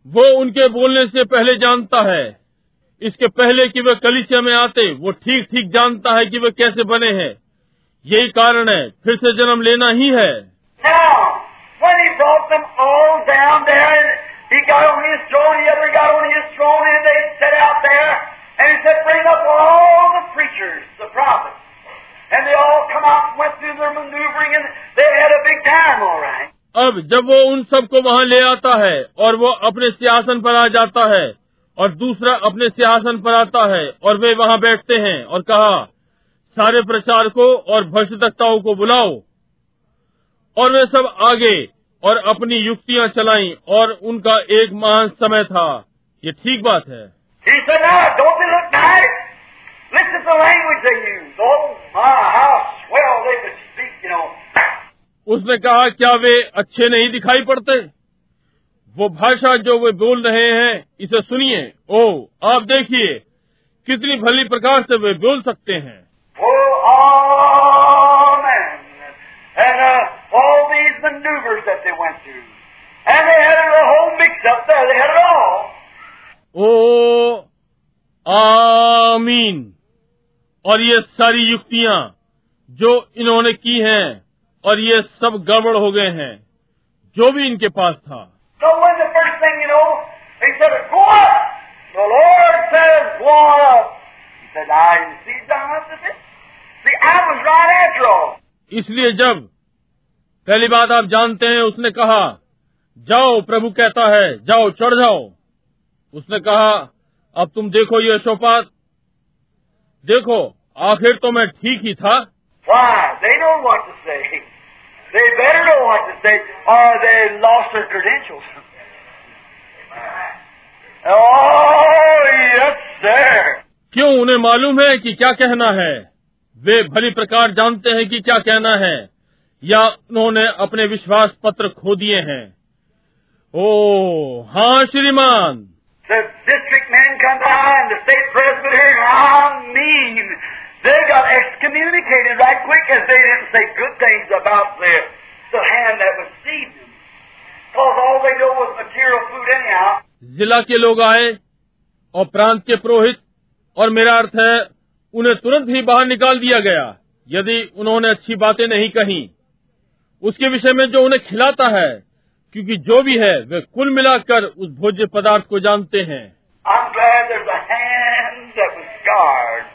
वो उनके बोलने से पहले जानता है इसके पहले कि वे कलिसिया में आते वो ठीक ठीक जानता है कि वे कैसे बने हैं यही कारण है फिर से जन्म लेना ही है. And they all come out and went through their maneuvering, and they had a big time, all right. अब जब वो उन सबको वहाँ ले आता है और वो अपने सिंहासन पर आ जाता है और दूसरा अपने सिंहासन पर आता है और वे वहाँ बैठते हैं और कहा सारे प्रचारकों और भविष्यवक्ताओं को बुलाओ और वे सब आगे और अपनी युक्तियाँ चलाई और उनका एक महान समय था ये ठीक बात है? Listen to the language they use. Oh, my, how swell they could speak, you know. उसने कहा क्या वे अच्छे नहीं दिखाई पड़ते? वो भाषा जो वे बोल रहे हैं इसे सुनिए। ओ आप देखिए कितनी भली प्रकार से वे बोल सकते हैं। ओ आमीन। और ये सारी युक्तियाँ जो इन्होंने की हैं और ये सब गड़बड़ हो गए हैं जो भी इनके पास था। इसलिए जब पहली बात आप जानते हैं उसने कहा जाओ प्रभु कहता है जाओ चढ़ जाओ। उसने कहा अब तुम देखो ये अशोपात देखो आखिर तो मैं ठीक ही था। They better know what to say, or they lost their credentials. oh, yes, sir. क्यों उन्हें मालूम है कि क्या कहना है वे भली प्रकार जानते हैं कि क्या कहना है या उन्होंने अपने विश्वास पत्र खो दिए हैं ओ हाँ श्रीमान they got excommunicated right quick as they didn't say good things about the, the hand that was them. Because all they know was material food anyhow. जिला के लोग आए और प्रांत के पुरोहित और मेरा अर्थ है उन्हें तुरंत ही बाहर निकाल दिया गया यदि उन्होंने अच्छी बातें नहीं कही उसके विषय में जो उन्हें खिलाता है क्योंकि जो भी है वे कुल मिलाकर उस भोज्य पदार्थ को जानते हैं I'm glad there's a hand that was scarred.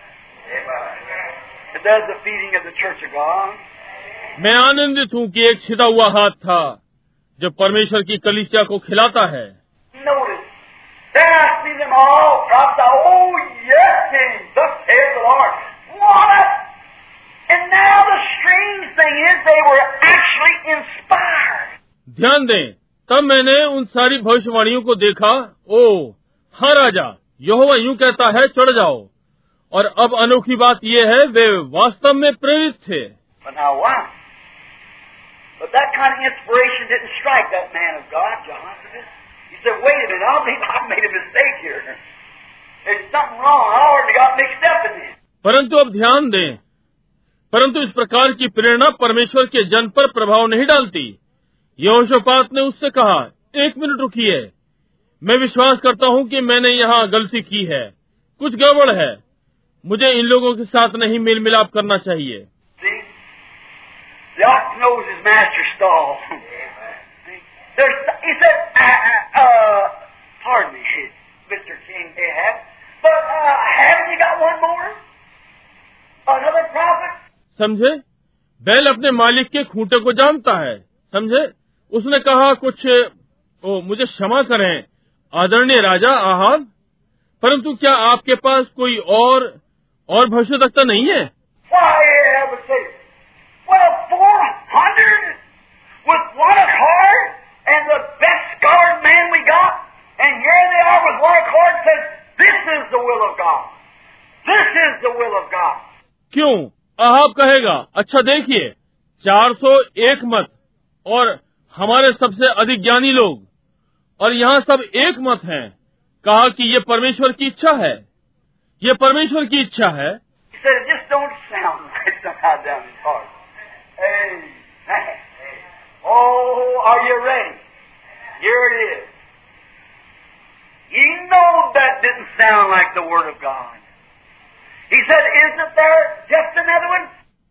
मैं आनंदित हूँ कि एक छिदा हुआ हाथ था जो परमेश्वर की कलिसिया को खिलाता है। ध्यान दें तब मैंने उन सारी भविष्यवाणियों को देखा ओ हाँ राजा यह यूँ कहता है चढ़ जाओ। और अब अनोखी बात यह है वे वास्तव में प्रेरित थे। परंतु अब ध्यान दें परंतु इस प्रकार की प्रेरणा परमेश्वर के जन पर प्रभाव नहीं डालती। यहोशपात ने उससे कहा एक मिनट रुकिए। मैं विश्वास करता हूँ कि मैंने यहाँ गलती की है। कुछ गड़बड़ है। मुझे इन लोगों के साथ नहीं मिल मिलाप करना चाहिए। समझे? बैल अपने मालिक के खूंटे को जानता है। समझे? उसने कहा कुछ ओ मुझे क्षमा करें आदरणीय राजा आहाद परंतु क्या आपके पास कोई और और भविष्य तकता नहीं है। क्यों? आप कहेगा अच्छा देखिए 401 मत और हमारे सबसे अधिक ज्ञानी लोग और यहाँ सब एक मत हैं। कहा कि ये परमेश्वर की इच्छा है। ये परमेश्वर की इच्छा है।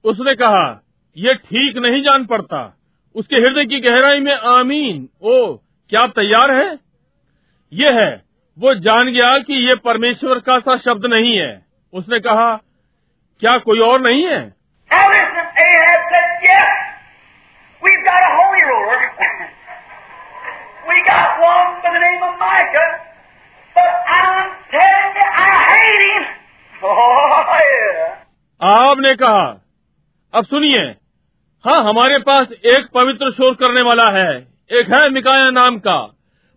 उसने कहा ये ठीक नहीं जान पड़ता। उसके हृदय की गहराई में आमीन। ओ क्या तैयार है? ये है वो जान गया कि ये परमेश्वर का सा शब्द नहीं है। उसने कहा क्या कोई और नहीं है? आपने कहा अब सुनिए हाँ हमारे पास एक पवित्र शोर करने वाला है। एक है मिकाया नाम का।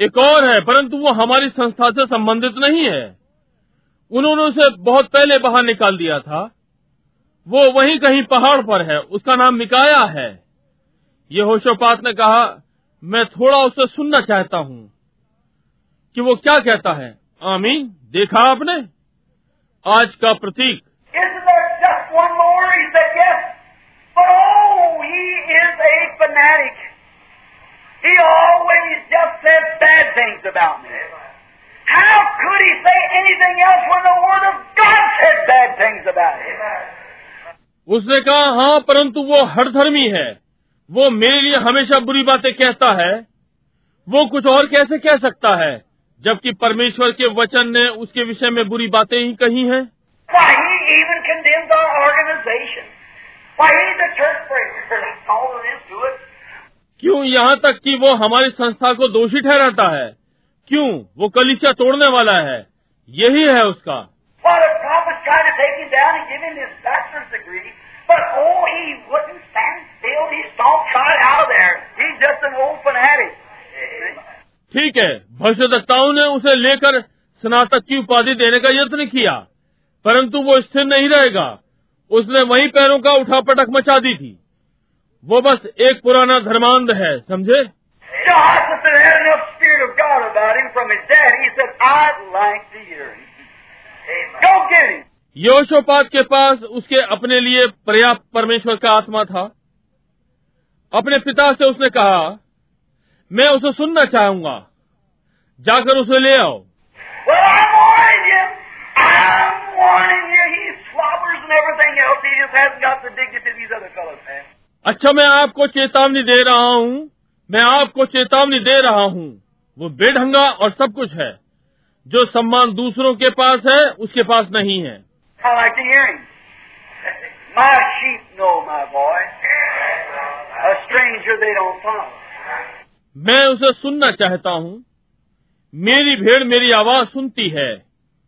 एक और है परंतु वो हमारी संस्था से संबंधित नहीं है। उन्होंने उसे बहुत पहले बाहर निकाल दिया था। वो वहीं कहीं पहाड़ पर है उसका नाम मिकाया है। ये होशोपात ने कहा मैं थोड़ा उसे सुनना चाहता हूँ कि वो क्या कहता है। आमीन। देखा आपने? आज का प्रतीक। Yes. Oh, he always just says bad things about me. How could he say anything else when the Word of God said bad things about him? उसने कहा हाँ परंतु वो हरधर्मी है वो मेरे लिए हमेशा बुरी बातें कहता है वो कुछ और कैसे कह सकता है जबकि परमेश्वर के वचन ने उसके विषय में बुरी बातें ही कही हैं Why, क्यों यहाँ तक कि वो हमारी संस्था को दोषी ठहराता है? क्यों वो कलिचा तोड़ने वाला है? यही है उसका। ठीक है भविष्यताओं ने उसे लेकर स्नातक की उपाधि देने का यत्न किया परंतु वो स्थिर नहीं रहेगा। उसने वही पैरों का उठापटक मचा दी थी। वो बस एक पुराना धर्मांध है समझे. योशोपात के पास उसके अपने लिए पर्याप्त परमेश्वर का आत्मा था अपने पिता से उसने कहा मैं उसे सुनना चाहूँगा जाकर उसे ले आओ Well, you. You. He else. He अच्छा मैं आपको चेतावनी दे रहा हूँ मैं आपको चेतावनी दे रहा हूँ। वो बेढंगा और सब कुछ है। जो सम्मान दूसरों के पास है उसके पास नहीं है। मैं उसे सुनना चाहता हूँ। मेरी भेड़ मेरी आवाज़ सुनती है।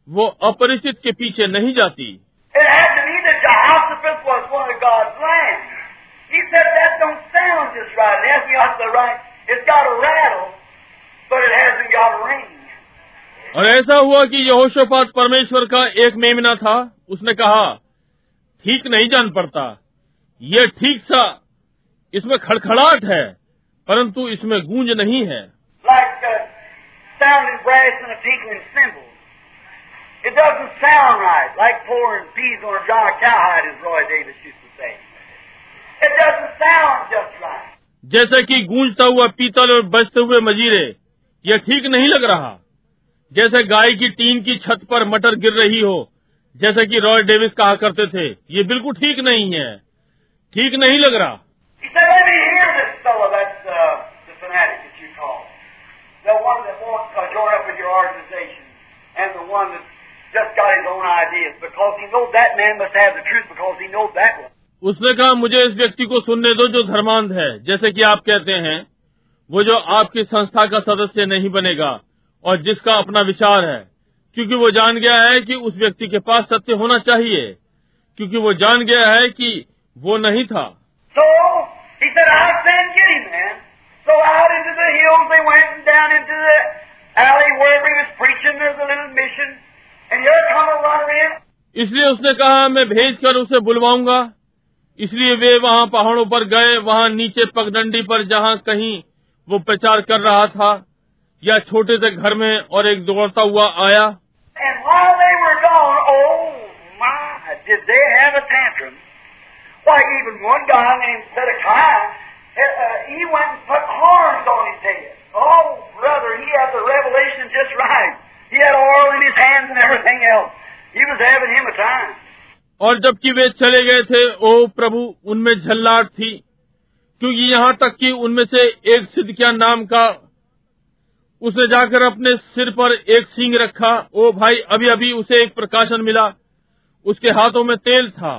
वो अपरिचित के पीछे नहीं जाती। He said that don't sound just right. It hasn't got the right. It's got a rattle, but it hasn't got a ring. और ऐसा हुआ कि यहोशोपात परमेश्वर का एक मेमना था उसने कहा ठीक नहीं जान पड़ता ये ठीक सा इसमें खड़खड़ाहट है परंतु इसमें गूंज नहीं है Like uh, sounding brass and a tinkling cymbal. It doesn't sound right, like pouring peas on a dry cowhide, as Roy Davis used to say. It doesn't sound just right. जैसे कि गूंजता हुआ पीतल और बजते हुए मजीरे ये ठीक नहीं लग रहा। जैसे गाय की टीन की छत पर मटर गिर रही हो जैसे कि रॉय डेविस कहा करते थे ये बिल्कुल ठीक नहीं है। ठीक नहीं लग रहा। उसने कहा मुझे इस व्यक्ति को सुनने दो जो धर्मांध है। जैसे कि आप कहते हैं वो जो आपकी संस्था का सदस्य नहीं बनेगा और जिसका अपना विचार है। क्योंकि वो जान गया है कि उस व्यक्ति के पास सत्य होना चाहिए। क्योंकि वो जान गया है कि वो नहीं था। So, इसलिए उसने कहा मैं भेज कर उसे बुलवाऊँगा। इसलिए वे वहाँ पहाड़ों पर गए, वहाँ नीचे पगडंडी पर जहाँ कहीं वो प्रचार कर रहा था, या छोटे से घर में और एक दौड़ता हुआ आया। He was having him a time. और जबकि वे चले गए थे ओ प्रभु उनमें झल्लाट थी क्योंकि यहाँ तक कि उनमें से एक सिद्ध सिद्धकिया नाम का उसने जाकर अपने सिर पर एक सींग रखा ओ भाई अभी अभी उसे एक प्रकाशन मिला उसके हाथों में तेल था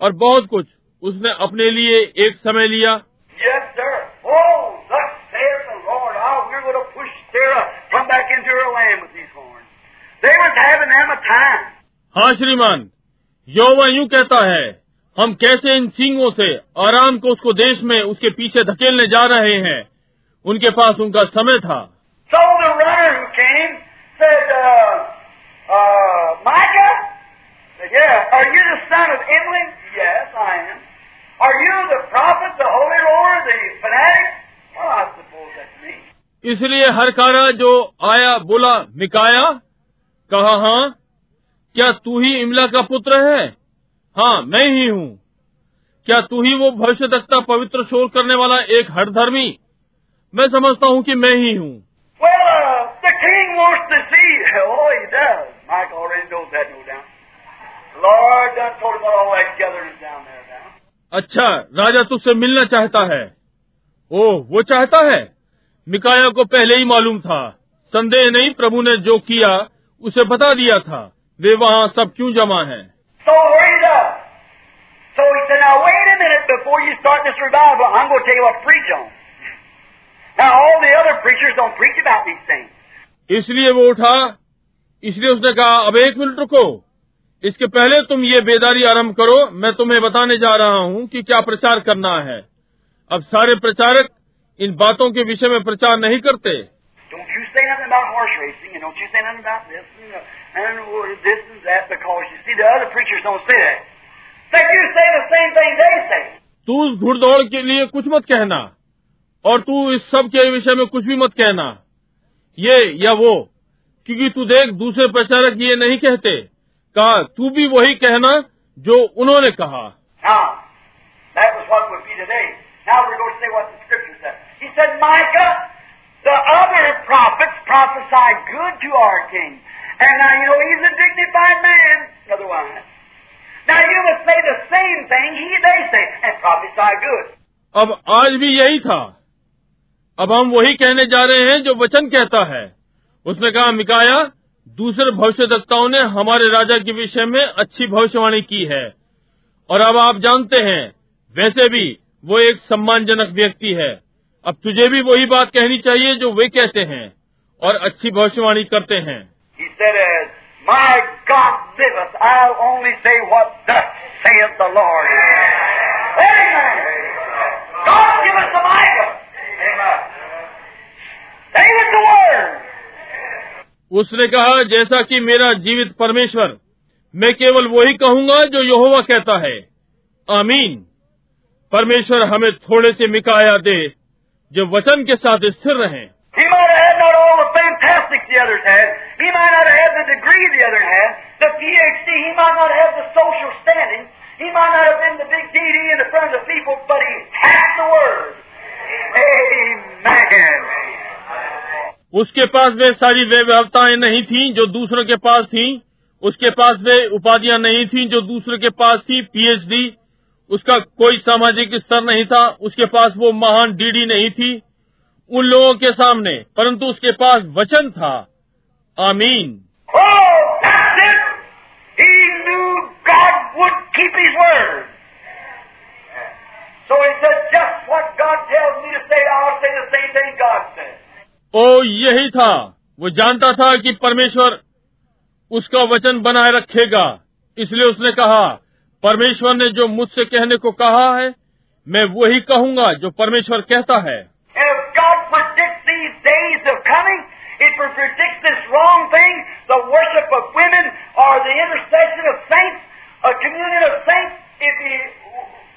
और बहुत कुछ उसने अपने लिए एक समय लिया Yes, sir. Oh, the Oh. They was having them a time. हाँ श्रीमान यौवा यूँ कहता है हम कैसे इन सिंहों से आराम को उसको देश में उसके पीछे धकेलने जा रहे हैं? उनके पास उनका समय था। इसलिए हर कारा जो आया बोला मिकाया? कहा हाँ। क्या तू ही इमला का पुत्र है? हाँ मैं ही हूँ। क्या तू ही वो भविष्य तकता पवित्र शोर करने वाला एक हठधर्मी मैं समझता हूँ कि मैं ही हूँ। Well, uh. Oh. अच्छा राजा तुझसे मिलना चाहता है। ओह वो चाहता है? मिकाया को पहले ही मालूम था। संदेह नहीं प्रभु ने जो किया उसे बता दिया था। वे वहाँ सब क्यों जमा है? इसलिए वो उठा। इसलिए उसने कहा अब एक मिनट रुको। इसके पहले तुम ये बेदारी आरंभ करो। मैं तुम्हें बताने जा रहा हूँ कि क्या प्रचार करना है। अब सारे प्रचारक इन बातों के विषय में प्रचार नहीं करते। and don't you say nothing about this and, uh, and this and that, because you see the other preachers don't say that. Say you say the same thing they say. तू उस घुड़दौड़ के लिए कुछ मत कहना और तू इस सब के विषय में कुछ भी मत कहना ये या वो क्योंकि तू देख दूसरे प्रचारक ये नहीं कहते कहा तू भी वही कहना जो उन्होंने कहा Now, that was what would be today. Now we're going to say what the Scripture said. He said, Micah, the other prophets prophesied good to our king. And now, you know, he's a dignified man. Now you must say the same thing he they say, and prophesy good. अब आज भी यही था। अब हम वही कहने जा रहे हैं जो वचन कहता है। उसने कहा मिकाया दूसरे भविष्यदत्ताओं ने हमारे राजा के विषय में अच्छी भविष्यवाणी की है। और अब आप जानते हैं वैसे भी वो एक सम्मानजनक व्यक्ति है। अब तुझे भी वही बात कहनी चाहिए जो वे कहते हैं और अच्छी भविष्यवाणी करते हैं। He said, as my God liveth, I'll only say what thus saith the Lord. Amen. God give us the Micah. Amen. Say the word. उसने कहा जैसा कि मेरा जीवित परमेश्वर मैं केवल वही कहूँगा जो यहोवा कहता है आमीन परमेश्वर हमें थोड़े से मिकाया दे जो वचन के साथ स्थिर रहें He might have had not all the fantastics the others had. He might not have had the degree the other had, the PhD. He might not have the social standing. He might not have been the big DD in the front of the people, but he had the word. Amen. उसके पास वे सारी वे व्यवस्थाएँ नहीं थीं जो दूसरों के पास थीं उसके पास वे उपाधियाँ नहीं थीं जो दूसरे के पास थी पीएचडी उसका कोई सामाजिक स्तर नहीं था उसके पास वो महान डीडी नहीं थी उन लोगों के सामने परंतु उसके पास वचन था। आमीन। Oh. ओ यही था। वो जानता था कि परमेश्वर उसका वचन बनाए रखेगा। इसलिए उसने कहा परमेश्वर ने जो मुझसे कहने को कहा है मैं वही कहूँगा जो परमेश्वर कहता है। Days of coming, it predicts this wrong thing, the worship of women or the intercession of saints, a communion of saints, if He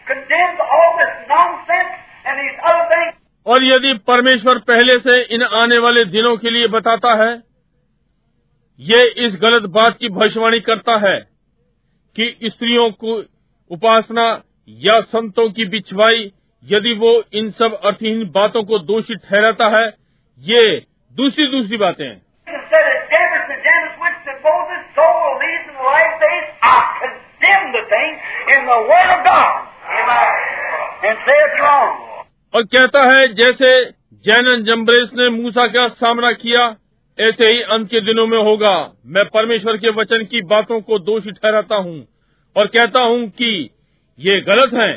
condemns all this nonsense and these other things, और यदि परमेश्वर पहले से इन आने वाले दिनों के लिए बताता है ये इस गलत बात की भविष्यवाणी करता है कि स्त्रियों को उपासना या संतों की बिछवाई यदि वो इन सब अर्थहीन बातों को दोषी ठहराता है ये दूसरी दूसरी बातें और कहता है जैसे जैन जम्बरेस ने मूसा का सामना किया ऐसे ही अंत के दिनों में होगा। मैं परमेश्वर के वचन की बातों को दोषी ठहराता हूँ और कहता हूँ कि ये गलत है।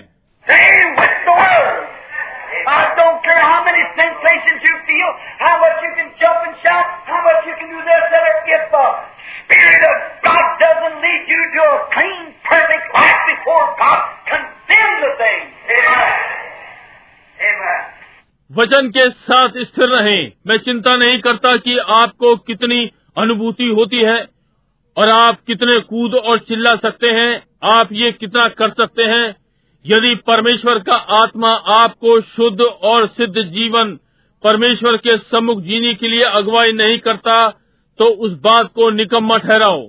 Care how many sensations you feel, how much you can jump and shout, how much you can do this that. If the Spirit of God doesn't lead you to a clean, perfect life before God, condemn the thing. Amen. Amen. वचन के साथ स्थिर रहें मैं चिंता नहीं करता कि आपको कितनी अनुभूति होती है और आप कितने कूद और चिल्ला सकते हैं आप ये कितना कर सकते हैं यदि परमेश्वर का आत्मा आपको शुद्ध और सिद्ध जीवन परमेश्वर के सम्मुख जीने के लिए अगुवाई नहीं करता तो उस बात को निकम्मा ठहराओ।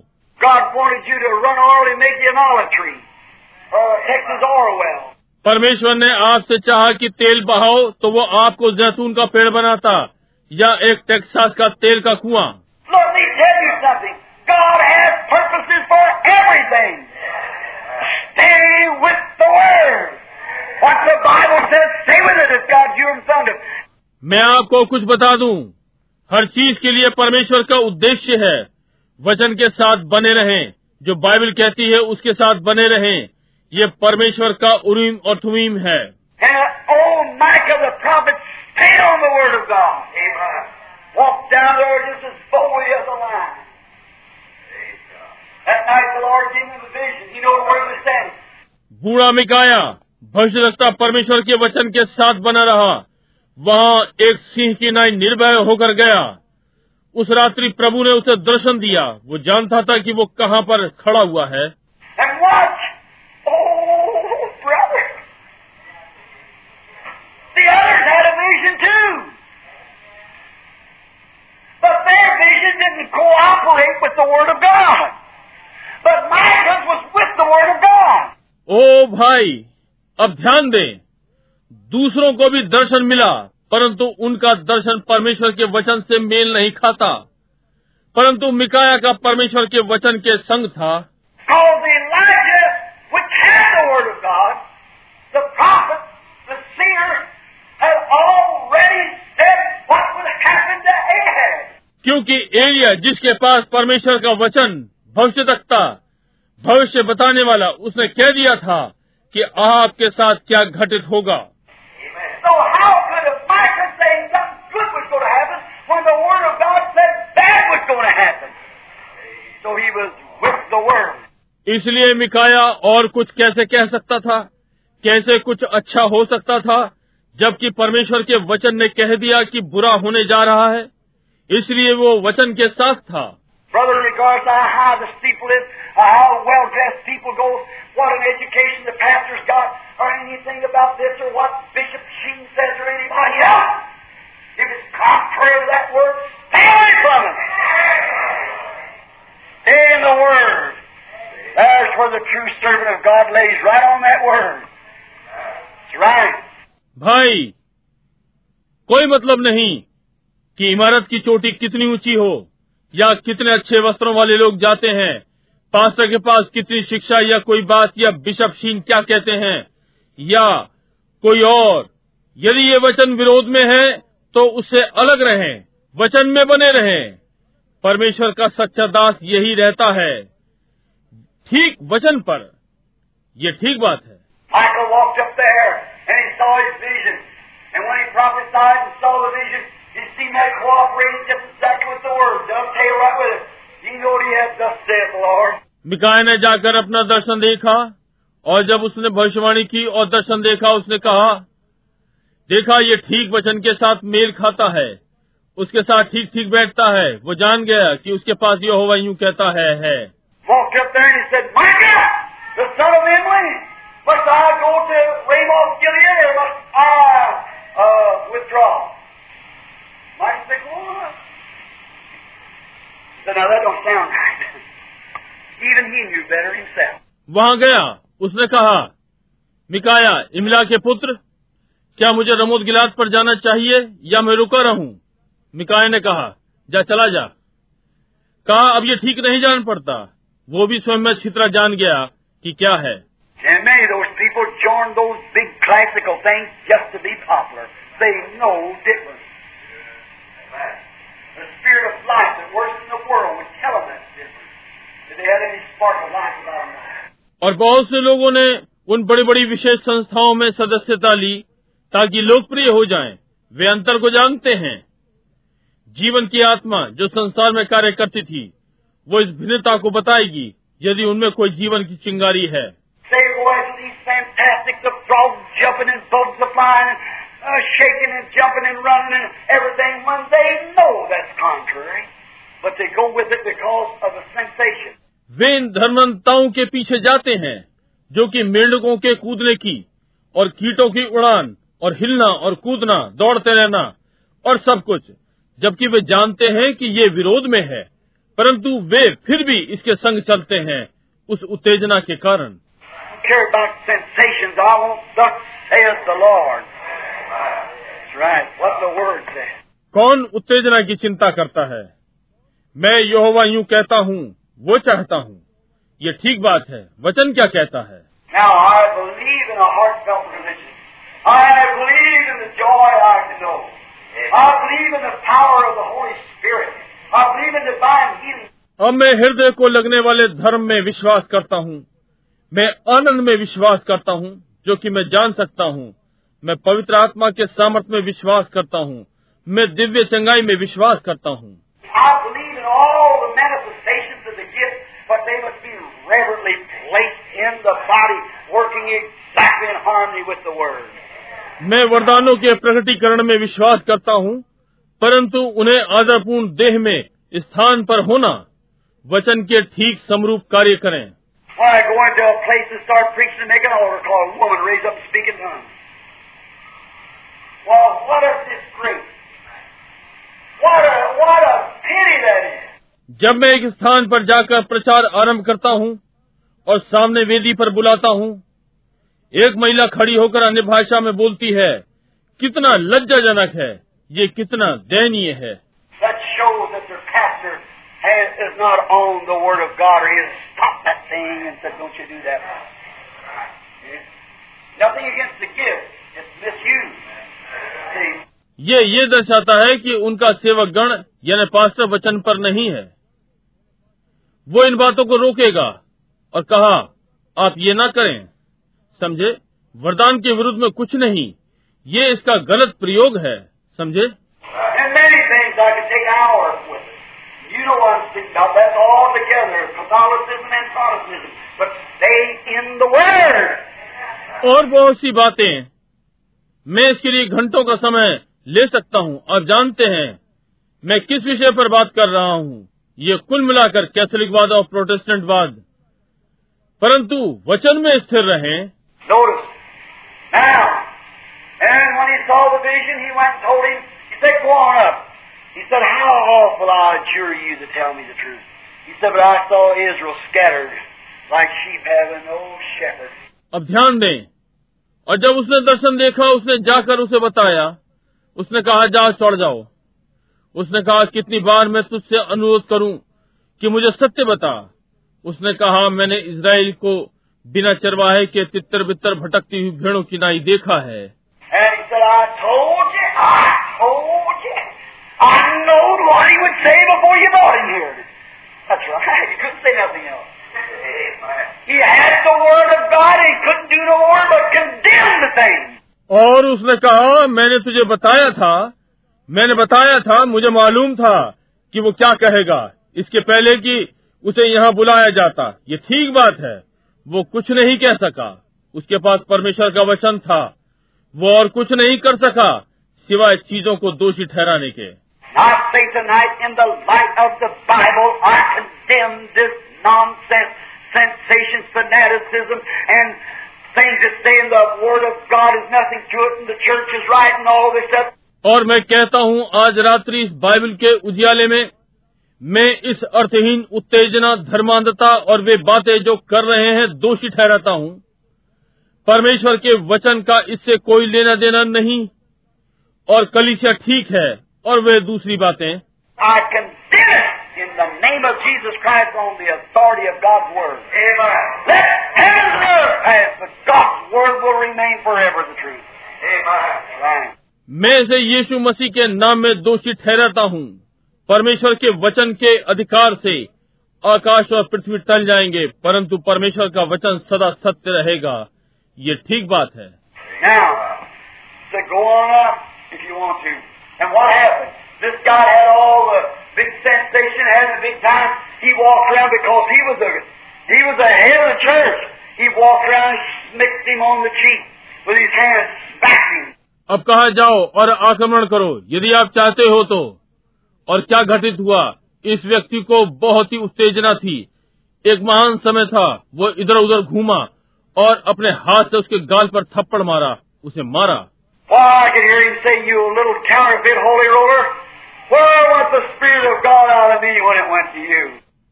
Well. परमेश्वर ने आपसे चाहा कि तेल बहाओ तो वो आपको जैतून का पेड़ बनाता या एक टेक्सास का तेल का कुआँ। Stay with the Word. What the Bible says, stay with it. If God you front of. मैं आपको कुछ बता दूँ। हर चीज़ के लिए परमेश्वर का उद्देश्य है वचन के साथ बने रहें। जो बाइबल कहती है उसके साथ बने रहें। ये परमेश्वर का उरीम और तुमीम है। And old बूढ़ा मिकाया भविष्य रखता परमेश्वर के वचन के साथ बना रहा। वहाँ एक सिंह की नाई निर्भय होकर गया। उस रात्रि प्रभु ने उसे दर्शन दिया। वो जानता था कि वो कहाँ पर खड़ा हुआ है। oh, But their vision didn't cooperate with the Word of God. ओ भाई अब ध्यान दें दूसरों को भी दर्शन मिला परंतु उनका दर्शन परमेश्वर के वचन से मेल नहीं खाता। परंतु मिकाया का परमेश्वर के वचन के संग था। क्योंकि एरिया जिसके पास परमेश्वर का वचन भविष्य तकता भविष्य बताने वाला उसने कह दिया था कि आपके साथ क्या घटित होगा। So? So. इसलिए मिकाया और कुछ कैसे कह सकता था? कैसे कुछ अच्छा हो सकता था? जबकि परमेश्वर के वचन ने कह दिया कि बुरा होने जा रहा है। इसलिए वो वचन के साथ था। Brother, regardless of how high the steeple is, or how well dressed people go, what an education the pastor's got, or anything about this, or what Bishop Sheen says, or anybody else, if it's contrary to that word, stay away from it. Stay in the Word. There's where the true servant of God lays right on that Word. That's right. भाई कोई मतलब नहीं कि इमारत की चोटी कितनी ऊंची हो या कितने अच्छे वस्त्रों वाले लोग जाते हैं? पास्टर के पास कितनी शिक्षा या कोई बात? या बिशप शीन क्या कहते हैं? या कोई और? यदि ये वचन विरोध में है तो उससे अलग रहें वचन में बने रहें। परमेश्वर का सच्चा दास यही रहता है। ठीक वचन पर। ये ठीक बात है। Michael walked up there and he saw his vision. And when he prophesied and saw the vision, he seen that cooperating just exactly with the word, dovetail right with it. He knew what he had thus saith the Lord. मिकाया ने जाकर अपना दर्शन देखा और जब उसने भविष्यवाणी की और दर्शन देखा उसने कहा देखा ये ठीक वचन के साथ मेल खाता है उसके साथ ठीक ठीक बैठता है वो जान गया कि उसके पास ये होगा यूँ कहता है है must I go to Ramoth Gilead or must I uh, withdraw? Micah said, go on. He said, now that don't sound right. Even he knew better himself. वहाँ गया उसने कहा मिकाया इमला के पुत्र क्या मुझे रमोद गिलाद पर जाना चाहिए या मैं रुका रहूँ मिकाया ने कहा जा चला जा कहा अब ये ठीक नहीं जान पड़ता वो भी स्वयं में छित्रा जान गया कि क्या है things just to be popular. They know difference. The spirit of life that works in the world would tell them that's different. If they had any spark of life about them. और बहुत से लोगों ने उन बड़ी बड़ी विशेष संस्थाओं में सदस्यता ली ताकि लोकप्रिय हो जाएँ। वे अंतर को जानते हैं जीवन की आत्मा जो संसार में कार्य करती थी वो इस भिन्नता को बताएगी यदि उनमें कोई जीवन की चिंगारी है They go these fantastic, the frogs jumping and bugs flying uh, shaking and jumping and running and everything when they know that's contrary. But they go with it because of a sensation. वे इन धर्मंताओं के पीछे जाते हैं जो कि मेंढकों के कूदने की और कीटों की उड़ान और हिलना और कूदना दौड़ते रहना और सब कुछ जबकि वे जानते हैं कि ये विरोध में है परंतु वे फिर भी इसके संग चलते हैं उस उत्तेजना के कारण कौन उत्तेजना की चिंता करता है? मैं यहोवा यूँ कहता हूँ वो चाहता हूँ। ये ठीक बात है। वचन क्या कहता है? अब मैं हृदय को लगने वाले धर्म में विश्वास करता हूँ। मैं आनंद में विश्वास करता हूँ जो कि मैं जान सकता हूँ। मैं पवित्र आत्मा के सामर्थ्य में विश्वास करता हूँ। मैं दिव्य चंगाई में विश्वास करता हूँ। मैं वरदानों के प्रकटीकरण में विश्वास करता हूँ परंतु उन्हें आदरपूर्ण देह में स्थान पर होना वचन के ठीक समरूप कार्य करें। Right, जब मैं एक स्थान पर जाकर प्रचार आरंभ करता हूँ और सामने वेदी पर बुलाता हूँ एक महिला खड़ी होकर अन्य भाषा में बोलती है कितना लज्जाजनक है ये कितना दयनीय है। That ये ये दर्शाता है कि उनका सेवक गण यानी पास्टर वचन पर नहीं है। वो इन बातों को रोकेगा और कहा आप ये ना करें। समझे? वरदान के विरुद्ध में कुछ नहीं। ये इसका गलत प्रयोग है। समझे? और बहुत सी बातें मैं इसके लिए घंटों का समय ले सकता हूँ और जानते हैं मैं किस विषय पर बात कर रहा हूँ ये कुल मिलाकर कैथोलिकवाद और प्रोटेस्टेंट वाद। परंतु वचन में स्थिर रहे। अब ध्यान दें और जब उसने दर्शन देखा, उसने जाकर उसे बताया, उसने कहा जा चढ़ जाओ उसने कहा, कितनी बार मैं तुझसे अनुरोध करूँ कि मुझे सत्य बता उसने कहा, मैंने इसराइल को बिना चरवाहे के तितर बितर भटकती हुई भेड़ों की नाई देखा है I knowed what he would say before you brought him here. That's right. He couldn't say nothing else. He had the Word of God. He couldn't do no more but condemn the thing. और उसने कहा मैंने तुझे बताया था मैंने बताया था मुझे मालूम था कि वो क्या कहेगा। इसके पहले कि उसे यहाँ बुलाया जाता। ये ठीक बात है। वो कुछ नहीं कह सका। उसके पास परमेश्वर का वचन था। वो और कुछ नहीं कर सका सिवाय चीज़ों को दोषी ठहराने के। Tonight, in the light of the Bible, this nonsense, sensation, fanaticism, and things that say in the Word of God is nothing to it, and the church is right, and all this stuff. और मैं कहता हूँ आज रात्रि इस Bible के उजियाले में मैं इस अर्थहीन उत्तेजना धर्मांधता और वे बातें जो कर रहे हैं दोषी ठहराता हूँ परमेश्वर के वचन का इससे कोई लेना देना नहीं और कलिसिया ठीक है और वे दूसरी बातें in the name of Jesus Christ on the authority of God's Word. Amen. Let heaven and earth pass, but God's Word will remain forever the truth. Amen. Right. मैं इसे यीशु मसीह के नाम में दोषी ठहराता हूँ परमेश्वर के वचन के अधिकार से आकाश और पृथ्वी टल जाएंगे परंतु परमेश्वर का वचन सदा सत्य रहेगा ये ठीक बात है Now, big sensation, had the big time. He walked around because he was the he was the head of the church. He walked around and smacked him on the cheek with his hand, smacked him. अब कहा जाओ और आक्रमण करो यदि आप चाहते हो तो और क्या घटित हुआ इस व्यक्ति को बहुत ही उत्तेजना थी एक महान समय था वो इधर उधर घूमा और अपने हाथ से उसके गाल पर थप्पड़ मारा उसे मारा Why,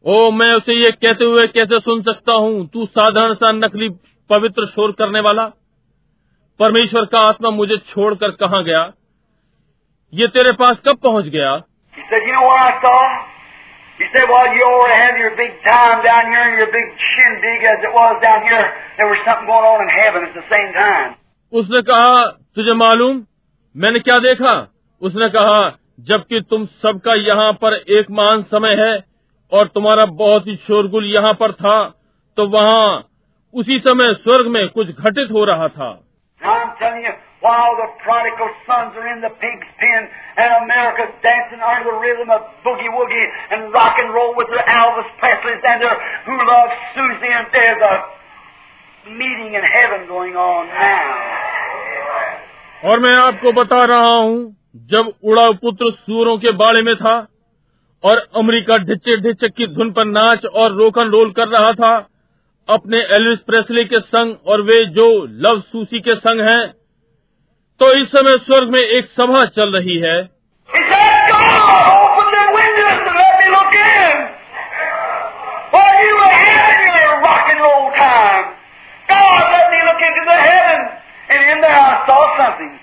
ओ मैं उसे ये कहते हुए कैसे सुन सकता हूँ? तू साधारण सा नकली पवित्र शोर करने वाला? परमेश्वर का आत्मा मुझे छोड़कर कहाँ गया? ये तेरे पास कब पहुँच गया? उसने कहा तुझे मालूम? मैंने क्या देखा? उसने कहा जबकि तुम सबका यहाँ पर एक महान समय है और तुम्हारा बहुत ही शोरगुल यहाँ पर था तो वहाँ उसी समय स्वर्ग में कुछ घटित हो रहा था। और मैं आपको बता रहा हूँ जब उड़ाव पुत्र सूरों के बाड़े में था और अमेरिका ढिचे ढिचक की धुन पर नाच और रोकन रोल कर रहा था अपने एलविस प्रेसले के संग और वे जो लव सूसी के संग हैं, तो इस समय स्वर्ग में एक सभा चल रही है God, let me look into the heavens. And in there I saw something.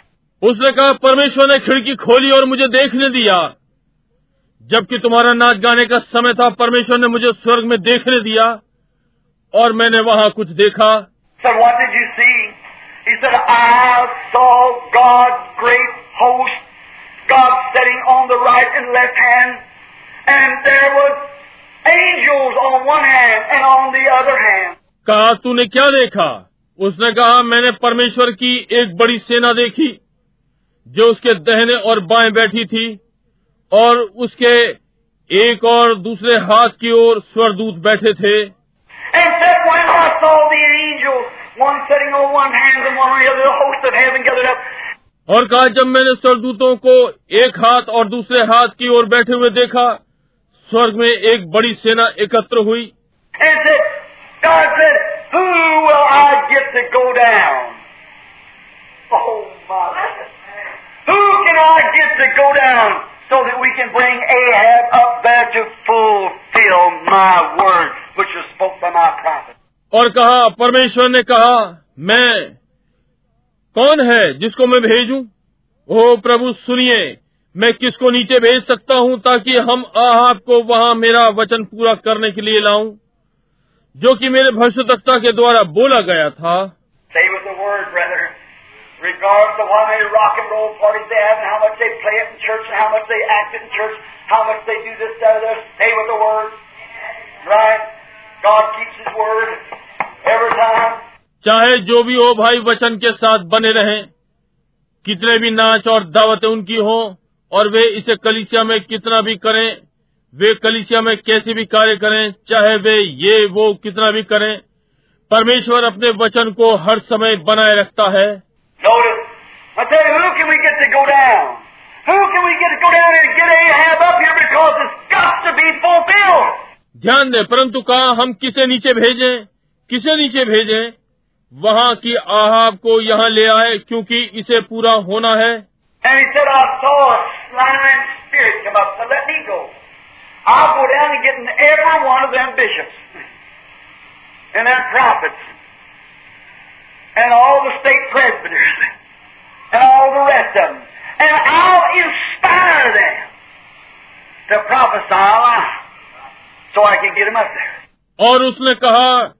उसने कहा परमेश्वर ने खिड़की खोली और मुझे देखने दिया। जबकि तुम्हारा नाच गाने का समय था परमेश्वर ने मुझे स्वर्ग में देखने दिया और मैंने वहाँ कुछ देखा। सर कहा तूने क्या देखा? उसने कहा मैंने परमेश्वर की एक बड़ी सेना देखी। जो उसके दहने और बाएँ बैठी थी और उसके एक और दूसरे हाथ की ओर स्वरदूत बैठे थे। और कहा जब मैंने स्वरदूतों को एक हाथ और दूसरे हाथ की ओर बैठे हुए देखा स्वर्ग में एक बड़ी सेना एकत्र हुई। Said, said, oh, Who? Oh can I get to go down so that we can bring Ahab up there to fulfill my word, which was spoke by my prophet? और कहा परमेश्वर ने कहा मैं कौन है जिसको मैं भेजूं ओ प्रभु सुनिए मैं किसको नीचे भेज सकता हूँ ताकि हम आहाब को वहाँ मेरा वचन पूरा करने के लिए लाऊं जो कि मेरे भविष्यवक्ता के द्वारा बोला गया था Stay with the word, brother. Regardless of how many rock and roll parties they have and how much they play it in church and how much they act it in church, how much they do this, that, or that, stay with the word. Right? God keeps His word every time. चाहे जो भी हो भाई वचन के साथ बने रहें कितने भी नाच और दावतें उनकी हों और वे इसे कलिसिया में कितना भी करें वे कलिसिया में कैसे भी कार्य करें चाहे वे ये वो कितना भी करें परमेश्वर अपने वचन को हर समय बनाए रखता है Notice, I tell you, who can we get to go down? Who can we get to go down and get Ahab up here because it's got to be fulfilled? ध्यान दें परंतु कहा हम किसे नीचे भेजें किसे नीचे भेजें वहाँ की आहाब को यहाँ ले आए क्योंकि इसे पूरा होना है And he said, I saw a slime spirit come up, so let me go. I'll go down and get in every one of them bishops and them prophets and all the state presbyters and all the rest of them. And I'll inspire them to prophesy so I can get them up there. और उसने कहा,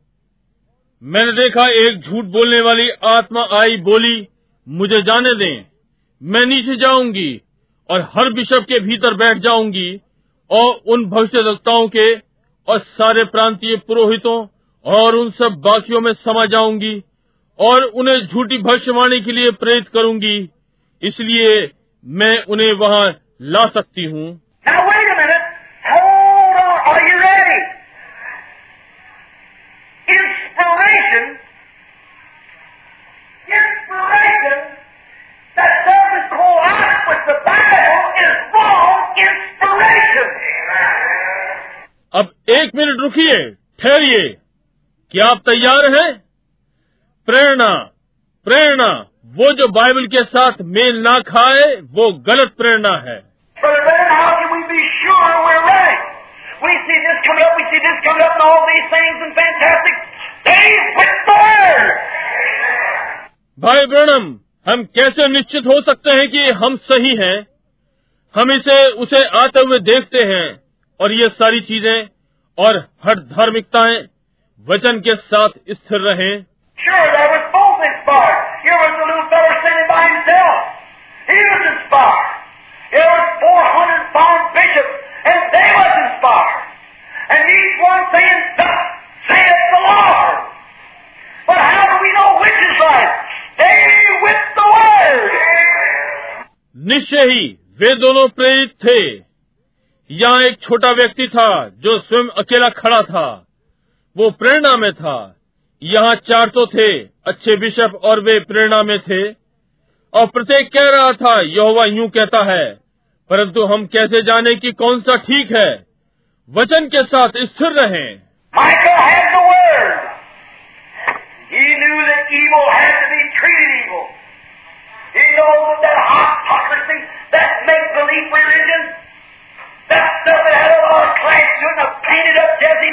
मैंने देखा एक झूठ बोलने वाली आत्मा आई बोली, मुझे जाने दें मैं नीचे जाऊँगी और हर बिशप के भीतर बैठ जाऊँगी और उन भविष्यवक्ताओं के और सारे प्रांतीय पुरोहितों और उन सब बाकियों में समा जाऊँगी और उन्हें झूठी भविष्यवाणी के लिए प्रेरित करूँगी। इसलिए मैं उन्हें वहाँ ला सकती हूँ। अब एक मिनट रुकिए ठहरिए। क्या आप तैयार हैं? प्रेरणा प्रेरणा वो जो बाइबल के साथ मेल ना खाए वो गलत प्रेरणा है। भाई ब्रणम हम कैसे निश्चित हो सकते हैं कि हम सही हैं? हम इसे उसे आते हुए देखते हैं और ये सारी चीज़ें और हर धार्मिकताएँ वचन के साथ स्थिर रहें। Sure, there was both inspired. Here was the little fellow standing by himself. He was inspired. There was 400 found bishops, and they was inspired. And each one saying, Thus saith the Lord. But how do we know which is right? Stay with the Word. निश्चय ही वे दोनों प्रेरित थे यहाँ एक छोटा व्यक्ति था जो स्वयं अकेला खड़ा था वो प्रेरणा में था यहाँ चार तो थे, अच्छे बिशप और वे प्रेरणा में थे। और प्रत्येक कह रहा था, यहोवा यूँ कहता है, परंतु हम कैसे जाने कि कौन सा ठीक है? वचन के साथ स्थिर रहे।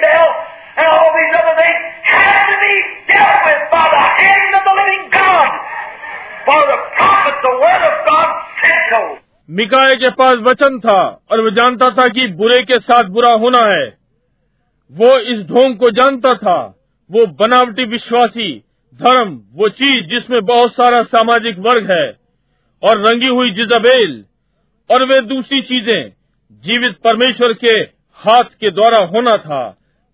That. And all these other things, had to be dealt with by the hand of the living God. For the prophet, the Word of God said so. मिकाए के पास वचन था और वह जानता था कि बुरे के साथ बुरा होना है वो इस ढोंग को जानता था वो बनावटी विश्वासी धर्म वो चीज़ जिसमें बहुत सारा सामाजिक वर्ग है और रंगी हुई जिजाबेल और वे दूसरी चीज़ें जीवित परमेश्वर के हाथ के द्वारा होना था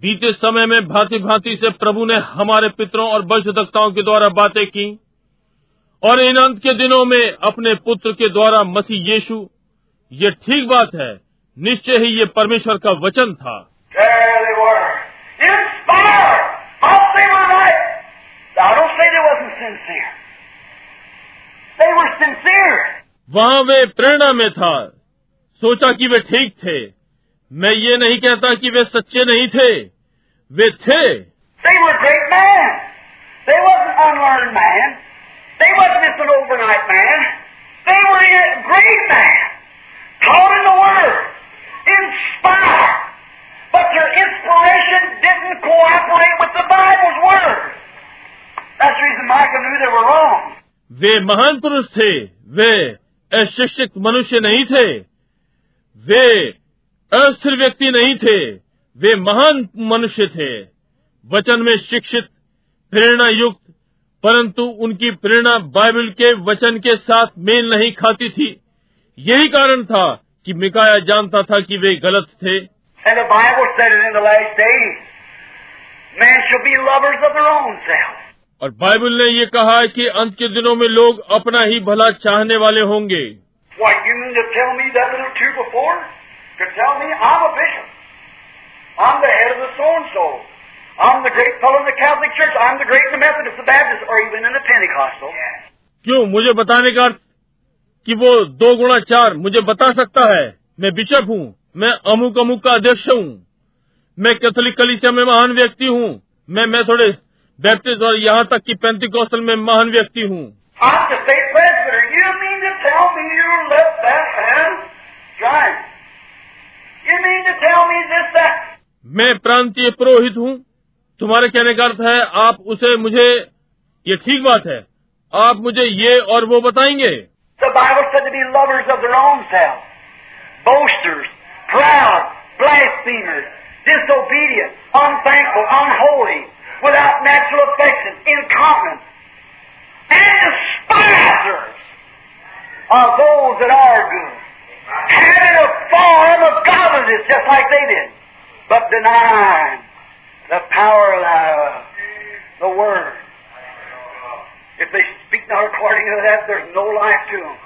बीते समय में भांति भांति से प्रभु ने हमारे पितरों और भविष्यवक्ताओं के द्वारा बातें की और इन अंत के दिनों में अपने पुत्र के द्वारा मसीह यीशु ये ठीक बात है निश्चय ही ये परमेश्वर का वचन था. वहाँ वे प्रेरणा में था। सोचा कि वे ठीक थे। मैं ये नहीं कहता कि वे सच्चे नहीं थे। वे थे। वे महान पुरुष थे। वे अशिक्षित मनुष्य नहीं थे। वे अस्थिर व्यक्ति नहीं थे। वे महान मनुष्य थे। वचन में शिक्षित प्रेरणा युक्त परंतु उनकी प्रेरणा बाइबल के वचन के साथ मेल नहीं खाती थी। यही कारण था कि मिकाया जानता था कि वे गलत थे. और बाइबल ने ये कहा है कि अंत के दिनों में लोग अपना ही भला चाहने वाले होंगे। What, you mean to tell me that little two before? To tell me I'm a bishop. I'm the head of the so-and-so. I'm the great fellow in the Catholic Church. I'm the great in the Methodist, the Baptist, or even in the Pentecostal. क्यों मुझे बताने का अर्थ कि वो दो गुणा चार मुझे बता सकता है मैं बिशप हूँ मैं अमुक अमुक का अध्यक्ष हूँ मैं कैथोलिक कलीसिया में महान व्यक्ति हूँ मैं मेथोडिस्ट बैप्टिस्ट और यहाँ तक कि पेंतिकोस्टल में महान व्यक्ति हूँ presbyter. मैं प्रांतीय पुरोहित हूँ। तुम्हारे कहने का अर्थ है आप उसे मुझे ये ठीक बात है। आप मुझे ये और वो बताएँगे। Are those that are good. Having a form of godliness just like they did, but denying the power of the Word. If they speak not according to that, there's no life to them.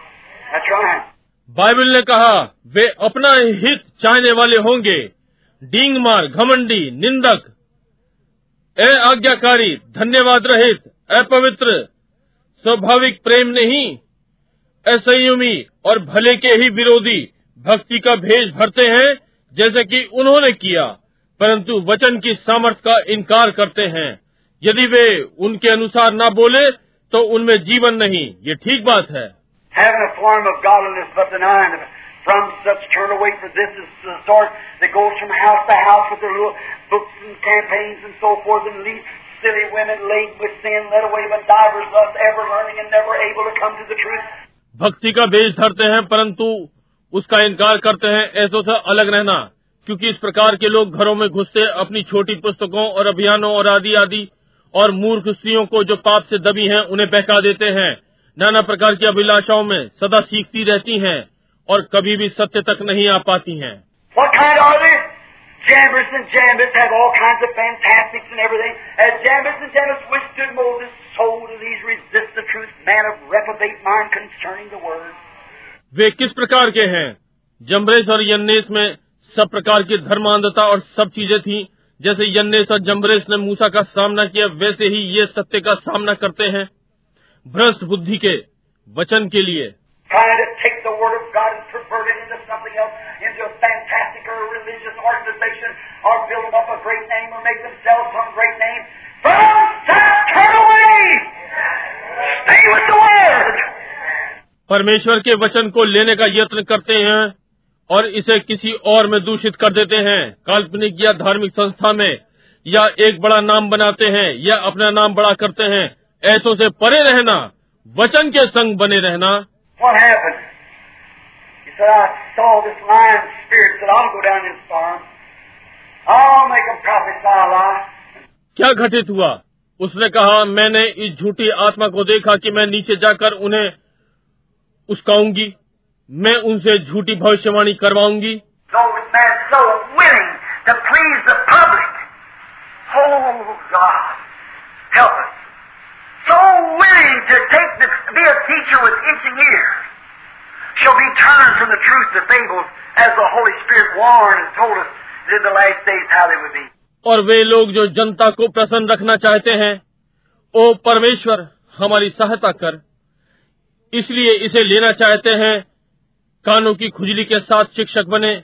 That's right. Bible ने कहा वे अपना हित चाहने वाले होंगे डींग मार घमंडी निंदक ए आज्ञाकारी धन्यवाद रहित अपवित्र स्वाभाविक प्रेम नहीं असंयमी और भले के ही विरोधी भक्ति का भेष भरते हैं जैसे कि उन्होंने किया परंतु वचन की सामर्थ का इनकार करते हैं यदि वे उनके अनुसार न बोले तो उनमें जीवन नहीं ये ठीक बात है silly women laden with sin, led away by divers thus ever learning and never able to come to the truth. भक्ति का बेच धरते हैं परंतु उसका इनकार करते हैं ऐसों से अलग रहना क्योंकि इस प्रकार के लोग घरों में घुसते अपनी छोटी पुस्तकों और अभियानों और आदि आदि और मूर्ख स्त्रियों को जो पाप से दबी हैं उन्हें बहका देते हैं नाना प्रकार की अभिलाषाओं में सदा सीखती रहती हैं और कभी भी सत्य तक नहीं आ पाती हैं? Jambres and Jambres have all kinds of fantastics and everything. As Jambres and Jambres withstood Moses, वे किस प्रकार के हैं? जम्बरेस और यन्नेस में सब प्रकार की धर्मांधता और सब चीज़ें थी। जैसे यन्नेस और जम्बरेस ने मूसा का सामना किया वैसे ही ये सत्य का सामना करते हैं। भ्रष्ट बुद्धि के वचन के लिए। Or or परमेश्वर के वचन को लेने का यत्न करते हैं और इसे किसी और में दूषित कर देते हैं। काल्पनिक या धार्मिक संस्था में या एक बड़ा नाम बनाते हैं या अपना नाम बड़ा करते हैं, ऐसों से परे रहना, वचन के संग बने रहना। क्या घटित हुआ उसने कहा मैंने इस झूठी आत्मा को देखा कि मैं नीचे जाकर उन्हें उसकाऊँगी मैं उनसे झूठी भविष्यवाणी करवाऊँगी. Oh. Shall be turned from the truth to fables as the Holy Spirit warned and told us in the last days how they would be. और वे लोग जो जनता को प्रसन्न रखना चाहते हैं, ओ परमेश्वर, हमारी सहायता कर। इसलिए इसे लेना चाहते हैं, कानों की खुजली के साथ शिक्षक बने।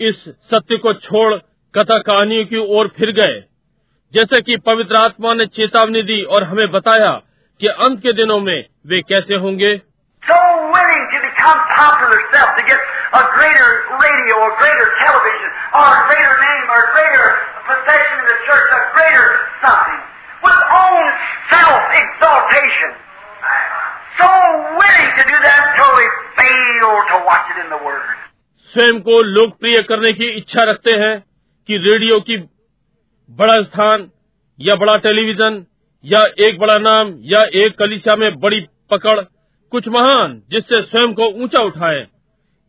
इस सत्य को छोड़ कथा कहानियों की ओर फिर गए। जैसे कि पवित्र आत्मा ने चेतावनी दी और हमें बताया कि अंत के दिनों में वे कैसे होंगे। So or a greater name, or a greater possession in the church, a greater something, with own self-exaltation. So willing to do that until they fail to watch it in the Word. स्वयं को लोकप्रिय करने की इच्छा रखते हैं कि radio की बड़ा स्थान या बड़ा टेलीविज़न या एक बड़ा नाम या एक कलिशा में बड़ी पकड़ कुछ महान जिससे स्वयं को ऊँचा उठाएँ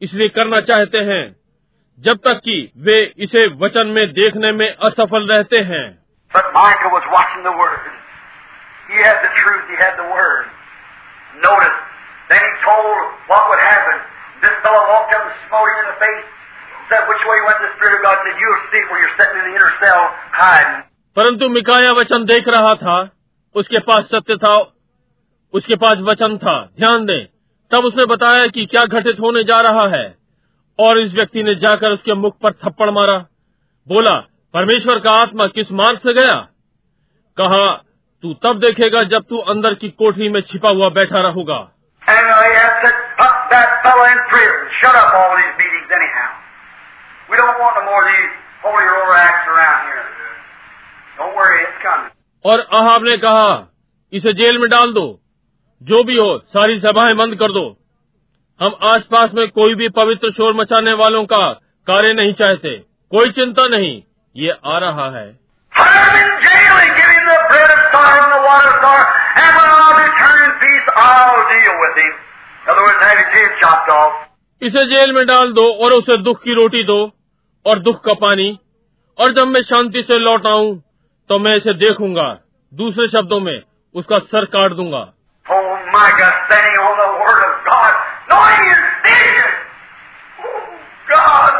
इसलिए करना चाहते हैं जब तक कि वे इसे वचन में देखने में असफल रहते हैं But Micah was watching the Word. He had the truth, he had the Word. Notice, then he told what would happen. This fellow walked up and smote him in the face, said, Which way went the Spirit of God? said, You'll see where you're sitting in the inner cell hiding. परंतु मिकाया वचन देख रहा था उसके पास सत्य था उसके पास वचन था ध्यान दें तब उसने बताया कि क्या घटित होने जा रहा है और इस व्यक्ति ने जाकर उसके मुख पर थप्पड़ मारा। बोला परमेश्वर का आत्मा किस मार्ग से गया? कहा तू तब देखेगा जब तू अंदर की कोठरी में छिपा हुआ बैठा रहूँगा। और आहाब ने कहा इसे जेल में डाल दो। जो भी हो सारी सभाएँ बंद कर दो। हम आसपास में कोई भी पवित्र शोर मचाने वालों का कार्य नहीं चाहते। कोई चिंता नहीं ये आ रहा है। इसे जेल में डाल दो और उसे दुख की रोटी दो और दुख का पानी। और जब मैं शांति से लौट आऊँ तो मैं इसे देखूँगा। दूसरे शब्दों में उसका सर काट दूँगा। Oh God, knowing his vision. Oh, God,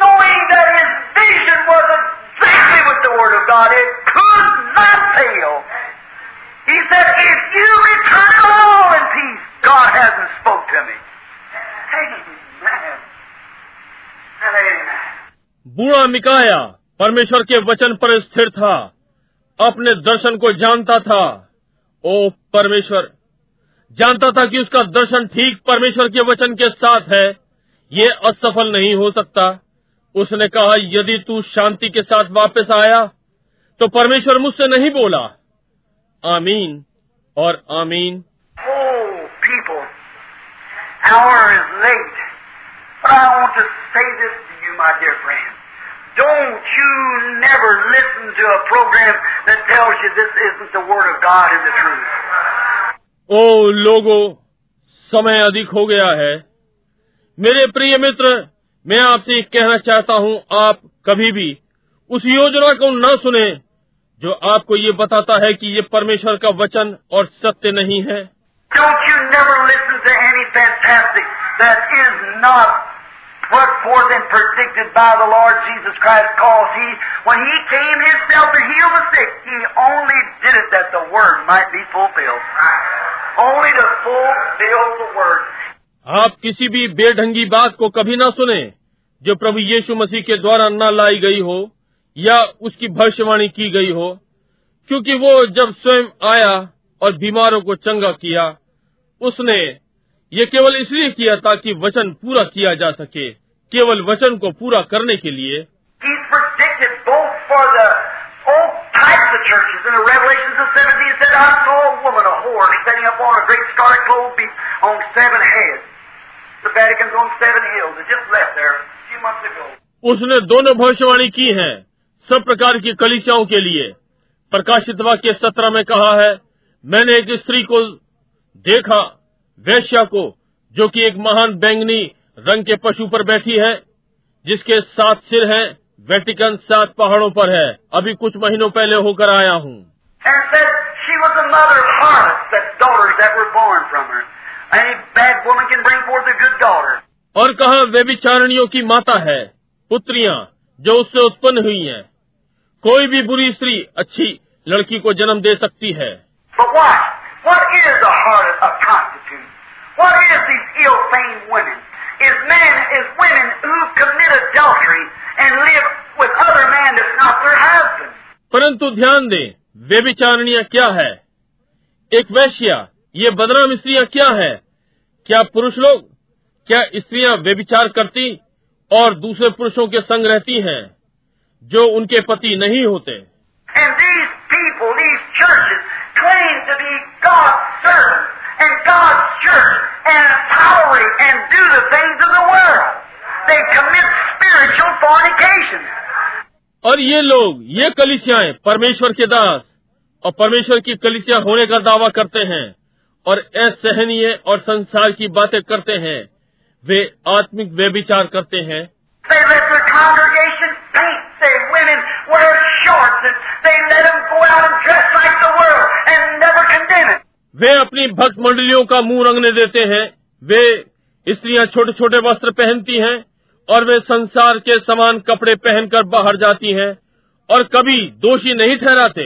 knowing that his vision was exactly what the Word of God it could not fail. He said, if you return all in peace, God hasn't spoke to me. Amen. Amen. बूढ़ा मिकाया परमेश्वर के वचन पर स्थिर था अपने दर्शन को जानता था ओ परमेश्वर जानता था कि उसका दर्शन ठीक परमेश्वर के वचन के साथ है। ये असफल नहीं हो सकता। उसने कहा, यदि तू शांति के साथ वापस आया तो परमेश्वर मुझसे नहीं बोला। आमीन और आमीन। Don't you. ओ लोगो समय अधिक हो गया है। मेरे प्रिय मित्र मैं आपसे कहना चाहता हूँ आप कभी भी उस योजना को न सुने जो आपको ये बताता है कि ये परमेश्वर का वचन और सत्य नहीं है। Christ, आप किसी भी बेढंगी बात को कभी ना सुने जो प्रभु यीशु मसीह के द्वारा न लाई गई हो या उसकी भविष्यवाणी की गई हो क्योंकि वो जब स्वयं आया और बीमारों को चंगा किया उसने ये केवल इसलिए किया ताकि वचन पूरा किया जा सके केवल वचन को पूरा करने के लिए He's predicted both for the old of churches. In the Revelations of 17, he said, I saw a woman, a whore, standing up on a great scarlet beast on seven heads. The Vatican's on seven hills. It just left there a few months ago. उसने दोनों भविष्यवाणी की हैं सब प्रकार की कलिसियाओं के लिए प्रकाशित वाक्य सत्रह में कहा है मैंने एक स्त्री को देखा वैश्या को जो कि एक महान बैंगनी रंग के पशु पर बैठी है जिसके सात सिर हैं वेटिकन सात पहाड़ों पर है। अभी कुछ महीनों पहले होकर आया हूँ। और कहा वे विचारणियों की माता है पुत्रियाँ जो उससे उत्पन्न हुई हैं। कोई भी बुरी स्त्री अच्छी लड़की को जन्म दे सकती है। Is man is women? Who commit adultery परंतु ध्यान दें वे विचारणिया क्या है? एक वैश्या ये बदनाम स्त्रियाँ क्या है? क्या पुरुष लोग क्या स्त्रियाँ वे विचार करती और दूसरे पुरुषों के संग रहती हैं जो उनके पति नहीं होते? And God's church and empowering and do the things of the world. और ये लोग ये कलिसियाएँ परमेश्वर के दास और परमेश्वर की कलिसिया होने का दावा करते हैं और असहनीय और संसार की बातें करते हैं। वे आत्मिक व्यभिचार करते हैं। वे अपनी भक्त मंडलियों का मुँह रंगने देते हैं। वे स्त्रियाँ छोटे छोटे वस्त्र पहनती हैं। और वे संसार के समान कपड़े पहनकर बाहर जाती हैं और कभी दोषी नहीं ठहराते।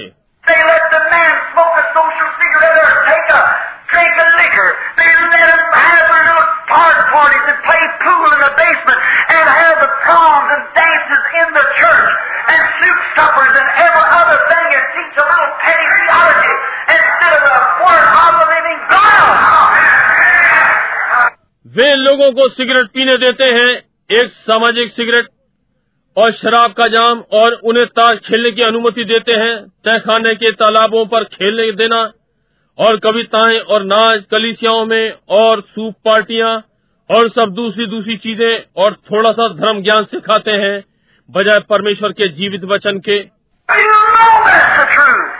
वे लोगों को सिगरेट पीने देते हैं एक सामाजिक सिगरेट और शराब का जाम और उन्हें ताश खेलने की अनुमति देते हैं, तहखाने के तालाबों पर खेलने देना और कविताएँ और नाच, कलिसियाओं में और सूप पार्टियाँ और सब दूसरी दूसरी चीज़ें और थोड़ा सा धर्म ज्ञान सिखाते हैं, बजाय परमेश्वर के जीवित वचन के You know that's the truth.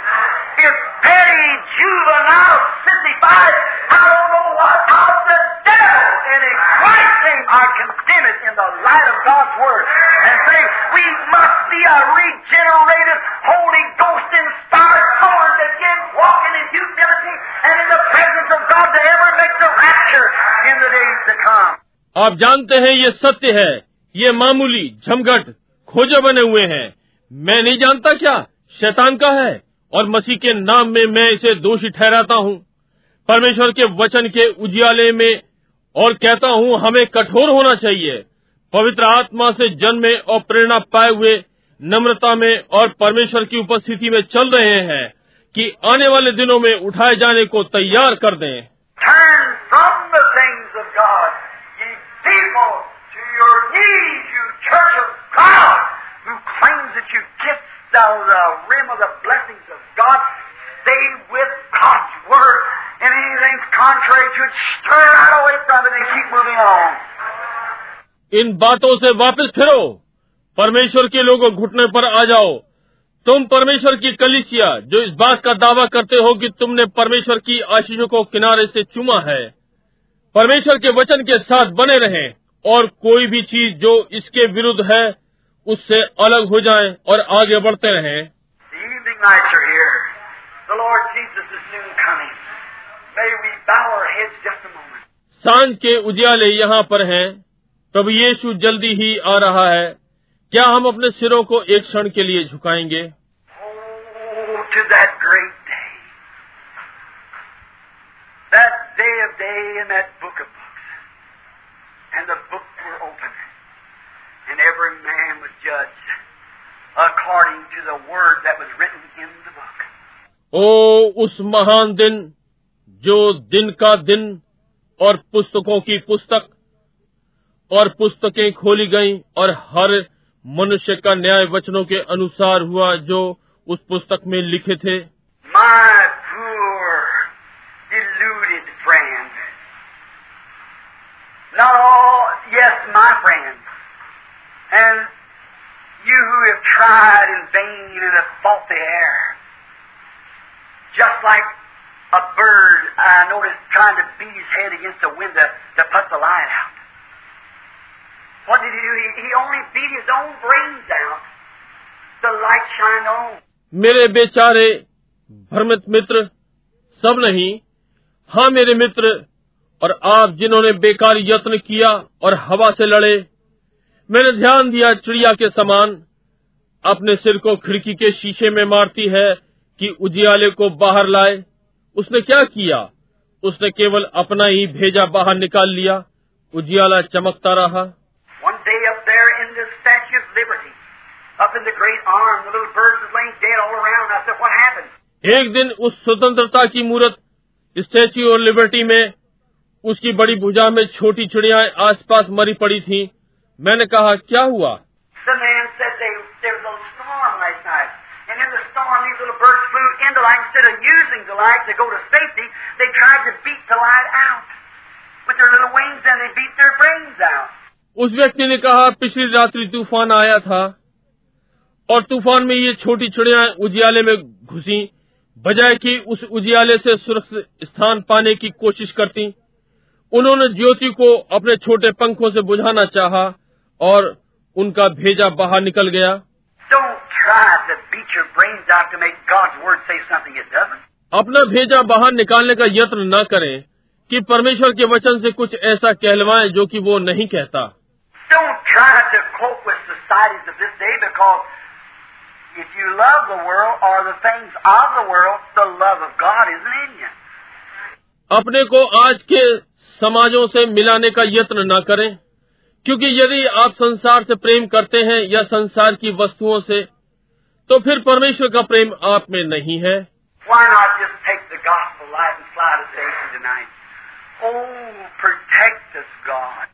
It's petty, juvenile, sissified, I don't know what of the devil. And in Christ's name, I condemn it the light of God's Word and say we must be a regenerated, Holy Ghost inspired, born again, walking in humility and in the presence of God to ever make the rapture in the days to come. आप जानते हैं ये सत्य है ये मामूली झमघट खोजे बने हुए हैं मैं नहीं जानता क्या शैतान का है और मसीह के नाम में मैं इसे दोषी ठहराता हूँ परमेश्वर के वचन के उजियाले में और कहता हूँ हमें कठोर होना चाहिए पवित्र आत्मा से जन्मे और प्रेरणा पाए हुए नम्रता में और परमेश्वर की उपस्थिति में चल रहे हैं कि आने वाले दिनों में उठाए जाने को तैयार कर दें। इन बातों से वापस फिरो। परमेश्वर के लोगों घुटने पर आ जाओ। तुम परमेश्वर की कलिसिया जो इस बात का दावा करते हो कि तुमने परमेश्वर की आशीषों को किनारे से चुमा है। परमेश्वर के वचन के साथ बने रहें और कोई भी चीज़ जो इसके विरुद्ध है उससे अलग हो जाएँ और आगे बढ़ते रहें. साँझ के उजियाले यहाँ पर हैं। प्रभु यीशु जल्दी ही आ रहा है। क्या हम अपने सिरों को एक क्षण के लिए झुकाएँगे? ओ उस महान दिन जो दिन का दिन और पुस्तकों की पुस्तक और पुस्तकें खोली गईं और हर मनुष्य का न्याय वचनों के अनुसार हुआ जो उस पुस्तक में लिखे थे all, yes, my friend. And you who have tried in vain have fought the air. Just like a bird, I noticed, trying to beat his head against the window to put the light out. What did he do? He, he only beat his own brains out. The light shined on. मेरे बेचारे भ्रमित मित्र सब नहीं हाँ मेरे मित्र और आप जिन्होंने बेकार यत्न किया और हवा से लड़े मैंने ध्यान दिया चिड़िया के समान अपने सिर को खिड़की के शीशे में मारती है कि उजियाले को बाहर लाए उसने क्या किया उसने केवल अपना ही भेजा बाहर निकाल लिया उजियाला चमकता रहा day up there in the Statue of Liberty, up in the great arm, the little birds was laying dead all around. I said, what happened? एक दिन उस स्वतंत्रता की मूर्त स्टैच्यू ऑफ लिबर्टी में उसकी बड़ी भुजा में छोटी चिड़िया आसपास मरी पड़ी थी मैंने कहा क्या हुआ The man said they, there was a storm last night. And in the storm, these little birds flew into the light. Instead of using the light to go to safety, they tried to beat the light out. With their little wings and they beat their brains out. उस व्यक्ति ने कहा पिछली रात्रि तूफ़ान आया था और तूफ़ान में ये छोटी चिड़िया उजियाले में घुसी बजाय कि उस उजियाले से सुरक्षित स्थान पाने की कोशिश करती। उन्होंने ज्योति को अपने छोटे पंखों से बुझाना चाहा और उनका भेजा बाहर निकल गया. अपना भेजा बाहर निकालने का यत्न न करें कि परमेश्वर के वचन से कुछ ऐसा कहलवाएँ जो कि वो नहीं कहता। Don't try to cope with societies of this day because if you love the world or the things of the world, the love of God isn't in you. अपने को आज के समाजों से मिलाने का यत्न न करें क्योंकि यदि आप संसार से प्रेम करते हैं या संसार की वस्तुओं से तो फिर परमेश्वर का प्रेम आप में नहीं है Why not just take the gospel light and fly to tonight? Oh, protect us, God.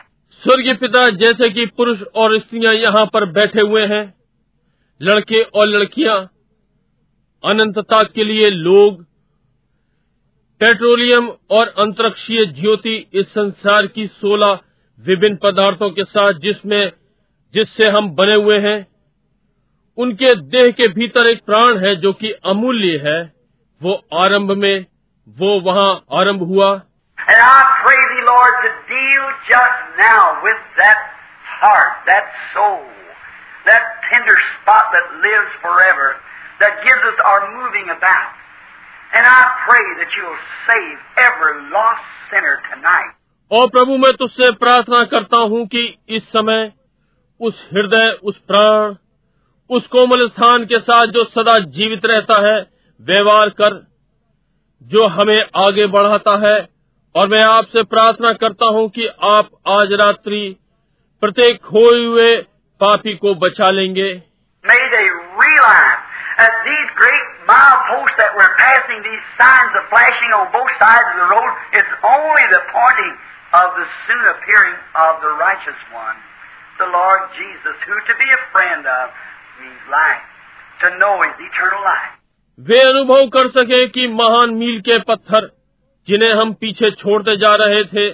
स्वर्गीय पिता, जैसे कि पुरुष और स्त्रियाँ यहाँ पर बैठे हुए हैं, लड़के और लड़कियाँ, अनंतता के लिए लोग, पेट्रोलियम और अंतरिक्षीय ज्योति इस संसार की सोलह विभिन्न पदार्थों के साथ जिसमें, जिससे हम बने हुए हैं, उनके देह के भीतर एक प्राण है जो कि अमूल्य है, वो आरंभ में, वो वहाँ आरंभ हुआ। And I pray thee, Lord, to deal just now with that heart, that soul, that tender spot that lives forever, that gives us our moving about. And I pray that you'll save every lost sinner tonight. और प्रभु मैं तुझसे प्रार्थना करता हूँ कि इस समय उस हृदय उस प्राण उस कोमल स्थान के साथ जो सदा जीवित रहता है व्यवहार कर जो हमें आगे बढ़ाता है और मैं आपसे प्रार्थना करता हूँ कि आप आज रात्रि प्रत्येक खोए हुए पापी को बचा लेंगे। वे अनुभव कर सके कि महान मील के पत्थर जिन्हें हम पीछे छोड़ते जा रहे थे।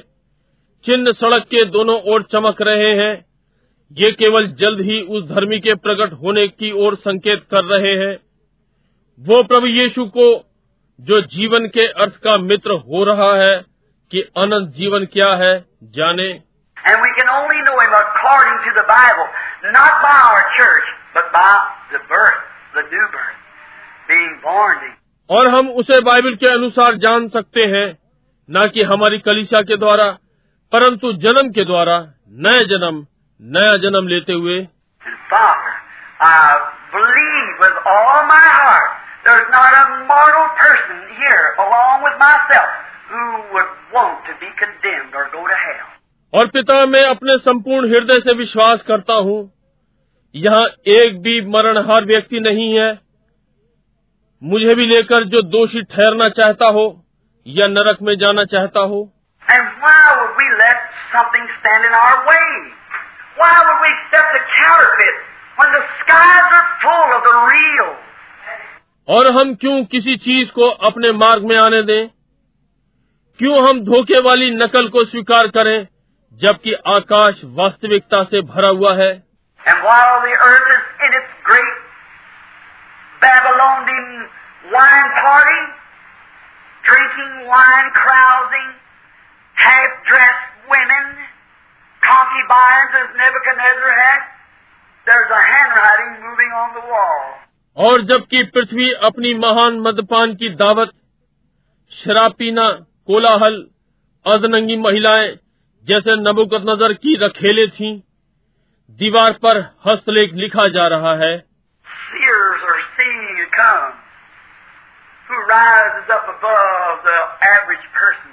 चिन्ह सड़क के दोनों ओर चमक रहे हैं। ये केवल जल्द ही उस धर्मी के प्रकट होने की ओर संकेत कर रहे हैं। वो प्रभु यीशु को, जो जीवन के अर्थ का मित्र हो रहा है, कि अनंत जीवन क्या है, जाने. और हम उसे बाइबल के अनुसार जान सकते हैं न कि हमारी कलिशा के द्वारा परंतु जन्म के द्वारा नए जन्म नया जन्म लेते हुए। और पिता मैं अपने संपूर्ण हृदय से विश्वास करता हूँ यहाँ एक भी मरणहार व्यक्ति नहीं है। मुझे भी लेकर जो दोषी ठहरना चाहता हो या नरक में जाना चाहता हो। और हम क्यों किसी चीज़ को अपने मार्ग में आने दें? क्यों हम धोखे वाली नकल को स्वीकार करें जबकि आकाश वास्तविकता से भरा हुआ है? And while the earth is in its great Babylonian wine party, drinking wine, carousing, half-dressed women, concubines as Nebuchadnezzar had, there's a handwriting moving on the wall. और जबकि पृथ्वी अपनी महान मदपान की दावत शराब पीना कोलाहल अर्धनंगी महिलाएँ जैसे नबुकत नज़र की रखेले थीं दीवार पर हस्तलेख लिखा जा रहा है Seers are seeing you come, who rises up above the average person.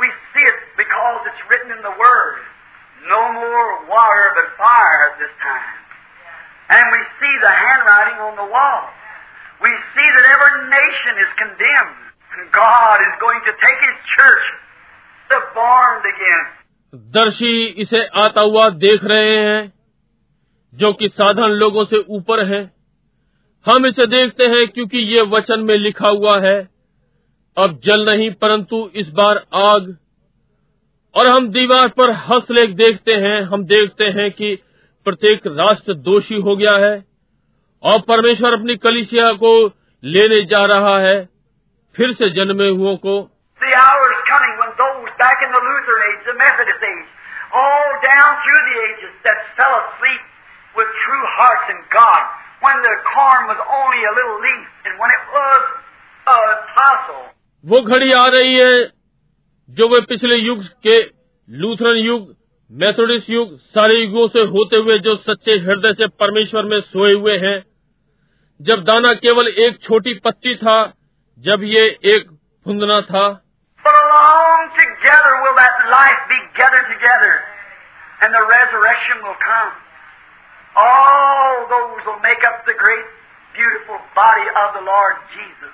We see it because it's written in the Word. No more water but fire at this time. And we see the handwriting on the wall. We see that every nation is condemned. And God is going to take His church, the born again, दर्शी इसे आता हुआ देख रहे हैं जो कि साधारण लोगों से ऊपर है हम इसे देखते हैं क्योंकि ये वचन में लिखा हुआ है। अब जल नहीं, परंतु इस बार आग। और हम दीवार पर हस्तलेख देखते हैं। हम देखते हैं कि प्रत्येक राष्ट्र दोषी हो गया है और परमेश्वर अपनी कलिसिया को लेने जा रहा है, फिर से जन्मे हुओं को। The hour is when the corn was only a little leaf, and when it was a tassel. वो घड़ी आ रही है जो वे पिछले युग के लूथरन युग मेथोडिस्ट युग सारे युगों से होते हुए जो सच्चे हृदय से परमेश्वर में सोए हुए हैं जब दाना केवल एक छोटी पत्ती था जब ये एक फुंदना था together will that life be gathered together, and the resurrection will come. All those will make up the great, beautiful body of the Lord Jesus,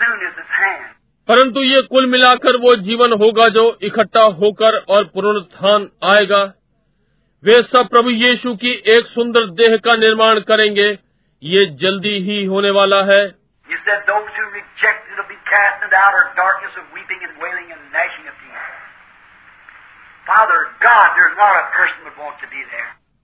soon as His hand. परंतु ये कुल मिलाकर वो जीवन होगा जो इकट्ठा होकर और पुनरुत्थान आएगा वे सब प्रभु यीशु की एक सुंदर देह का निर्माण करेंगे ये जल्दी ही होने वाला है. Father God, there's not a person would want to be there.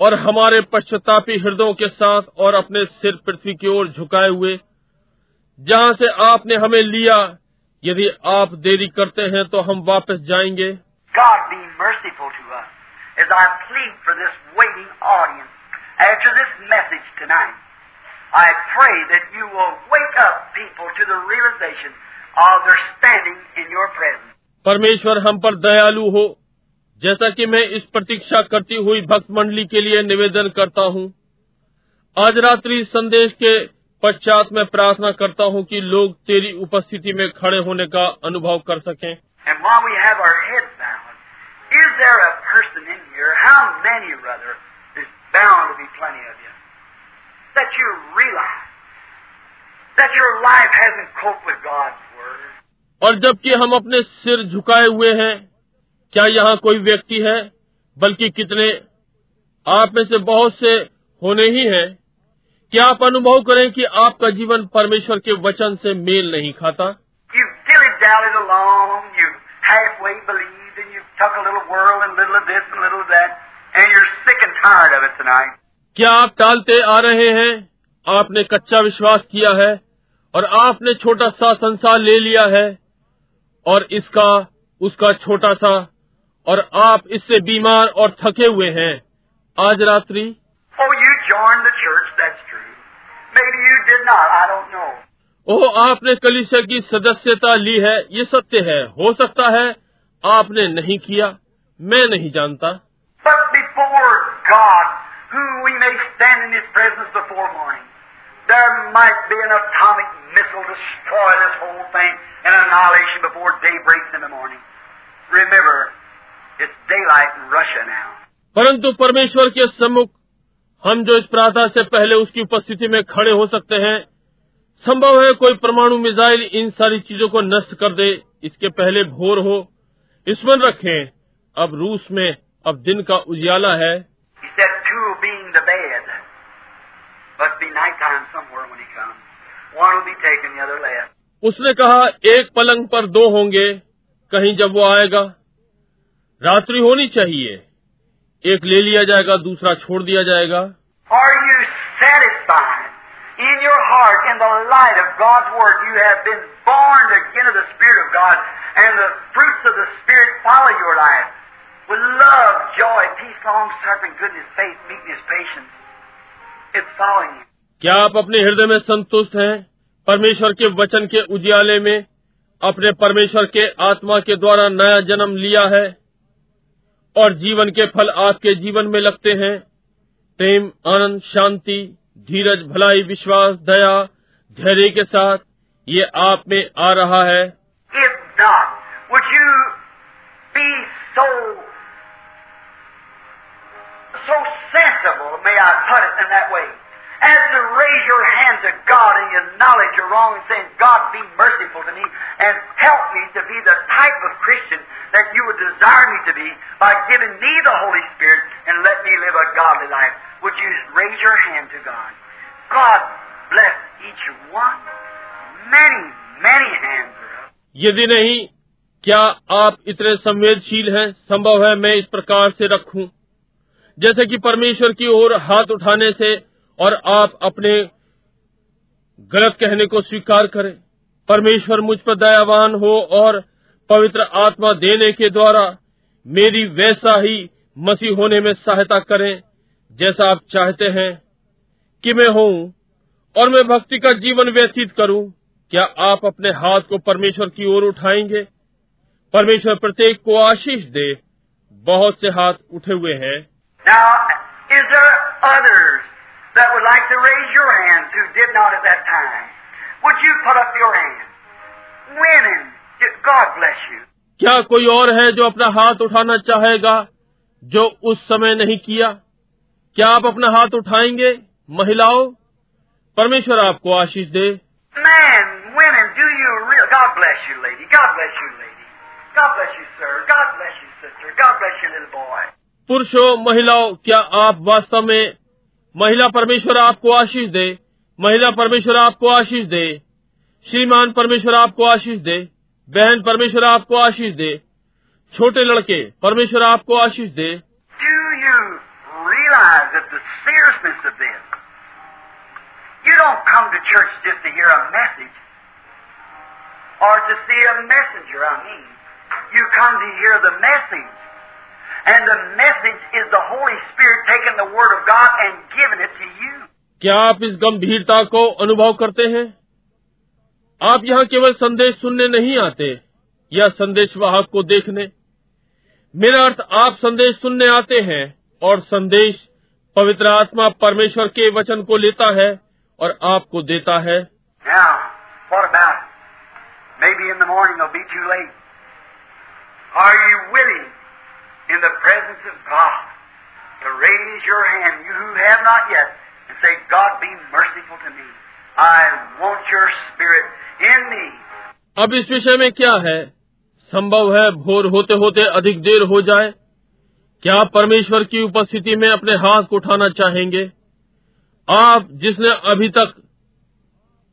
और हमारे पश्चातापी हृदयों के साथ और अपने सिर पृथ्वी की ओर झुकाए हुए जहाँ से आपने हमें लिया यदि आप देरी करते हैं तो हम वापस जाएँगे। परमेश्वर हम पर दयालु हो जैसा कि मैं इस प्रतीक्षा करती हुई भक्त मंडली के लिए निवेदन करता हूँ। आज रात्रि संदेश के पश्चात मैं प्रार्थना करता हूँ कि लोग तेरी उपस्थिति में खड़े होने का अनुभव कर सकें। और जबकि हम अपने सिर झुकाए हुए हैं क्या यहाँ कोई व्यक्ति है बल्कि कितने आप में से बहुत से होने ही हैं। क्या आप अनुभव करें कि आपका जीवन परमेश्वर के वचन से मेल नहीं खाता? क्या आप टालते आ रहे हैं? आपने कच्चा विश्वास किया है और आपने छोटा सा संसार ले लिया है और इसका उसका छोटा सा और आप इससे बीमार और थके हुए हैं। आज रात्रि। ओ आपने कलिशा की सदस्यता ली है ये सत्य है। हो सकता है आपने नहीं किया मैं नहीं जानता। Remember, परंतु परमेश्वर के सम्मुख हम जो इस प्रार्थना से पहले उसकी उपस्थिति में खड़े हो सकते हैं संभव है कोई परमाणु मिसाइल इन सारी चीज़ों को नष्ट कर दे इसके पहले भोर हो। स्मरण रखें अब रूस में अब दिन का उजियाला है. उसने कहा एक पलंग पर दो होंगे कहीं जब वो आएगा। रात्रि होनी चाहिए एक ले लिया जाएगा दूसरा छोड़ दिया जाएगा Are you satisfied in your heart, in the light of God's Word? You have been born again of the Spirit of God, and the fruits of the Spirit follow your life. With love, joy, peace, long suffering, goodness, faith, meekness, patience. It's following you. क्या आप अपने हृदय में संतुष्ट हैं परमेश्वर के वचन के उजियाले में अपने परमेश्वर के आत्मा के द्वारा नया जन्म लिया है और जीवन के फल आपके जीवन में लगते हैं। प्रेम आनंद शांति धीरज भलाई विश्वास दया धैर्य के साथ ये आप में आ रहा है। So sensible, may I put it in that way, as to raise your hand to God and you acknowledge your wrong and saying, God, be merciful to me and help me to be the type of Christian that you would desire me to be by giving me the Holy Spirit and let me live a godly life. Would you raise your hand to God? God bless each one. Many, many hands are up. यदि नहीं क्या आप इतने संवेदनशील हैं संभव है मैं इस प्रकार से रखूं जैसे कि परमेश्वर की ओर हाथ उठाने से और आप अपने गलत कहने को स्वीकार करें। परमेश्वर मुझ पर दयावान हो और पवित्र आत्मा देने के द्वारा मेरी वैसा ही मसीह होने में सहायता करें जैसा आप चाहते हैं कि मैं हूँ और मैं भक्ति का जीवन व्यतीत करूँ। क्या आप अपने हाथ को परमेश्वर की ओर उठाएँगे? परमेश्वर प्रत्येक को आशीष दे। बहुत से हाथ उठे हुए हैं। Now, is there others that would like to raise your hand who did not at that time, would you put up your hand? Women, God bless you. क्या कोई और है जो अपना हाथ उठाना चाहेगा जो उस समय नहीं किया? क्या आप अपना हाथ उठाएँगे महिलाओं? परमेश्वर आपको आशीष दे। Man women do you God bless you lady God bless you lady God bless you sir God bless you sister God bless you little boy पुरुषों महिलाओं क्या आप वास्तव में महिला परमेश्वर आपको आशीष दे। महिला परमेश्वर आपको आशीष दे। श्रीमान परमेश्वर आपको आशीष दे। बहन परमेश्वर आपको आशीष दे। छोटे लड़के, परमेश्वर आपको आशीष दे। You come to hear the message. क्या आप इस गंभीरता को अनुभव करते हैं? आप यहाँ केवल संदेश सुनने नहीं आते या संदेश वाहक को देखने? मेरा अर्थ आप संदेश सुनने आते हैं और संदेश पवित्र आत्मा परमेश्वर के वचन को लेता है और आपको देता है। Now, in the presence of God, to raise your hand, you who have not yet, and say, God, be merciful to me. I want your spirit in me. अब इस विषय में क्या है? संभव है भोर होते होते अधिक देर हो जाए। क्या आप परमेश्वर की उपस्थिति में अपने हाथ को उठाना चाहेंगे? आप जिसने अभी तक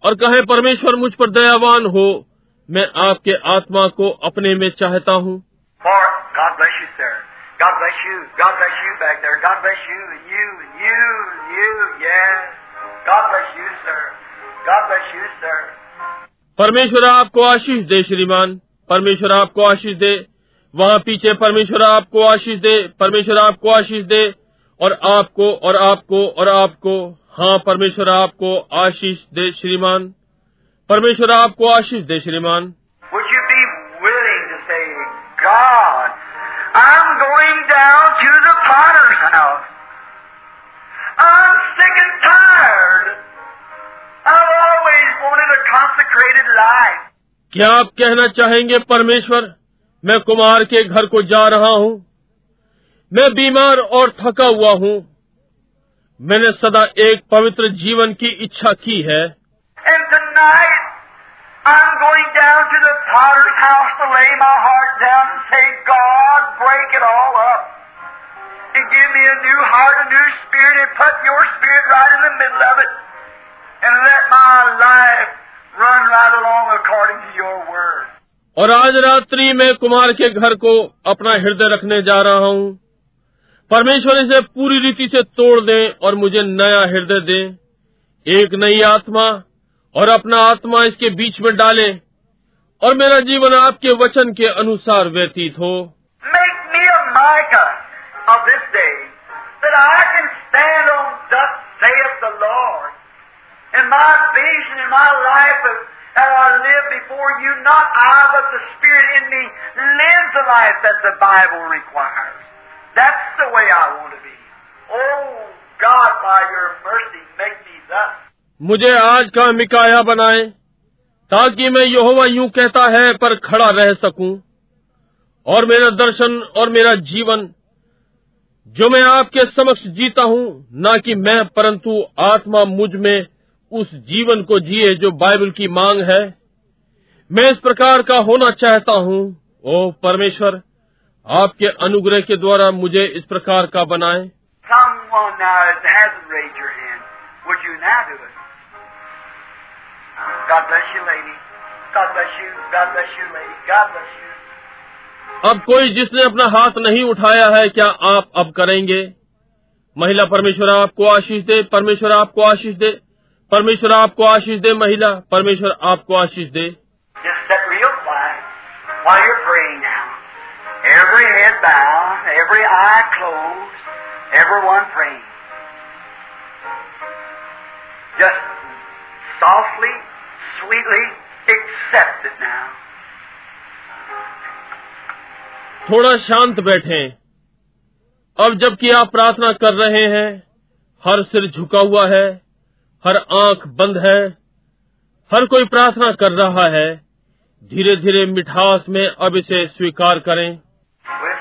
और कहे परमेश्वर मुझ पर दयावान हो मैं आपके आत्मा को अपने में चाहता हूँ For God bless you, sir. God bless you. God bless you back there. God bless you and you and you and you. Yes. God bless you, sir. God bless you, sir. परमेश्वर आपको आशीष दे श्रीमान परमेश्वर आपको आशीष दे वहाँ पीछे परमेश्वर आपको आशीष दे परमेश्वर आपको आशीष दे और आपको और आपको और आपको हाँ परमेश्वर आपको आशीष दे श्रीमान परमेश्वर आपको आशीष दे श्रीमान क्या आप कहना चाहेंगे परमेश्वर मैं कुमार के घर को जा रहा हूँ मैं बीमार और थका हुआ हूँ मैंने सदा एक पवित्र जीवन की इच्छा की है And tonight, I'm going down to the potter's house to lay my heart down and say, God, break it all up. And give me a new heart, a new spirit, and put your spirit right in the middle of it. And let my life run right along according to your word. और आज रात्रि मैं कुमार के घर को अपना हृदय रखने जा रहा हूँ परमेश्वर इसे पूरी रीति से तोड़ दे और मुझे नया हृदय दे एक नई आत्मा और अपना आत्मा इसके बीच में डाले और मेरा जीवन आपके वचन के अनुसार व्यतीत हो Make me a Micah of this day, that I can stand on thus saith the Lord. And my vision in my life of how I live before you, not I, but the Spirit in me, lives the life that the Bible requires. That's the way I want to be. Oh, God, by your mercy, make me thus. मुझे आज का मिकाया बनाए ताकि मैं यहोवा यूँ कहता है पर खड़ा रह सकूँ और मेरा दर्शन और मेरा जीवन जो मैं आपके समक्ष जीता हूँ न कि मैं परंतु आत्मा मुझमें उस जीवन को जिए जो बाइबल की मांग है। मैं इस प्रकार का होना चाहता हूँ। ओ परमेश्वर आपके अनुग्रह के द्वारा मुझे इस प्रकार का बनाए। You. अब कोई जिसने अपना हाथ नहीं उठाया है क्या आप अब करेंगे? महिला परमेश्वर आपको आशीष दे परमेश्वर आपको आशीष दे। परमेश्वर आपको आशीष दे महिला परमेश्वर आपको आशीष दे। थोड़ा शांत बैठे। अब जबकि आप प्रार्थना कर रहे हैं हर सिर झुका हुआ है। हर आँख बंद है, हर कोई प्रार्थना कर रहा है। धीरे धीरे मिठास में अब इसे स्वीकार करें। With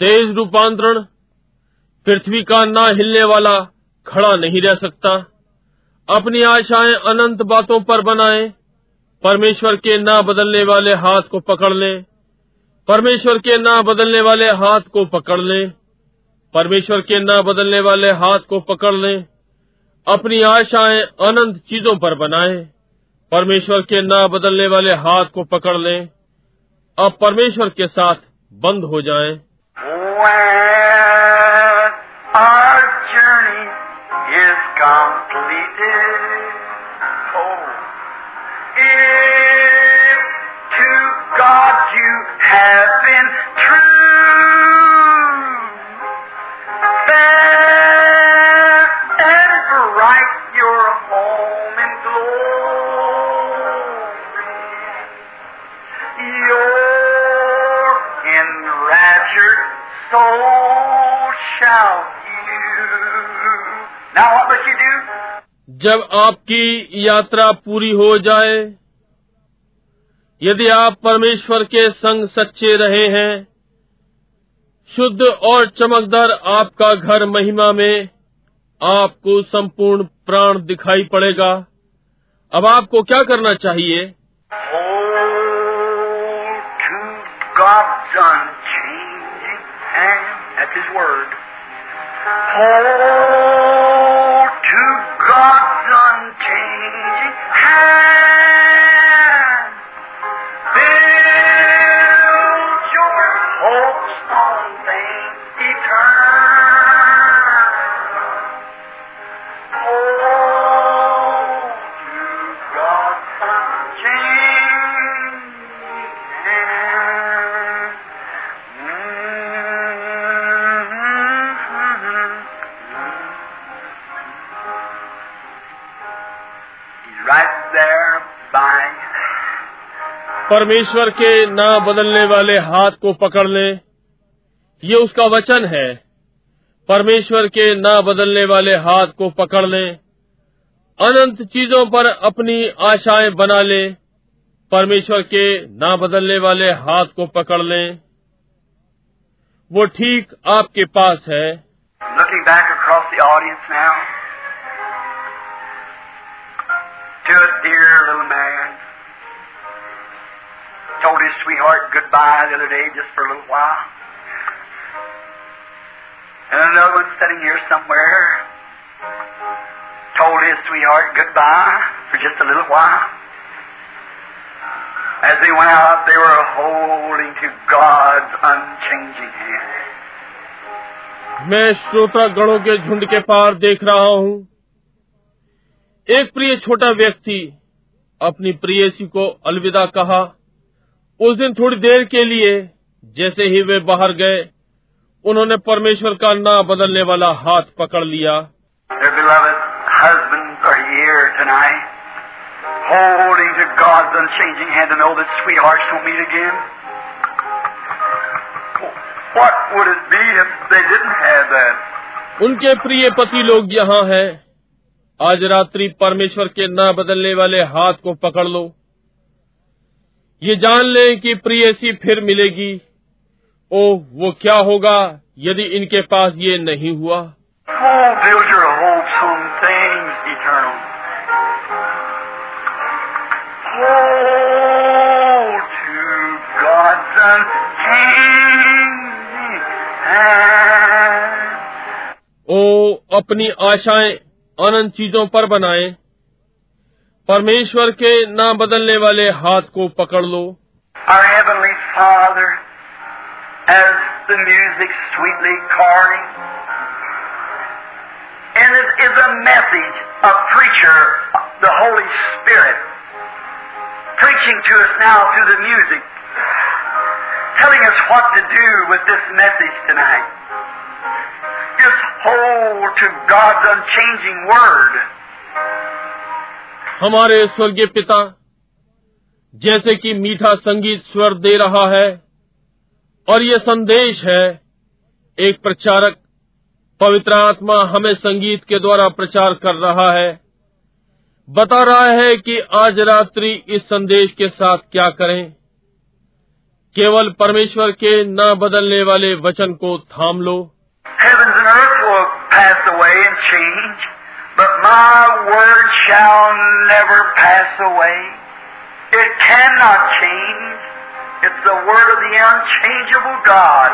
तेज रूपांतरण, पृथ्वी का ना हिलने वाला खड़ा नहीं रह सकता। अपनी आशाएँ अनंत बातों पर बनाएँ, परमेश्वर के ना बदलने वाले हाथ को पकड़ लें, परमेश्वर के ना बदलने वाले हाथ को पकड़ लें, परमेश्वर के ना बदलने वाले हाथ को पकड़ लें, अपनी आशाएँ अनंत चीज़ों पर बनाएँ, परमेश्वर के ना बदलने वाले हाथ को पकड़ लें, अब परमेश्वर के साथ बंद हो जाएँ। When our journey is completed, oh, if to God you have जब आपकी यात्रा पूरी हो जाए यदि आप परमेश्वर के संग सच्चे रहे हैं शुद्ध और चमकदार आपका घर महिमा में आपको संपूर्ण प्राण दिखाई पड़ेगा। अब आपको क्या करना चाहिए? Hold God's unchanging hand. परमेश्वर के ना बदलने वाले हाथ को पकड़ लें। ये उसका वचन है। परमेश्वर के ना बदलने वाले हाथ को पकड़ लें। अनंत चीज़ों पर अपनी आशाएँ बना लें। परमेश्वर के ना बदलने वाले हाथ को पकड़ लें। वो ठीक आपके पास है। To a dear little man. Told his sweetheart goodbye the other day just for a little while. And another one sitting here somewhere told his sweetheart goodbye for just a little while. As they went out, they were holding to God's unchanging hand. मैं श्रोता गणों के झुंड के पार देख रहा हूँ एक प्रिय छोटा व्यक्ति अपनी प्रियसी को अलविदा कहा उस दिन थोड़ी देर के लिए जैसे ही वे बाहर गए उन्होंने परमेश्वर का ना बदलने वाला हाथ पकड़ लिया। उनके प्रिय पति लोग यहाँ हैं। आज रात्रि परमेश्वर के ना बदलने वाले हाथ को पकड़ लो। ये जान लें कि प्रियसी फिर मिलेगी। ओ वो क्या होगा यदि इनके पास ये नहीं हुआ? ओ अपनी आशाएँ अनंत चीज़ों पर बनाएँ। परमेश्वर के ना बदलने वाले हाथ को पकड़ लो Our Heavenly Father, as the music sweetly calling, and it is a message a preacher the Holy Spirit preaching to us now through the music, telling us what to do with this message tonight. Just hold to God's unchanging Word. हमारे स्वर्गीय पिता जैसे कि मीठा संगीत स्वर दे रहा है और ये संदेश है एक प्रचारक पवित्र आत्मा हमें संगीत के द्वारा प्रचार कर रहा है। बता रहा है कि आज रात्रि इस संदेश के साथ क्या करें। केवल परमेश्वर के न बदलने वाले वचन को थाम लो। And earth will pass away and change, my word shall never pass away. It cannot change. It's the word of the unchangeable God.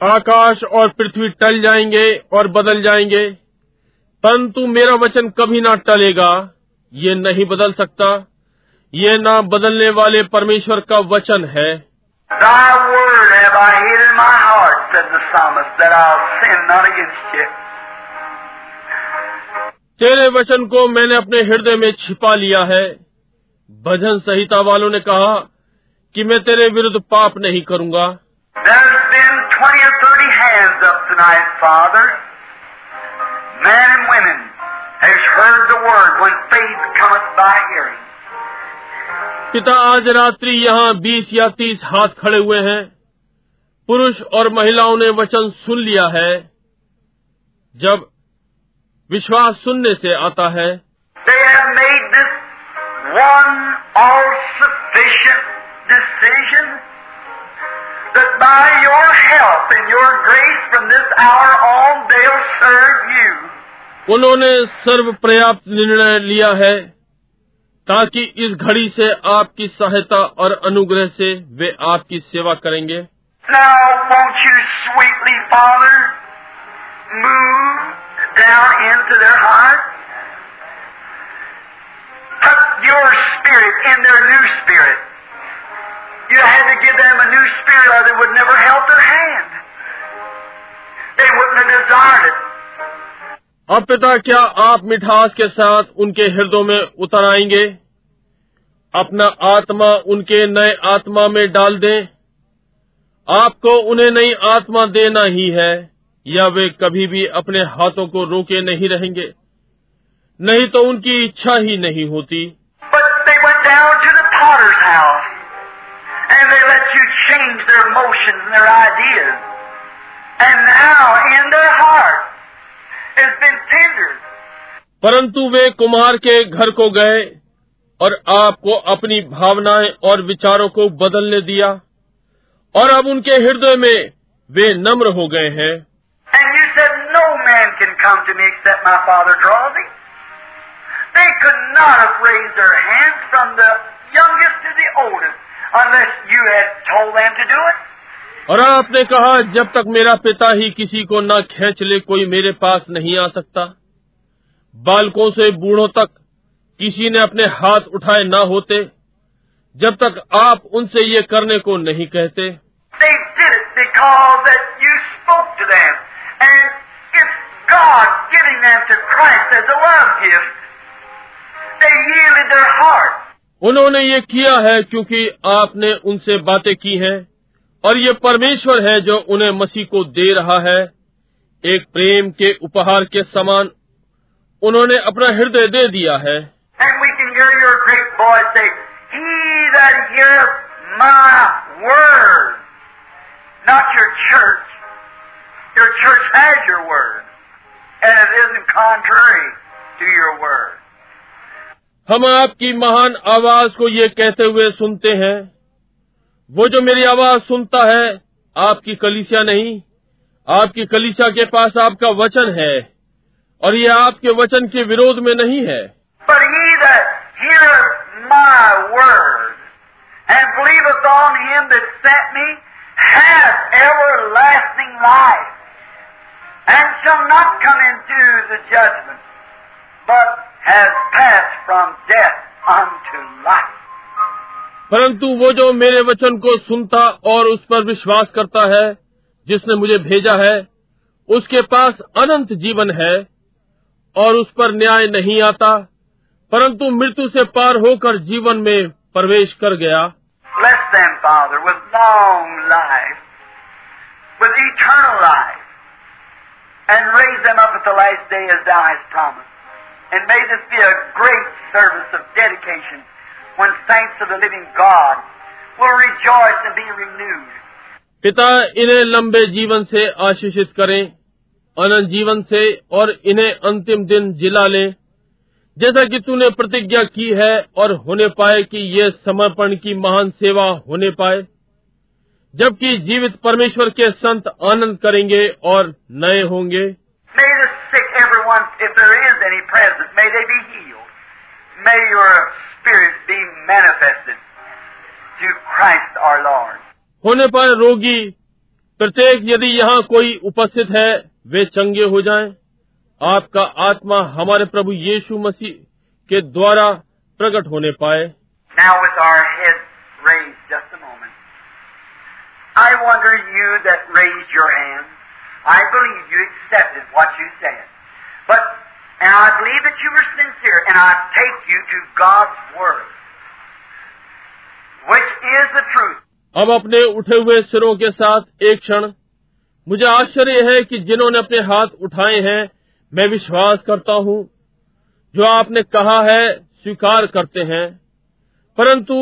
आकाश और पृथ्वी टल जाएँगे और बदल जाएँगे परंतु मेरा वचन कभी ना टलेगा ये नहीं बदल सकता ये ना बदलने वाले परमेश्वर का वचन है Thy word have I hid in my heart, said the psalmist, that I'll sin not against you. तेरे वचन को मैंने अपने हृदय में छिपा लिया है भजन संहिता वालों ने कहा कि मैं तेरे विरुद्ध पाप नहीं करूँगा There's been 20 or 30 hands up tonight, Father. Men and women has heard the word when faith cometh by hearing. पिता आज रात्रि यहाँ बीस या तीस हाथ खड़े हुए हैं पुरुष और महिलाओं ने वचन सुन लिया है जब विश्वास सुनने से आता है। उन्होंने सर्व पर्याप्त निर्णय लिया है ताकि इस घड़ी से आपकी सहायता और अनुग्रह से वे आपकी सेवा करेंगे। Now, down into their heart? Put your spirit in their new spirit. You had to give them a new spirit or they would never held their hand. They wouldn't have desired it. अब पिता क्या आप मिठास के साथ उनके हृदयों में उतर आएंगे अपना आत्मा उनके नए आत्मा में डाल दें आपको उन्हें नई आत्मा देना ही है या वे कभी भी अपने हाथों को रोके नहीं रहेंगे नहीं तो उनकी इच्छा ही नहीं होती। परंतु वे कुमार के घर को गए और आपको अपनी भावनाएँ और विचारों को बदलने दिया और अब उनके हृदय में वे नम्र हो गए हैं। Can come to me except my Father draws him. They could not have raised their hands from the youngest to the oldest unless you had told them to do it. और आपने कहा जब तक मेरा पिता ही किसी को न खींच ले कोई मेरे पास नहीं आ सकता बालकों से बूढ़ों तक किसी ने अपने हाथ uठाए न होते जब तक आप उनसे ये करने को नहीं कहते They did it because that you spoke to them. And God giving them to Christ as a love gift. They yielded their heart. उन्होंने ये किया है क्योंकि आपने उनसे बातें की हैं और ये परमेश्वर है जो उन्हें मसीह को दे रहा है एक प्रेम के उपहार के समान उन्होंने अपना हृदय दे दिया है. and it isn't contrary to your word. हम आपकी महान आवाज़ को ये कहते हुए सुनते हैं। वो जो मेरी आवाज़ सुनता है आपकी कलिसिया नहीं। आपकी कलिसिया के पास आपका वचन है और ये आपके वचन के विरोध में नहीं है। And shall not come into the judgment, but has passed from death unto life. परंतु वो जो मेरे वचन को सुनता और उस पर विश्वास करता है जिसने मुझे भेजा है उसके पास अनंत जीवन है और उस पर न्याय नहीं आता परंतु मृत्यु से पार होकर जीवन में प्रवेश कर गया Bless them, Father, with long life, with eternal life, and raise them up at the last day as Thou hast promised. And may this be a great service of dedication when saints of the living God will rejoice and be renewed. पिता इन्हें लंबे जीवन से आशीषित करें अनंत जीवन से और इन्हें अंतिम दिन जिला ले जैसा कि तूने प्रतिज्ञा की है और होने पाए कि ये समर्पण की महान सेवा होने पाए जबकि जीवित परमेश्वर के संत आनंद करेंगे और नए होंगे। होने पर रोगी प्रत्येक यदि यहाँ कोई उपस्थित है वे चंगे हो जाएँ। आपका आत्मा हमारे प्रभु यीशु मसीह के द्वारा प्रकट होने पाए। Now with our heads I wonder you that raised your hand. I believe you accepted what you said. But, and I believe that you were sincere, and I take you to God's Word, which is the truth. अब अपने उठे हुए सिरों के साथ एक क्षण मुझे आश्चर्य है कि जिन्होंने अपने हाथ उठाए हैं मैं विश्वास करता हूँ जो आपने कहा है स्वीकार करते हैं परंतु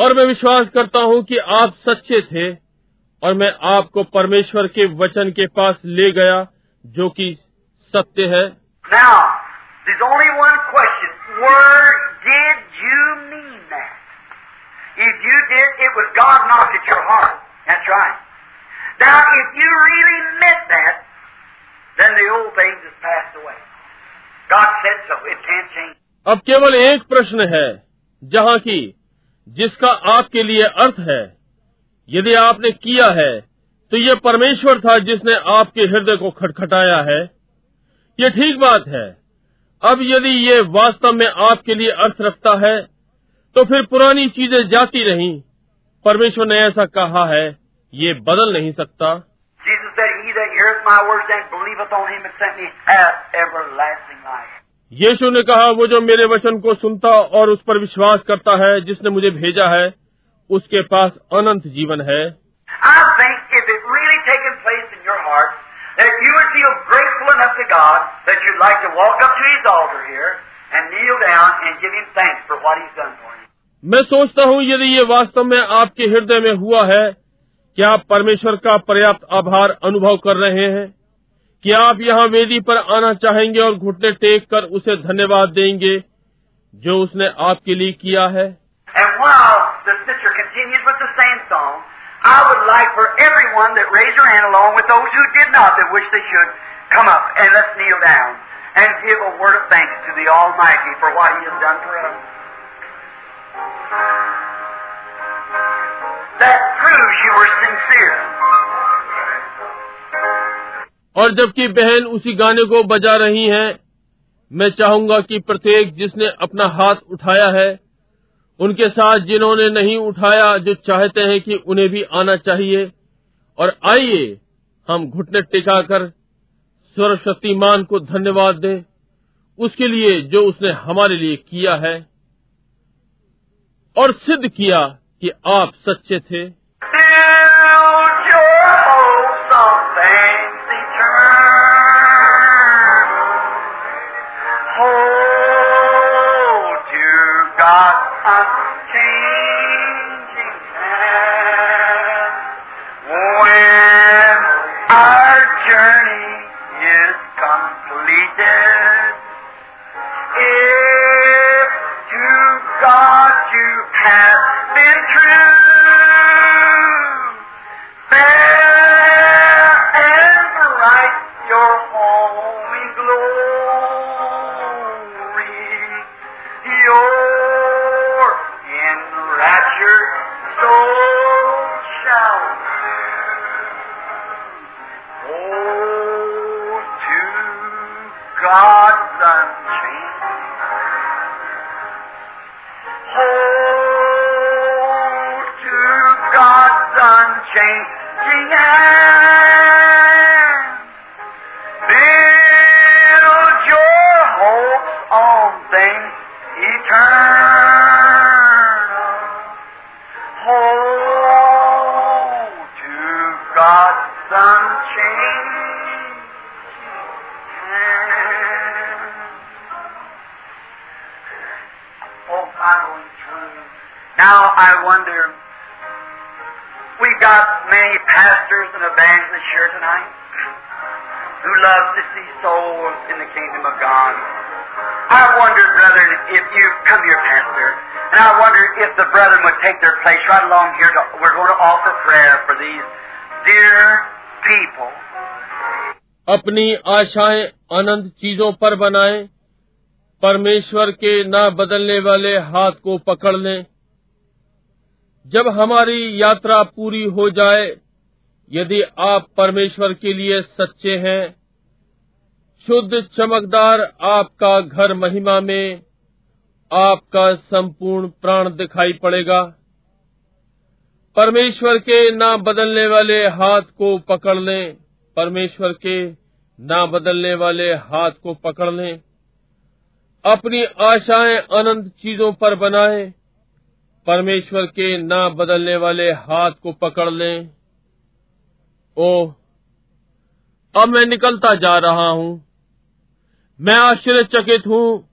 और मैं विश्वास करता हूँ कि आप सच्चे थे और मैं आपको परमेश्वर के वचन के पास ले गया जो कि सत्य है। अब केवल एक प्रश्न है जहाँ की जिसका आपके लिए अर्थ है यदि आपने किया है तो ये परमेश्वर था जिसने आपके हृदय को खटखटाया है। ये ठीक बात है। अब यदि ये वास्तव में आपके लिए अर्थ रखता है तो फिर पुरानी चीज़ें जाती रहीं। परमेश्वर ने ऐसा कहा है ये बदल नहीं सकता। Jesus said, He that heareth my words and believeth on him that sent me hath everlasting life. यीशु ने कहा वो जो मेरे वचन को सुनता और उस पर विश्वास करता है जिसने मुझे भेजा है उसके पास अनंत जीवन है। मैं सोचता हूँ यदि ये वास्तव में आपके हृदय में हुआ है क्या आप परमेश्वर का पर्याप्त आभार अनुभव कर रहे हैं? क्या आप यहाँ वेदी पर आना चाहेंगे और घुटने टेक कर उसे धन्यवाद देंगे जो उसने आपके लिए किया है। और जबकि बहन उसी गाने को बजा रही हैं, मैं चाहूँगा कि प्रत्येक जिसने अपना हाथ उठाया है, उनके साथ जिन्होंने नहीं उठाया जो चाहते हैं कि उन्हें भी आना चाहिए। और आइए, हम घुटने टिकाकर सर्वशक्तिमान को धन्यवाद दें, उसके लिए जो उसने हमारे लिए किया है, और सिद्ध किया कि आप सच्चे थे। Brethren would take their place right along here. To, we're going to offer prayer for these dear people. अपनी आशाएँ अनंत चीज़ों पर बनाएँ परमेश्वर के ना बदलने वाले हाथ को पकड़ लें जब हमारी यात्रा पूरी हो जाए यदि आप परमेश्वर के लिए सच्चे हैं शुद्ध चमकदार आपका घर महिमा में आपका संपूर्ण प्राण दिखाई पड़ेगा। परमेश्वर के ना बदलने वाले हाथ को पकड़ लें। परमेश्वर के ना बदलने वाले हाथ को पकड़ लें। अपनी आशाएँ अनंत चीज़ों पर बनाएँ। परमेश्वर के ना बदलने वाले हाथ को पकड़ लें। ओ अब मैं निकलता जा रहा हूँ। मैं आश्चर्यचकित हूँ।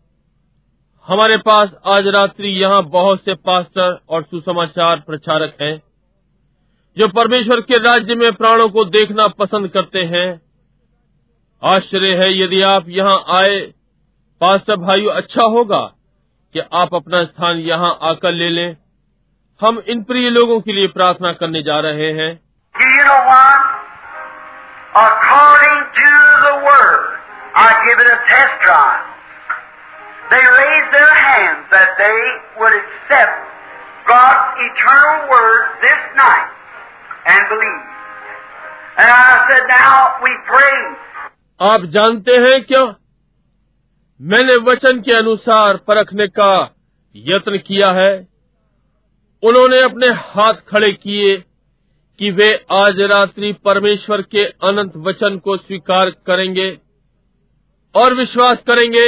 हमारे पास आज रात्रि यहाँ बहुत से पास्टर और सुसमाचार प्रचारक हैं जो परमेश्वर के राज्य में प्राणों को देखना पसंद करते हैं आश्चर्य है यदि आप यहाँ आए पास्टर भाइयों अच्छा होगा कि आप अपना स्थान यहाँ आकर ले लें हम इन प्रिय लोगों के लिए प्रार्थना करने जा रहे हैं? According to the Word, I give it a test trial. They raised their hands that they would accept God's eternal Word this night and believe. And I said, now we pray. आप जानते हैं क्या मैंने वचन के अनुसार परखने का यत्न किया है उन्होंने अपने हाथ खड़े किए कि वे आज रात्रि परमेश्वर के अनंत वचन को स्वीकार करेंगे और विश्वास करेंगे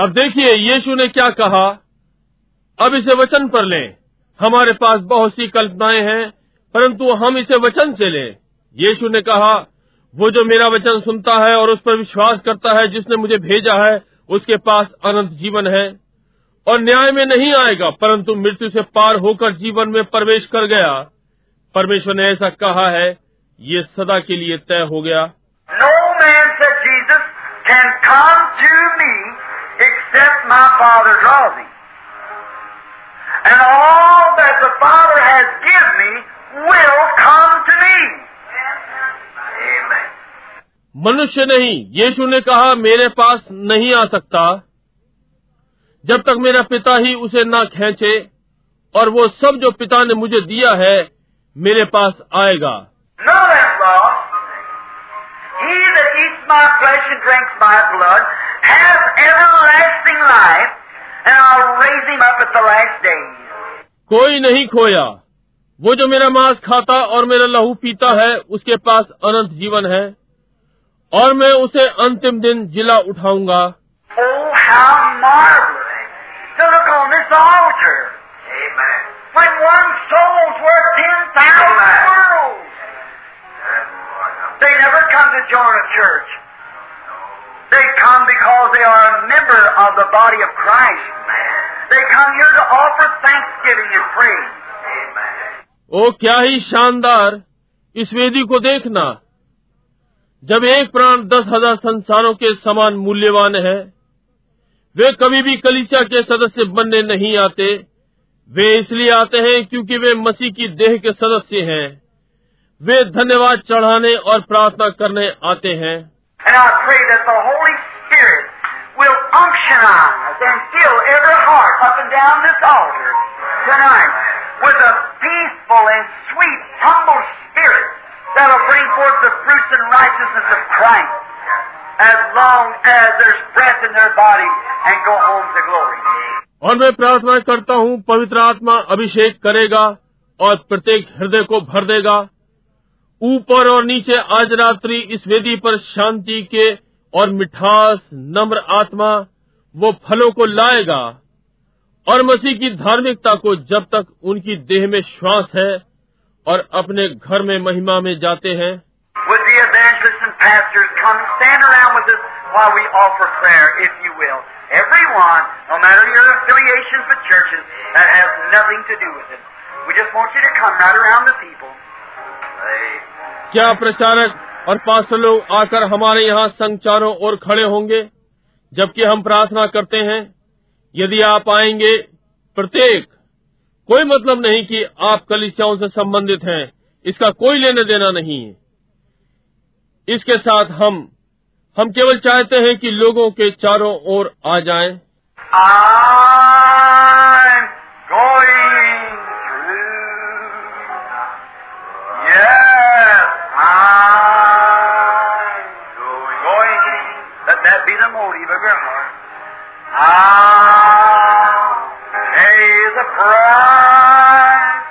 अब देखिए, यीशु ने क्या कहा? अब इसे वचन पर लें। हमारे पास बहुत सी कल्पनाएँ हैं, परंतु हम इसे वचन से लें। यीशु ने कहा, वो जो मेरा वचन सुनता है और उस पर विश्वास करता है, जिसने मुझे भेजा है, उसके पास अनंत जीवन है। और न्याय में नहीं आएगा, परंतु मृत्यु से पार होकर जीवन में प्रवेश कर गया। परमेश्वर ने ऐसा कहा है, ये सदा के लिए तय हो गया। No except my Father draws him. And all that the Father has given me will come to me. Amen. मनुष्य नहीं यीशु ने कहा मेरे पास नहीं आ सकता जब तक मेरा पिता ही उसे ना खींचे और वो सब जो पिता ने मुझे दिया है मेरे पास आएगा eats my flesh and drinks my blood कोई नहीं खोया। वो जो मेरा मांस खाता और मेरा लहू पीता है उसके पास अनंत जीवन है और मैं उसे अंतिम दिन जिला उठाऊँगा। Oh, They come because they are a member of the body of Christ. They come here to offer thanksgiving and praise. ओ, क्या ही शानदार। इस वेदी को देखना। जब एक प्राण दस हज़ार संसारों के समान मूल्यवान है, वे कभी भी कलीचा के सदस्य बनने नहीं आते। वे इसलिए आते हैं क्योंकि वे मसीह की देह के सदस्य हैं। वे धन्यवाद चढ़ाने और प्रार्थना करने आते हैं। And I pray that the Holy Spirit will unction us and fill every heart up and down this altar tonight with a peaceful and sweet, humble spirit that'll bring forth the fruits and righteousness of Christ as long as there's breath in their body and go home to glory. और मैं प्रार्थना करता हूँ पवित्र आत्मा अभिषेक करेगा और प्रत्येक हृदय को भर देगा ऊपर और नीचे आज रात्रि इस वेदी पर शांति के और मिठास नम्र आत्मा वो फलों को लाएगा और मसीह की धार्मिकता को जब तक उनकी देह में श्वास है और अपने घर में महिमा में जाते हैं? Everyone, no matter your affiliations with churches, that has nothing to do with it. We just want you to come right around the people. क्या प्रचारक और पास्टर लोग आकर हमारे यहाँ संग चारों ओर खड़े होंगे जबकि हम प्रार्थना करते हैं, यदि आप आएँगे, प्रत्येक, कोई मतलब नहीं कि आप कलिसियाओं से संबंधित हैं, इसका कोई लेना देना नहीं है इसके साथ हम हम केवल चाहते हैं कि लोगों के चारों ओर आ जाएँ। I'm be the motive of your heart. I'll pay the price.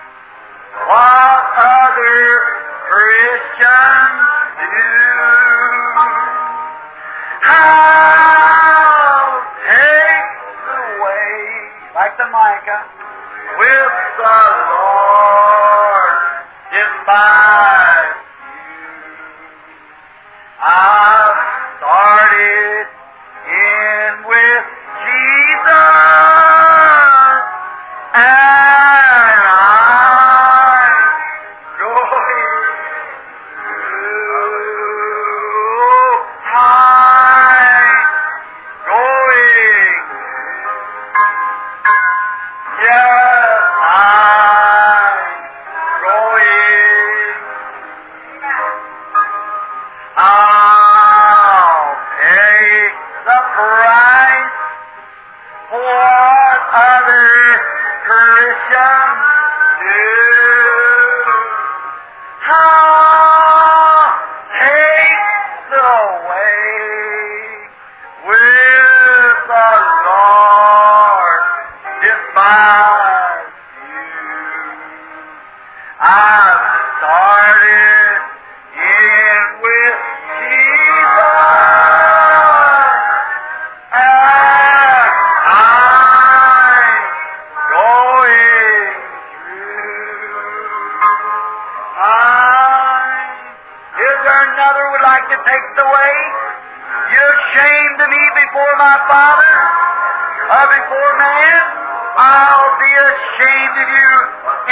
What other Christians do. I'll take the way, like the Micah, with the Lord despise you. I've started Father, or before man. I'll be ashamed of you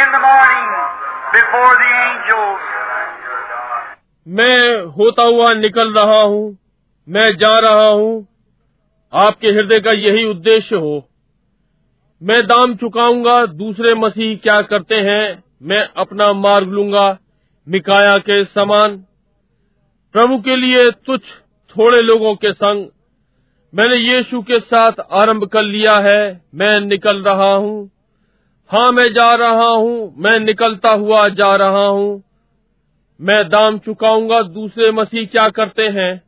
in the morning before the angels. मैं होता हुआ निकल रहा हूँ मैं जा रहा हूँ आपके हृदय का यही उद्देश्य हो मैं दाम चुकाऊँगा दूसरे मसीह क्या करते हैं मैं अपना मार्ग लूँगा मिकाया के समान प्रभु के लिए तुच्छ थोड़े लोगों के संग मैंने यीशु के साथ आरंभ कर लिया है, मैं निकल रहा हूँ। हाँ मैं जा रहा हूँ, मैं निकलता हुआ जा रहा हूँ। मैं दाम चुकाऊँगा, दूसरे मसीह क्या करते हैं?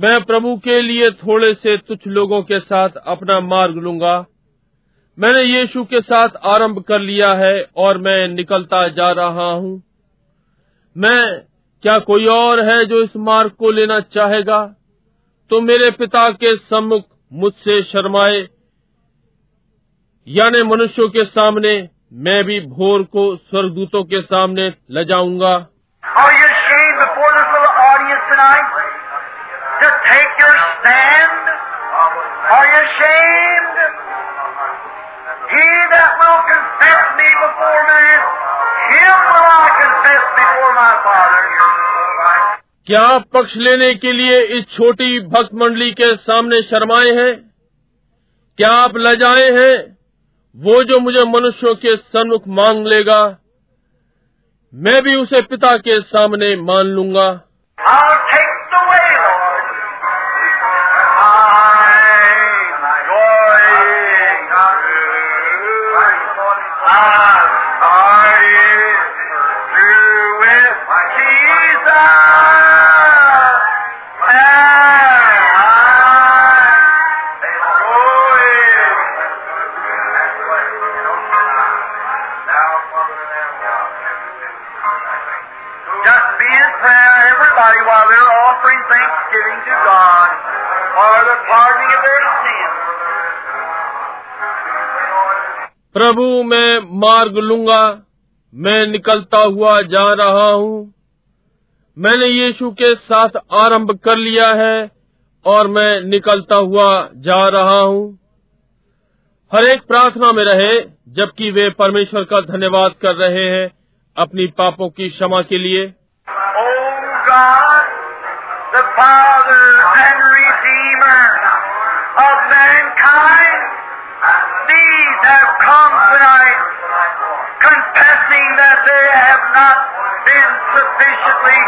मैं प्रभु के लिए थोड़े से तुच्छ लोगों के साथ अपना मार्ग लूँगा। मैंने यीशु के साथ आरंभ कर लिया है और मैं निकलता जा रहा हूँ। मैं, क्या कोई और है जो इस मार्ग को लेना चाहेगा? तो मेरे पिता के सम्मुख मुझसे शर्माए यानी मनुष्यों के सामने मैं भी भोर को स्वर्गदूतों के सामने ले जाऊँगा before man, him will I confess before my Father. क्या पक्ष लेने के लिए इस छोटी भक्त मंडली के सामने शर्माए हैं? क्या आप लजाए हैं? वो जो मुझे मनुष्यों के सन्मुख मांग लेगा, मैं भी उसे पिता के सामने मान लूँगा। प्रभु, मैं मार्ग लूँगा, मैं निकलता हुआ जा रहा हूँ। मैंने यीशु के साथ आरंभ कर लिया है और मैं निकलता हुआ जा रहा हूँ। हर एक प्रार्थना में रहे, जबकि वे परमेश्वर का धन्यवाद कर रहे हैं अपनी पापों की क्षमा के लिए। these have come tonight confessing that they have not been sufficiently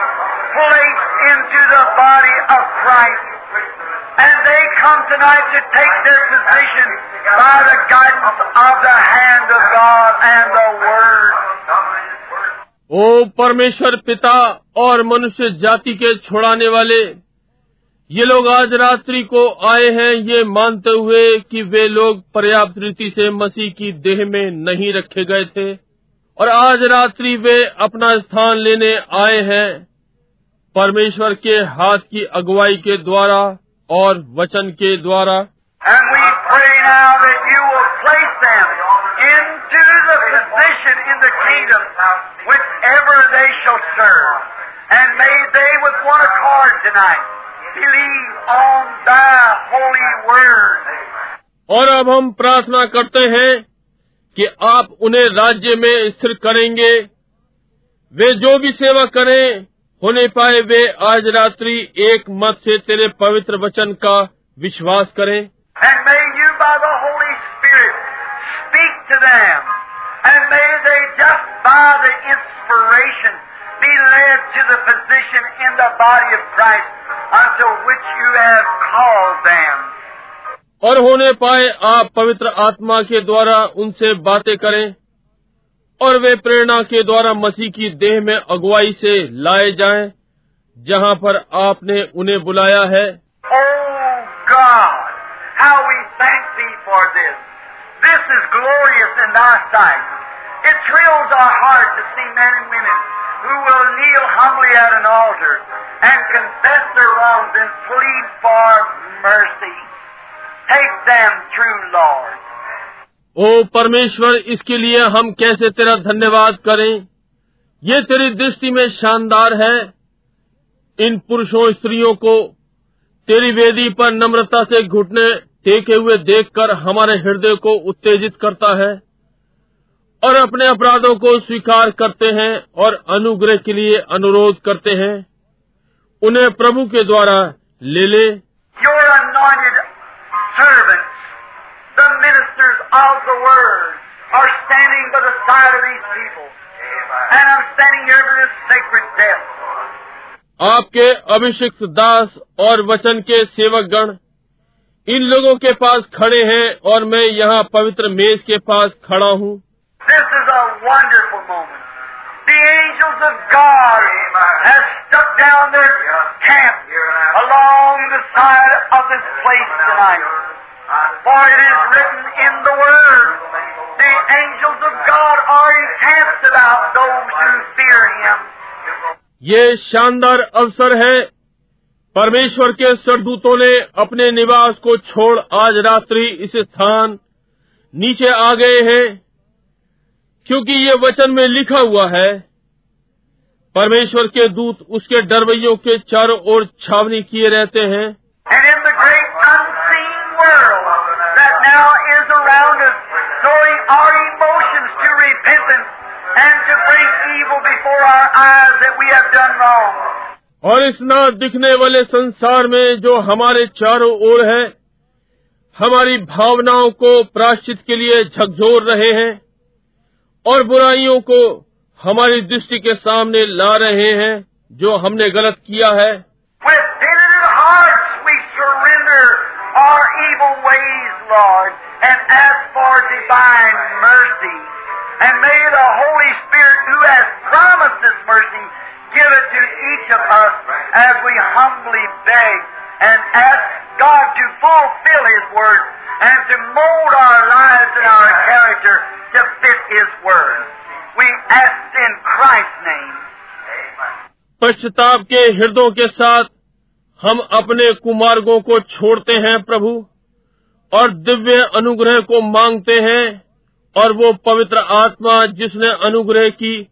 placed into the body of Christ. And they come tonight to take their position by the guidance of the hand of God and the Word. ओ परमेश्वर पिता और मनुष्य जाति के छुड़ाने वाले ये लोग आज रात्रि को आए हैं, ये मानते हुए कि वे लोग पर्याप्त रीति से मसीह की देह में नहीं रखे गए थे। और आज रात्रि वे अपना स्थान लेने आए हैं, परमेश्वर के हाथ की अगुवाई के द्वारा और वचन के द्वारा। And may they with one accord tonight believe on thy holy word. और अब हम प्रार्थना करते हैं कि आप उन्हें राज्य में स्थिर करेंगे वे जो भी सेवा करें होने पाए वे आज रात्रि एक मत से तेरे पवित्र वचन का विश्वास करें And may you by the Holy Spirit speak to them. And may they just by the inspiration be led to the position in the body of Christ unto which you have called them. और होने पाए आप पवित्र आत्मा के द्वारा उनसे बातें करें और वे प्रेरणा के द्वारा मसीह की देह में अगुवाई से लाए जाएँ जहाँ पर आपने उन्हें बुलाया है। ओ oh who will kneel humbly at an altar and confess their wrongs and plead for mercy. Take them through, Lord. ओ परमेश्वर इसके लिए हम कैसे तेरा धन्यवाद करें ये तेरी दृष्टि में शानदार है इन पुरुषों स्त्रियों को तेरी वेदी पर नम्रता से घुटने टेके हुए देखकर हमारे हृदय को उत्तेजित करता है और अपने अपराधों को स्वीकार करते हैं और अनुग्रह के लिए अनुरोध करते हैं। उन्हें प्रभु के द्वारा ले ले। आपके अभिषिक्त दास और वचन के सेवक गण इन लोगों के पास खड़े हैं और मैं यहाँ पवित्र मेज के पास खड़ा हूँ। This is a wonderful moment. The angels of God have stuck down their camp along the side of this place tonight. For it is written in the Word, the angels of God are encamped about those who fear Him. ये शानदार अवसर है परमेश्वर के सरदूतों ने अपने निवास को छोड़ आज रात्रि इस स्थान नीचे आ गए हैं क्योंकि ये वचन में लिखा हुआ है परमेश्वर के दूत उसके डरवैयों के चारों ओर छावनी किए रहते हैं। और इस न दिखने वाले संसार में जो हमारे चारों ओर है हमारी भावनाओं को प्राश्चित के लिए झकझोर रहे हैं। और बुराइयों को हमारी दृष्टि के सामने ला रहे हैं जो हमने गलत किया है With penitent hearts we surrender our evil ways, Lord, and ask for divine mercy. And may the Holy Spirit who has promised this mercy give it to each of us as we humbly beg and ask God to fulfill His word And to mold our lives and our character to fit His word. We ask in Christ's name. पश्चाताप के हृदयों के साथ हम अपने कुमार्गों को छोड़ते हैं प्रभु, और दिव्य अनुग्रह को मांगते हैं, और वो पवित्र आत्मा जिसने अनुग्रह की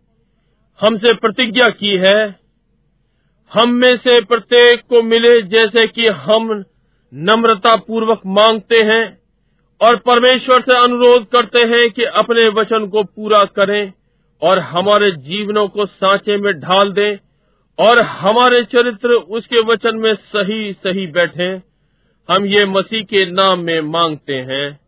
हमसे प्रतिज्ञा की है, हम में से प्रत्येक को मिले जैसे कि हम नम्रता पूर्वक मांगते हैं और परमेश्वर से अनुरोध करते हैं कि अपने वचन को पूरा करें और हमारे जीवनों को सांचे में ढाल दें और हमारे चरित्र उसके वचन में सही सही बैठे। हम ये मसीह के नाम में मांगते हैं।